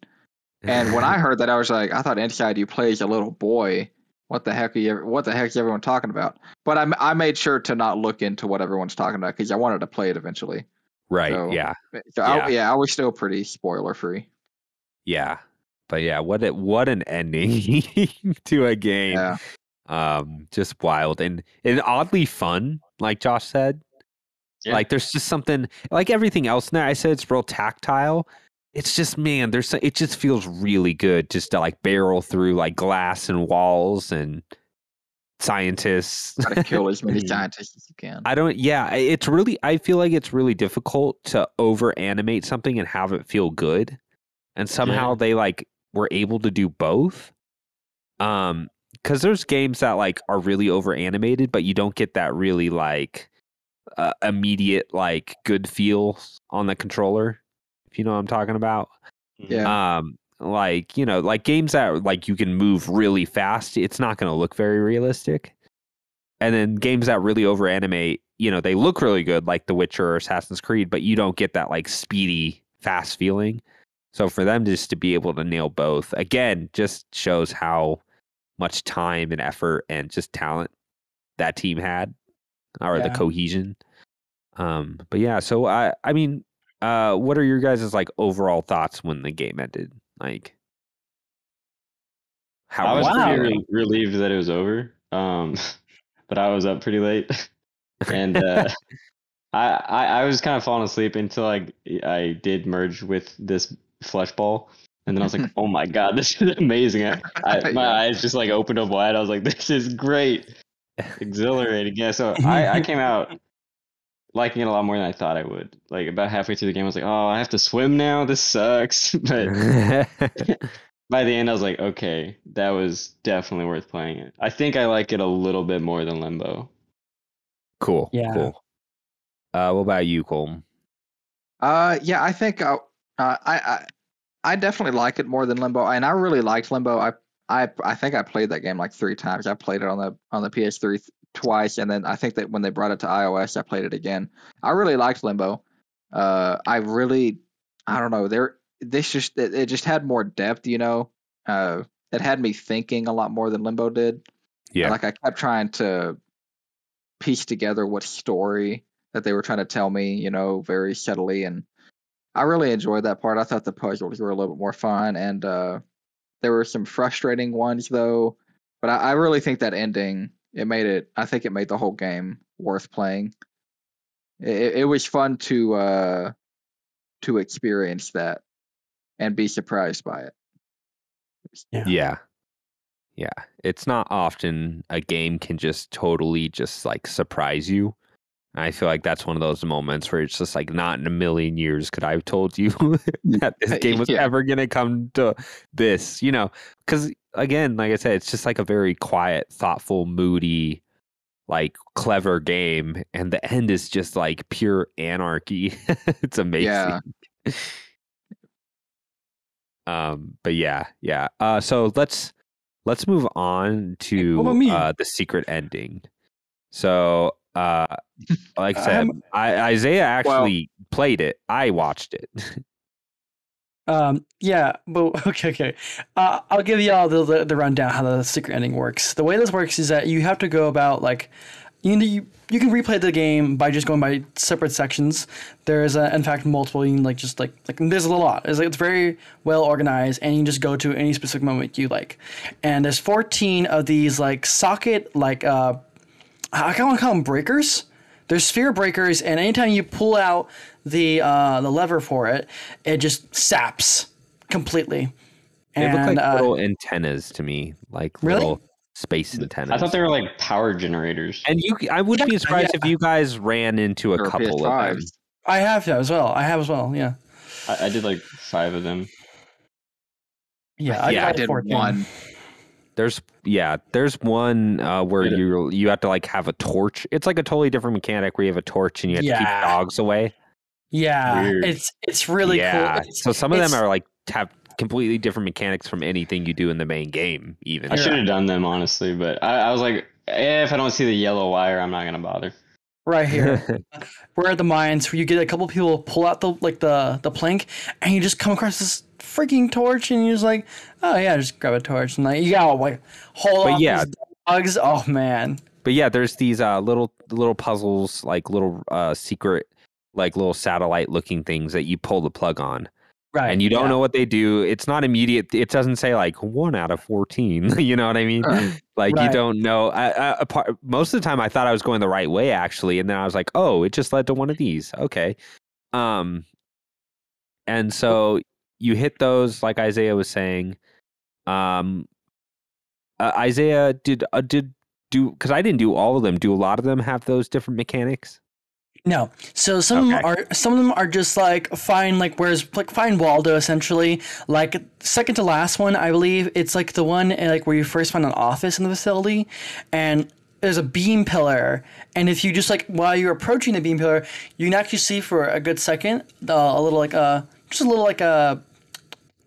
Speaker 4: And when I heard that, I was like, I thought Inside you play as a little boy. What the heck are you? What the heck is everyone talking about? But I I made sure to not look into what everyone's talking about because I wanted to play it eventually.
Speaker 1: right,
Speaker 4: so-
Speaker 1: yeah.
Speaker 4: So I, yeah, I was still pretty spoiler free.
Speaker 1: Yeah. But yeah, what a, what an ending to a game.
Speaker 4: Yeah,
Speaker 1: Um just wild and and oddly fun, like Josh said.
Speaker 2: Yeah.
Speaker 1: Like there's just something like everything else in there. I said it's real tactile. It's just man, there's it just feels really good just to like barrel through like glass and walls and scientists.
Speaker 4: gotta kill as many scientists as you can.
Speaker 1: I don't. Yeah, it's really. I feel like it's really difficult to over animate something and have it feel good, and somehow they like were able to do both. Um, because there's games that like are really over animated, but you don't get that really like uh, immediate like good feel on the controller. If you know what I'm talking about.
Speaker 4: Yeah.
Speaker 1: Um, like you know, like games that like you can move really fast, it's not going to look very realistic. And then games that really over animate, you know, they look really good, like The Witcher or Assassin's Creed, but you don't get that like speedy, fast feeling. So for them just to be able to nail both, again, just shows how much time and effort and just talent that team had, or the cohesion. Um, but yeah, so I, I mean, uh, what are your guys' like overall thoughts when the game ended? Like, how
Speaker 2: I was
Speaker 3: Wow.
Speaker 2: pretty relieved that it was over. Um, but I was up pretty late, and uh, I, I I was kind of falling asleep until I I did merge with this flesh ball, and then I was like, oh my god, this is amazing! I, I, my
Speaker 4: Yeah.
Speaker 2: eyes just like opened up wide. I was like, this is great, exhilarating. Yeah, so I I came out liking it a lot more than I thought I would. Like about halfway through the game, I was like, oh, I have to swim now. This sucks, but by the end, I was like, okay, that was definitely worth playing it. I think I like it a little bit more than Limbo.
Speaker 1: cool,
Speaker 3: Yeah.
Speaker 1: cool. Uh, what about you, Colton?
Speaker 4: Uh, yeah, I think I, uh, I, I, I definitely like it more than Limbo, and I really liked Limbo. I, I, I think I played that game like three times. I played it on the on the PS3 th- twice, and then I think that when they brought it to iOS, I played it again. I really liked Limbo. Uh, I really, I don't know, there, this just it, it just had more depth, you know. Uh, it had me thinking a lot more than Limbo did.
Speaker 1: Yeah.
Speaker 4: Like I kept trying to piece together what story that they were trying to tell me, you know, very subtly. And I really enjoyed that part. I thought the puzzles were a little bit more fun. And uh, there were some frustrating ones, though. But I, I really think that ending, it made it, I think it made the whole game worth playing. It, it was fun to uh, to experience that and be surprised by it.
Speaker 3: Yeah.
Speaker 1: Yeah. Yeah. It's not often a game can just totally just like surprise you. I feel like that's one of those moments where it's just like not in a million years could I have told you that this game was
Speaker 4: Yeah.
Speaker 1: ever going to come to this, you know, because again, like I said, it's just like a very quiet, thoughtful, moody, like clever game, and the end is just like pure anarchy. it's amazing.
Speaker 4: Yeah.
Speaker 1: Um, but yeah, yeah. Uh, so let's let's move on to
Speaker 3: me?
Speaker 1: uh, the secret ending. So, uh, like I said,
Speaker 3: I'm-
Speaker 1: Izayah actually played it. I watched it.
Speaker 3: Um, yeah, but okay, okay. Uh, I'll give y'all the, the the rundown how the secret ending works. The way this works is that you have to go about like you you, you can replay the game by just going by separate sections. There's uh in fact multiple. You can like just like like there's a lot. It's like it's very well organized, and you can just go to any specific moment you like. And there's 14 of these like socket like uh I kind of want to call them breakers. They're sphere breakers, and anytime you pull out the uh, the lever for it, it just saps completely.
Speaker 1: They look like
Speaker 3: uh,
Speaker 1: little antennas to me, like
Speaker 3: Really?
Speaker 1: little space antennas.
Speaker 2: I thought they were like power generators.
Speaker 1: and you, I wouldn't be surprised if you guys ran into a
Speaker 4: Or
Speaker 1: couple of them.
Speaker 3: I have that as well. I have as well. Yeah,
Speaker 2: I, I did like five of them.
Speaker 3: yeah. I,
Speaker 1: Yeah,
Speaker 3: I
Speaker 4: I did
Speaker 3: 14.
Speaker 4: one.
Speaker 1: There's yeah, there's one uh, where
Speaker 2: Yeah.
Speaker 1: you you have to like have a torch. It's like a totally different mechanic where you have a torch and you have to keep dogs away.
Speaker 3: Yeah,
Speaker 2: Weird.
Speaker 3: it's it's really
Speaker 1: yeah.
Speaker 3: cool. It's-
Speaker 1: so some of them are like have completely different mechanics from anything you do in the main game. Even
Speaker 2: I should have done them honestly, but I, I was like, eh, if I don't see the yellow wire, I'm not gonna bother.
Speaker 3: right here. We're at the mines where you get a couple people pull out the like the the plank, and you just come across this freaking torch, and you're just like, oh yeah, just grab a torch, and like you gotta like hold
Speaker 1: But
Speaker 3: off
Speaker 1: yeah.
Speaker 3: dogs. Oh man,
Speaker 1: but yeah, there's these uh, little little puzzles, like little uh, secret, like little satellite looking things that you pull the plug on.
Speaker 3: right?
Speaker 1: and you don't
Speaker 3: yeah.
Speaker 1: know what they do. It's not immediate. It doesn't say like one out of fourteen. you know what I mean?
Speaker 4: Uh,
Speaker 1: like you don't know. I, I, apart, most of the time, I thought I was going the right way actually, and then I was like, oh, it just led to one of these. Okay, um, and so you hit those like Izayah was saying. Um, uh, Izayah did uh, did do because I didn't do all of them. Do a lot of them have those different mechanics?
Speaker 3: No. So some
Speaker 1: Okay.
Speaker 3: are some of them are just like find like where's like find Waldo essentially. Like second to last one, I believe it's like the one uh, like where you first find an office in the facility, and there's a beam pillar, and if you just like while you're approaching the beam pillar, you can actually see for a good second uh, a little like a just a little like a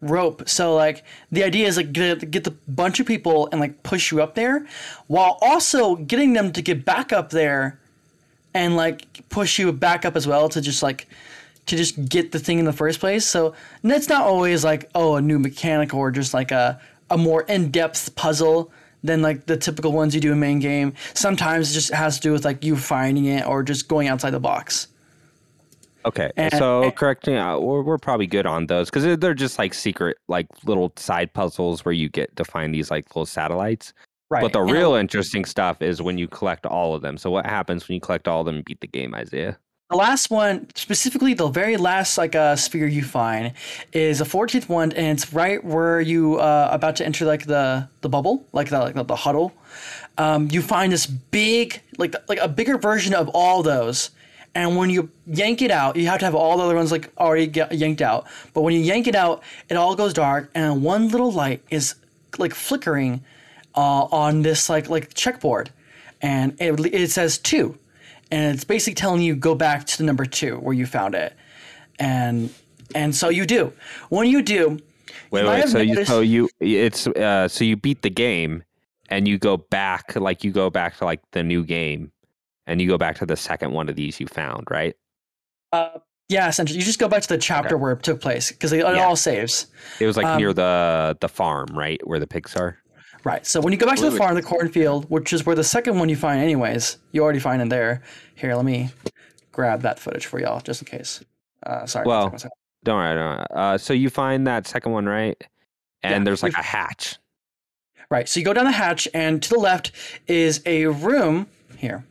Speaker 3: rope. So like the idea is like get get the bunch of people and like push you up there, while also getting them to get back up there and like push you back up as well to just like to just get the thing in the first place. So it's not always like oh a new mechanic or just like a a more in depth puzzle than like the typical ones you do in main game. Sometimes it just has to do with like you finding it or just going outside the box.
Speaker 1: Okay,
Speaker 3: And-
Speaker 1: so
Speaker 3: and-
Speaker 1: correcting, uh, we're, we're probably good on those because they're, just like secret, like little side puzzles where you get to find these like little satellites.
Speaker 3: Right.
Speaker 1: But the
Speaker 3: And
Speaker 1: real interesting stuff is when you collect all of them. So what happens when you collect all of them and beat the game, Izayah?
Speaker 3: The last one, specifically the very last like uh, sphere you find, is a 14th one, and it's right where you uh, about to enter like the the bubble, like the like the, the huddle. Um, you find this big, like like a bigger version of all those, and when you yank it out, you have to have all the other ones like already yanked out. But when you yank it out, it all goes dark, and one little light is like flickering uh, on this like like checkboard, and it it says two and it's basically telling you go back to the number two where you found it, and and so you do. When you do,
Speaker 1: Wait,
Speaker 3: might
Speaker 1: wait. So you, so you, it's uh, so you beat the game, and you go back, like you go back to like the new game, and you go back to the second one of these you found, right?
Speaker 3: uh, yeah, essentially, you just go back to the chapter
Speaker 1: Okay.
Speaker 3: where it took place because it, it
Speaker 1: Yeah.
Speaker 3: all saves.
Speaker 1: It was like
Speaker 3: Um,
Speaker 1: near the the farm, right, where the pigs are.
Speaker 3: Right. So when you go back to the farm, the cornfield, which is where the second one you find, anyways, you already find in there. Here, let me grab that footage for y'all just in case. Uh, sorry.
Speaker 1: Well,
Speaker 3: second, one second.
Speaker 1: Don't worry, don't worry. Uh, so you find that second one, right? And
Speaker 3: Yeah,
Speaker 1: there's like a hatch.
Speaker 3: Right. So you go down the hatch, and to the left is a room. Here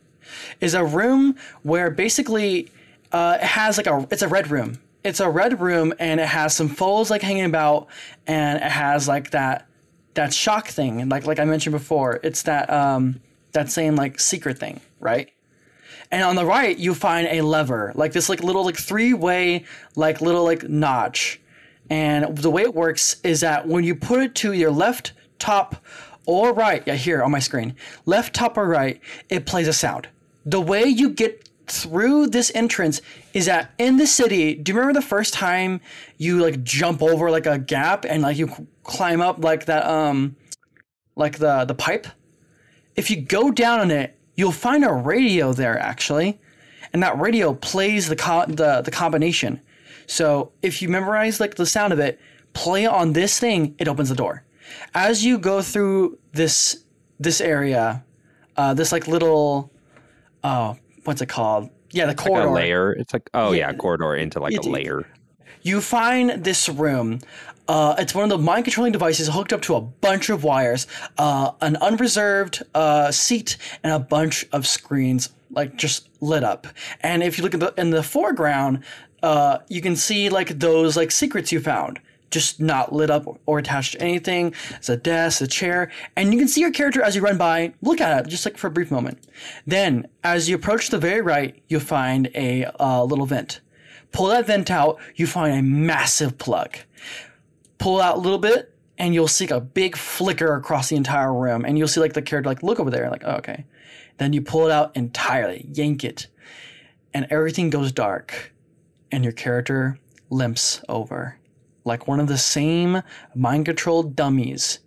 Speaker 3: is a room where basically uh, it has like a it's a red room. It's a red room, and it has some foes like hanging about, and it has like that that shock thing, and like like I mentioned before, it's that um that same like secret thing, right? and on the right you find a lever, like this like little like three way like little like notch. And the way it works is that when you put it to your left top or right, yeah, here on my screen, left top or right, it plays a sound. The way you get through this entrance is that in the city, do you remember the first time you like jump over like a gap and like you climb up like that um like the the pipe? If you go down on it, you'll find a radio there actually, and that radio plays the co- the the combination. So if you memorize like the sound of it, play on this thing, it opens the door. As you go through this this area, uh, this like little oh what's it called? Yeah, the
Speaker 1: Like
Speaker 3: corridor.
Speaker 1: a layer. It's like oh yeah,
Speaker 3: Yeah.
Speaker 1: corridor into like
Speaker 3: It-
Speaker 1: a layer.
Speaker 3: You find this room. Uh, it's one of the mind controlling devices hooked up to a bunch of wires, uh, an unreserved uh, seat, and a bunch of screens, like just lit up. And if you look at the in the foreground, uh, you can see like those like secrets you found, just not lit up or attached to anything. It's a desk, a chair, and you can see your character as you run by. Look at it just like for a brief moment. Then, as you approach the very right, you'll find a uh, little vent. Pull that vent out, you find a massive plug. Pull out a little bit, and you'll see a big flicker across the entire room, and you'll see like the character like look over there, like oh, okay. Then you pull it out entirely, yank it, and everything goes dark, and your character limps over, like one of the same mind controlled dummies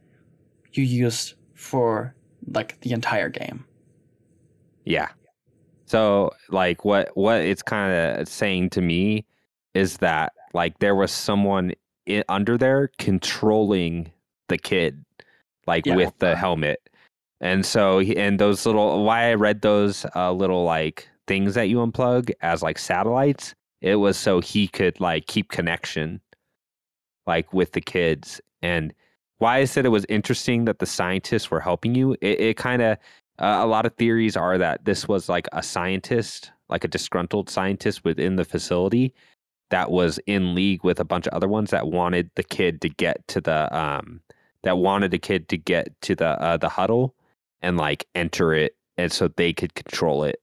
Speaker 3: you used for like the entire game.
Speaker 1: Yeah. So like what what it's kind of saying to me is that like there was someone i under there controlling the kid like
Speaker 3: Yeah.
Speaker 1: with the helmet. And so he, and those little why I read those uh, little like things that you unplug as like satellites, it was so he could like keep connection like with the kids and why I said it was interesting that the scientists were helping you. It, it kind of uh, a lot of theories are that this was like a scientist, like a disgruntled scientist within the facility that was in league with a bunch of other ones that wanted the kid to get to the um that wanted the kid to get to the uh, the huddle and like enter it and so they could control it.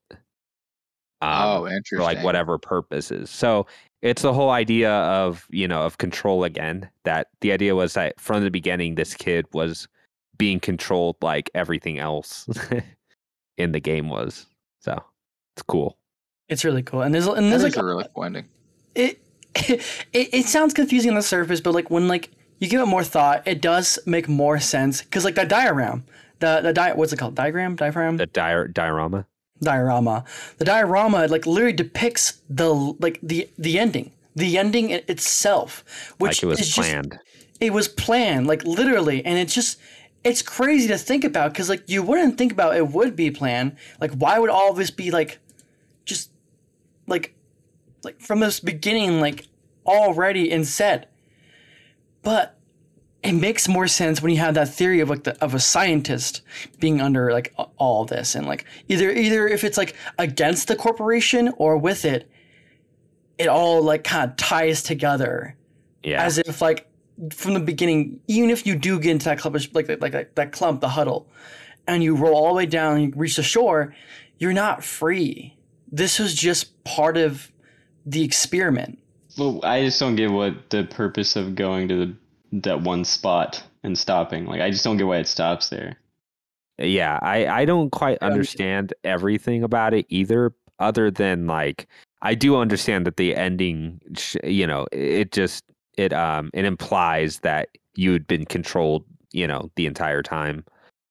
Speaker 1: Um,
Speaker 4: oh, interesting.
Speaker 1: for like whatever purposes. So it's the whole idea of you know of control again. That the idea was that from the beginning, this kid was being controlled like everything else in the game was. So it's cool.
Speaker 3: It's really cool, and there's and there's
Speaker 4: is
Speaker 3: like
Speaker 4: a really cool ending.
Speaker 3: it, it it sounds confusing on the surface, but like when like you give it more thought, it does make more sense. Cause like that diagram, the the di- what's it called? Diagram, diagram,
Speaker 1: The di- diorama.
Speaker 3: Diorama. The diorama like literally depicts the like the the ending, the ending itself, which
Speaker 1: like it was
Speaker 3: is just
Speaker 1: planned.
Speaker 3: it was planned like literally and it's just it's crazy to think about because like you wouldn't think about it would be planned like why would all of this be like just like like from this beginning like already in set but it makes more sense when you have that theory of like the, of a scientist being under like all this and like either either if it's like against the corporation or with it it all like kind of ties together
Speaker 1: Yeah.
Speaker 3: as if like from the beginning, even if you do get into that clump, like like like that clump, the huddle, and you roll all the way down and you reach the shore, you're not free. This was just part of the experiment.
Speaker 2: Well, I just don't get what the purpose of going to the that one spot and stopping. Like, I just don't get why it stops there.
Speaker 1: yeah i i don't quite understand everything about it either other than like i do understand that the ending you know it just it um it implies that you had been controlled you know the entire time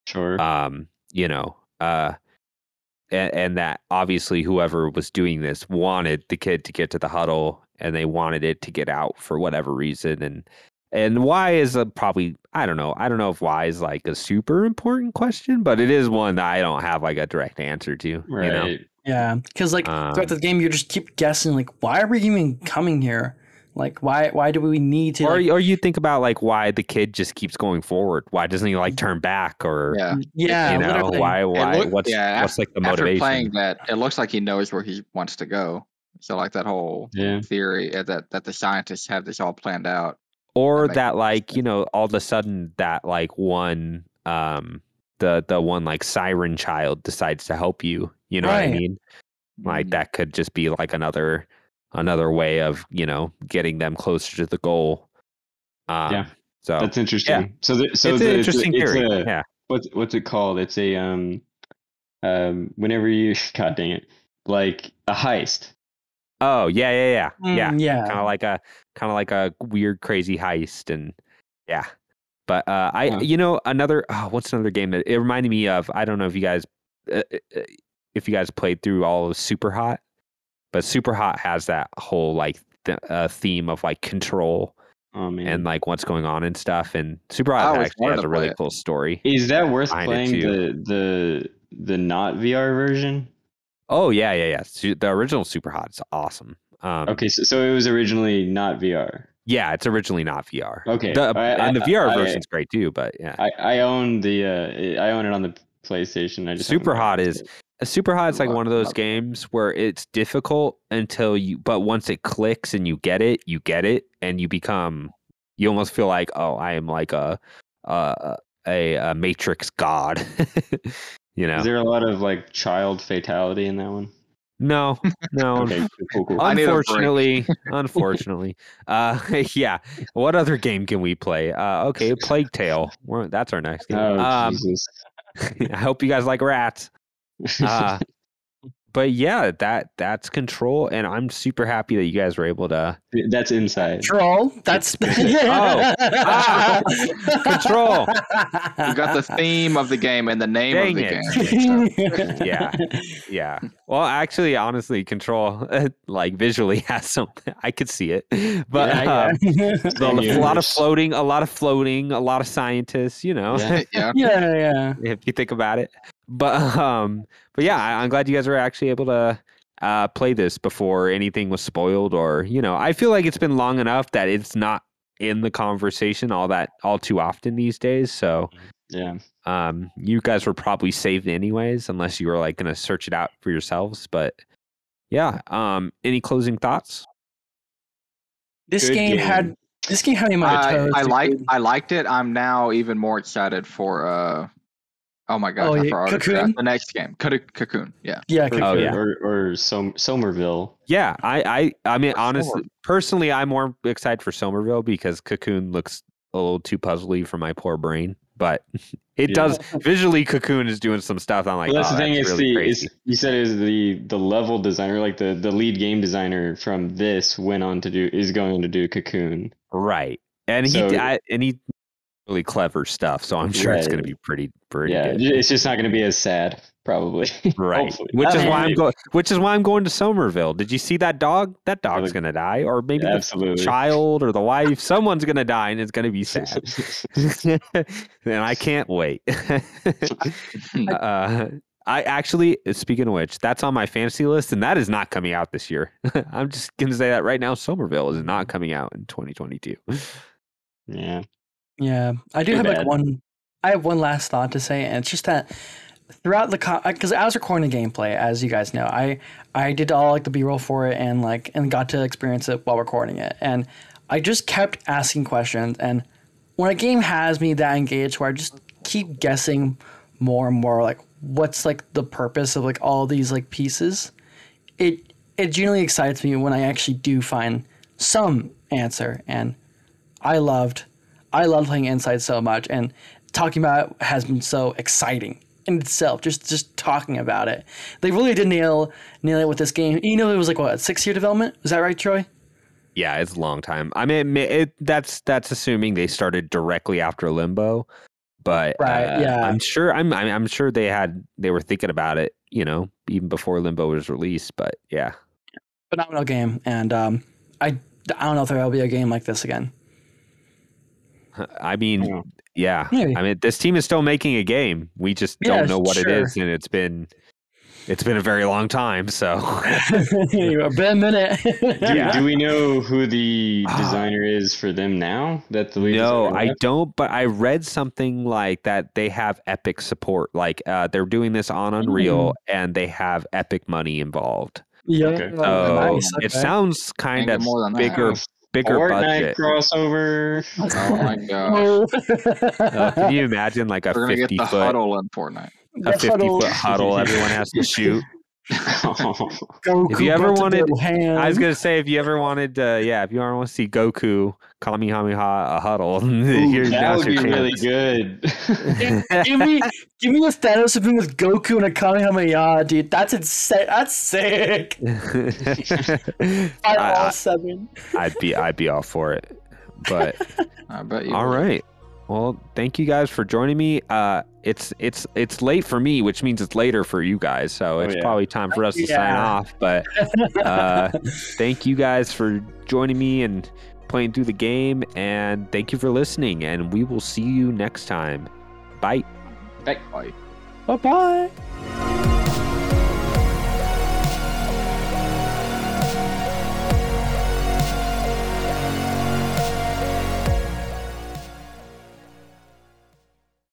Speaker 2: Sure.
Speaker 1: um you know uh and, and that obviously whoever was doing this wanted the kid to get to the huddle and they wanted it to get out for whatever reason and and why is a probably i don't know i don't know if why is like a super important question but it is one that i don't have like a direct answer to
Speaker 2: right.
Speaker 1: you know
Speaker 3: Yeah, because like
Speaker 1: Um,
Speaker 3: throughout the game, you just keep guessing like, why are we even coming here? Like, why why do we need to?
Speaker 1: or,
Speaker 3: like-
Speaker 1: or you think about like why the kid just keeps going forward why doesn't he like turn back or
Speaker 4: Yeah.
Speaker 3: yeah,
Speaker 1: you know
Speaker 3: literally.
Speaker 1: why why
Speaker 4: look-
Speaker 1: what's
Speaker 4: yeah,
Speaker 1: what's like the
Speaker 4: After
Speaker 1: motivation
Speaker 4: playing that, it looks like he knows where he wants to go. So like that whole
Speaker 2: Yeah.
Speaker 4: theory uh, that that the scientists have this all planned out.
Speaker 1: Or that
Speaker 4: sense.
Speaker 1: like you know all of a sudden that like one um the the one like siren child decides to help you you know what i mean Like
Speaker 2: Mm-hmm.
Speaker 4: Mhm.
Speaker 1: that could just be like another another way of you know getting them closer to the goal. Um,
Speaker 2: Yeah.
Speaker 1: So
Speaker 2: That's interesting. So, the, so
Speaker 1: it's
Speaker 2: the,
Speaker 1: an
Speaker 2: it's
Speaker 1: interesting
Speaker 2: it's
Speaker 1: theory.
Speaker 2: a-
Speaker 1: yeah.
Speaker 2: what's what's it called? It's a um um whenever you god dang it like a heist.
Speaker 1: Oh yeah, yeah, yeah, yeah.
Speaker 3: Mm, yeah.
Speaker 1: Kind of like a kind of like a weird, crazy heist, and yeah. But uh, I,
Speaker 2: Yeah.
Speaker 1: you know, another oh, what's another game that it reminded me of? I don't know if you guys, uh, uh, if you guys played through all of Super Hot, but Super Hot has that whole like th- uh, theme of like control
Speaker 2: Oh
Speaker 1: and like what's going on and stuff. And Super Hot actually has a really
Speaker 4: it.
Speaker 1: cool story.
Speaker 2: is that worth playing the the the not VR version?
Speaker 1: Oh yeah, yeah, yeah. Su- The original Super Hot is awesome. Um,
Speaker 2: Okay, so, so it was originally not VR.
Speaker 1: Yeah, it's originally not VR.
Speaker 2: Okay,
Speaker 1: The-
Speaker 2: I-
Speaker 1: and the
Speaker 2: I-
Speaker 1: VR
Speaker 2: I-
Speaker 1: version's great too. But yeah,
Speaker 2: I I own the uh I own it on the PlayStation. I just
Speaker 1: Super Hot is a Super Hot is like one of those games where it's difficult until you, but once it clicks and you get it, you get it, and you become, you almost feel like, oh, I am like a, a, a, a Matrix god. you know?
Speaker 2: Is there a lot of like child fatality in that one?
Speaker 1: no, no.
Speaker 2: Okay, cool, cool.
Speaker 4: I need a break.
Speaker 1: Unfortunately, unfortunately, uh, yeah. What other game can we play? Uh, okay, Plague Tale. We're, that's our next game.
Speaker 2: Oh
Speaker 1: um,
Speaker 2: Jesus!
Speaker 1: I hope you guys like rats. Uh, but yeah, that that's control, and I'm super happy that you guys were able to
Speaker 2: That's inside.
Speaker 3: control. That's
Speaker 1: Oh. Ah. control.
Speaker 4: You got the theme of the game and the name
Speaker 1: Dang
Speaker 4: of the
Speaker 1: it.
Speaker 4: game.
Speaker 1: Yeah. Yeah. Well, actually, honestly, control like visually has something. I could see it, but
Speaker 2: Yeah,
Speaker 1: um,
Speaker 2: Same
Speaker 1: a lot of floating, a lot of floating, a lot of scientists. You know,
Speaker 2: Yeah.
Speaker 4: yeah.
Speaker 3: yeah, yeah.
Speaker 1: if you think about it. But um, but yeah, I, I'm glad you guys were actually able to uh, play this before anything was spoiled, or you know, I feel like it's been long enough that it's not in the conversation all that all too often these days. So
Speaker 2: Yeah.
Speaker 1: um, you guys were probably saved anyways, unless you were like gonna search it out for yourselves. But yeah, um, any closing thoughts?
Speaker 3: This
Speaker 2: Good
Speaker 3: game,
Speaker 2: game.
Speaker 3: had this game had me on my
Speaker 4: I,
Speaker 3: toes.
Speaker 4: I like
Speaker 3: dude.
Speaker 4: I liked it. I'm now even more excited for uh oh my god!
Speaker 3: Oh, yeah, Cocoon?
Speaker 4: the next game. Cocoon. Cocoon. Yeah.
Speaker 3: yeah,
Speaker 2: Or,
Speaker 1: Oh, yeah.
Speaker 2: Or or Som- Somerville.
Speaker 1: Yeah, I I I mean,
Speaker 4: For
Speaker 1: honestly,
Speaker 4: sure.
Speaker 1: personally, I'm more excited for Somerville because Cocoon looks a little too puzzly for my poor brain. But it
Speaker 2: Yeah.
Speaker 1: does visually. Cocoon is doing some stuff. I'm like,
Speaker 2: Well, that's
Speaker 1: oh,
Speaker 2: the thing.
Speaker 1: that's
Speaker 2: It's
Speaker 1: really
Speaker 2: the
Speaker 1: crazy.
Speaker 2: it's, you said is the the level designer, like the the lead game designer from this went on to do is going to do Cocoon.
Speaker 1: right, and he I, and he really clever stuff. So I'm sure it's going to be pretty pretty
Speaker 2: yeah,
Speaker 1: good.
Speaker 2: it's just not going to be as sad, probably.
Speaker 1: Right, which
Speaker 2: I
Speaker 1: is
Speaker 2: mean,
Speaker 1: why I'm going. Which is why I'm going to Somerville. Did you see that dog? That dog's
Speaker 2: Really-
Speaker 1: gonna die, or maybe the
Speaker 2: Absolutely.
Speaker 1: child or the wife. Someone's gonna die, and it's gonna be sad. and I can't wait. uh, I actually, speaking of which, that's on my fantasy list, and that is not coming out this year. I'm just gonna say that right now. Somerville is not coming out in 2022.
Speaker 2: yeah.
Speaker 3: Yeah, I do
Speaker 2: Too
Speaker 3: have
Speaker 2: bad.
Speaker 3: like one. I have one last thought to say, and it's just that throughout the because I was recording the gameplay, as you guys know, I I did all like the B roll for it and like and got to experience it while recording it, and I just kept asking questions, and when a game has me that engaged, where I just keep guessing more and more, like what's like the purpose of like all these like pieces, it it genuinely excites me when I actually do find some answer, and I loved I love playing Inside so much, and talking about it has been so exciting in itself. Just just talking about it, they really did nail nail it with this game. You know, it was like what six year development. Is that right, Troy?
Speaker 1: yeah, it's a long time. I mean, it, it, that's that's assuming they started directly after Limbo, but
Speaker 3: Right,
Speaker 1: uh,
Speaker 3: yeah.
Speaker 1: I'm sure. I'm I'm sure they had they were thinking about it. You know, even before Limbo was released. But yeah,
Speaker 3: Phenomenal game, and um, I I don't know if there will be a game like this again.
Speaker 1: I mean,
Speaker 2: Yeah.
Speaker 1: yeah.
Speaker 3: Maybe.
Speaker 1: I mean, this team is still making a game. We just
Speaker 3: Yeah,
Speaker 1: don't know what
Speaker 3: sure.
Speaker 1: it is, and it's been it's been a very long time. So
Speaker 3: You've been a minute.
Speaker 2: Do,
Speaker 1: Yeah.
Speaker 2: do we know who the designer is for them now? That the lead
Speaker 1: no, I don't. But I read something like that they have Epic support. Like uh, they're doing this on Unreal, and they have Epic money involved.
Speaker 3: yeah,
Speaker 2: Okay.
Speaker 1: So
Speaker 3: nice.
Speaker 1: it
Speaker 3: okay.
Speaker 1: sounds kind of
Speaker 4: get that.
Speaker 1: bigger, bigger
Speaker 2: Fortnite
Speaker 1: budget.
Speaker 2: crossover.
Speaker 4: Oh my gosh.
Speaker 1: Uh, can you imagine like a
Speaker 4: We're gonna get
Speaker 1: fifty
Speaker 4: the
Speaker 1: foot
Speaker 4: huddle in Fortnite.
Speaker 1: a fifty foot huddle? Everyone has to shoot.
Speaker 3: Goku
Speaker 1: If you ever
Speaker 3: the
Speaker 1: wanted-
Speaker 3: little hand.
Speaker 1: I was gonna say if you ever wanted, uh, yeah, if you ever want to see Goku Kamehameha a huddle, here's
Speaker 2: that
Speaker 1: now's
Speaker 2: would
Speaker 1: your
Speaker 2: be really good.
Speaker 3: give me, give me a Thanos of him with Goku and a Kamehameha, dude. That's insane. That's sick. I,
Speaker 1: I,
Speaker 3: all seven.
Speaker 1: I'd be I'd be all for it. But
Speaker 4: I bet you.
Speaker 1: all
Speaker 4: would.
Speaker 1: right. Well, thank you guys for joining me. Uh, it's it's it's late for me, which means it's later for you guys. So
Speaker 2: Oh,
Speaker 1: it's
Speaker 2: yeah.
Speaker 1: probably time for us to sign off. But uh, thank you guys for joining me and playing through the game, and thank you for listening. And we will see you next time. Bye.
Speaker 2: Bye.
Speaker 4: Bye.
Speaker 3: bye bye.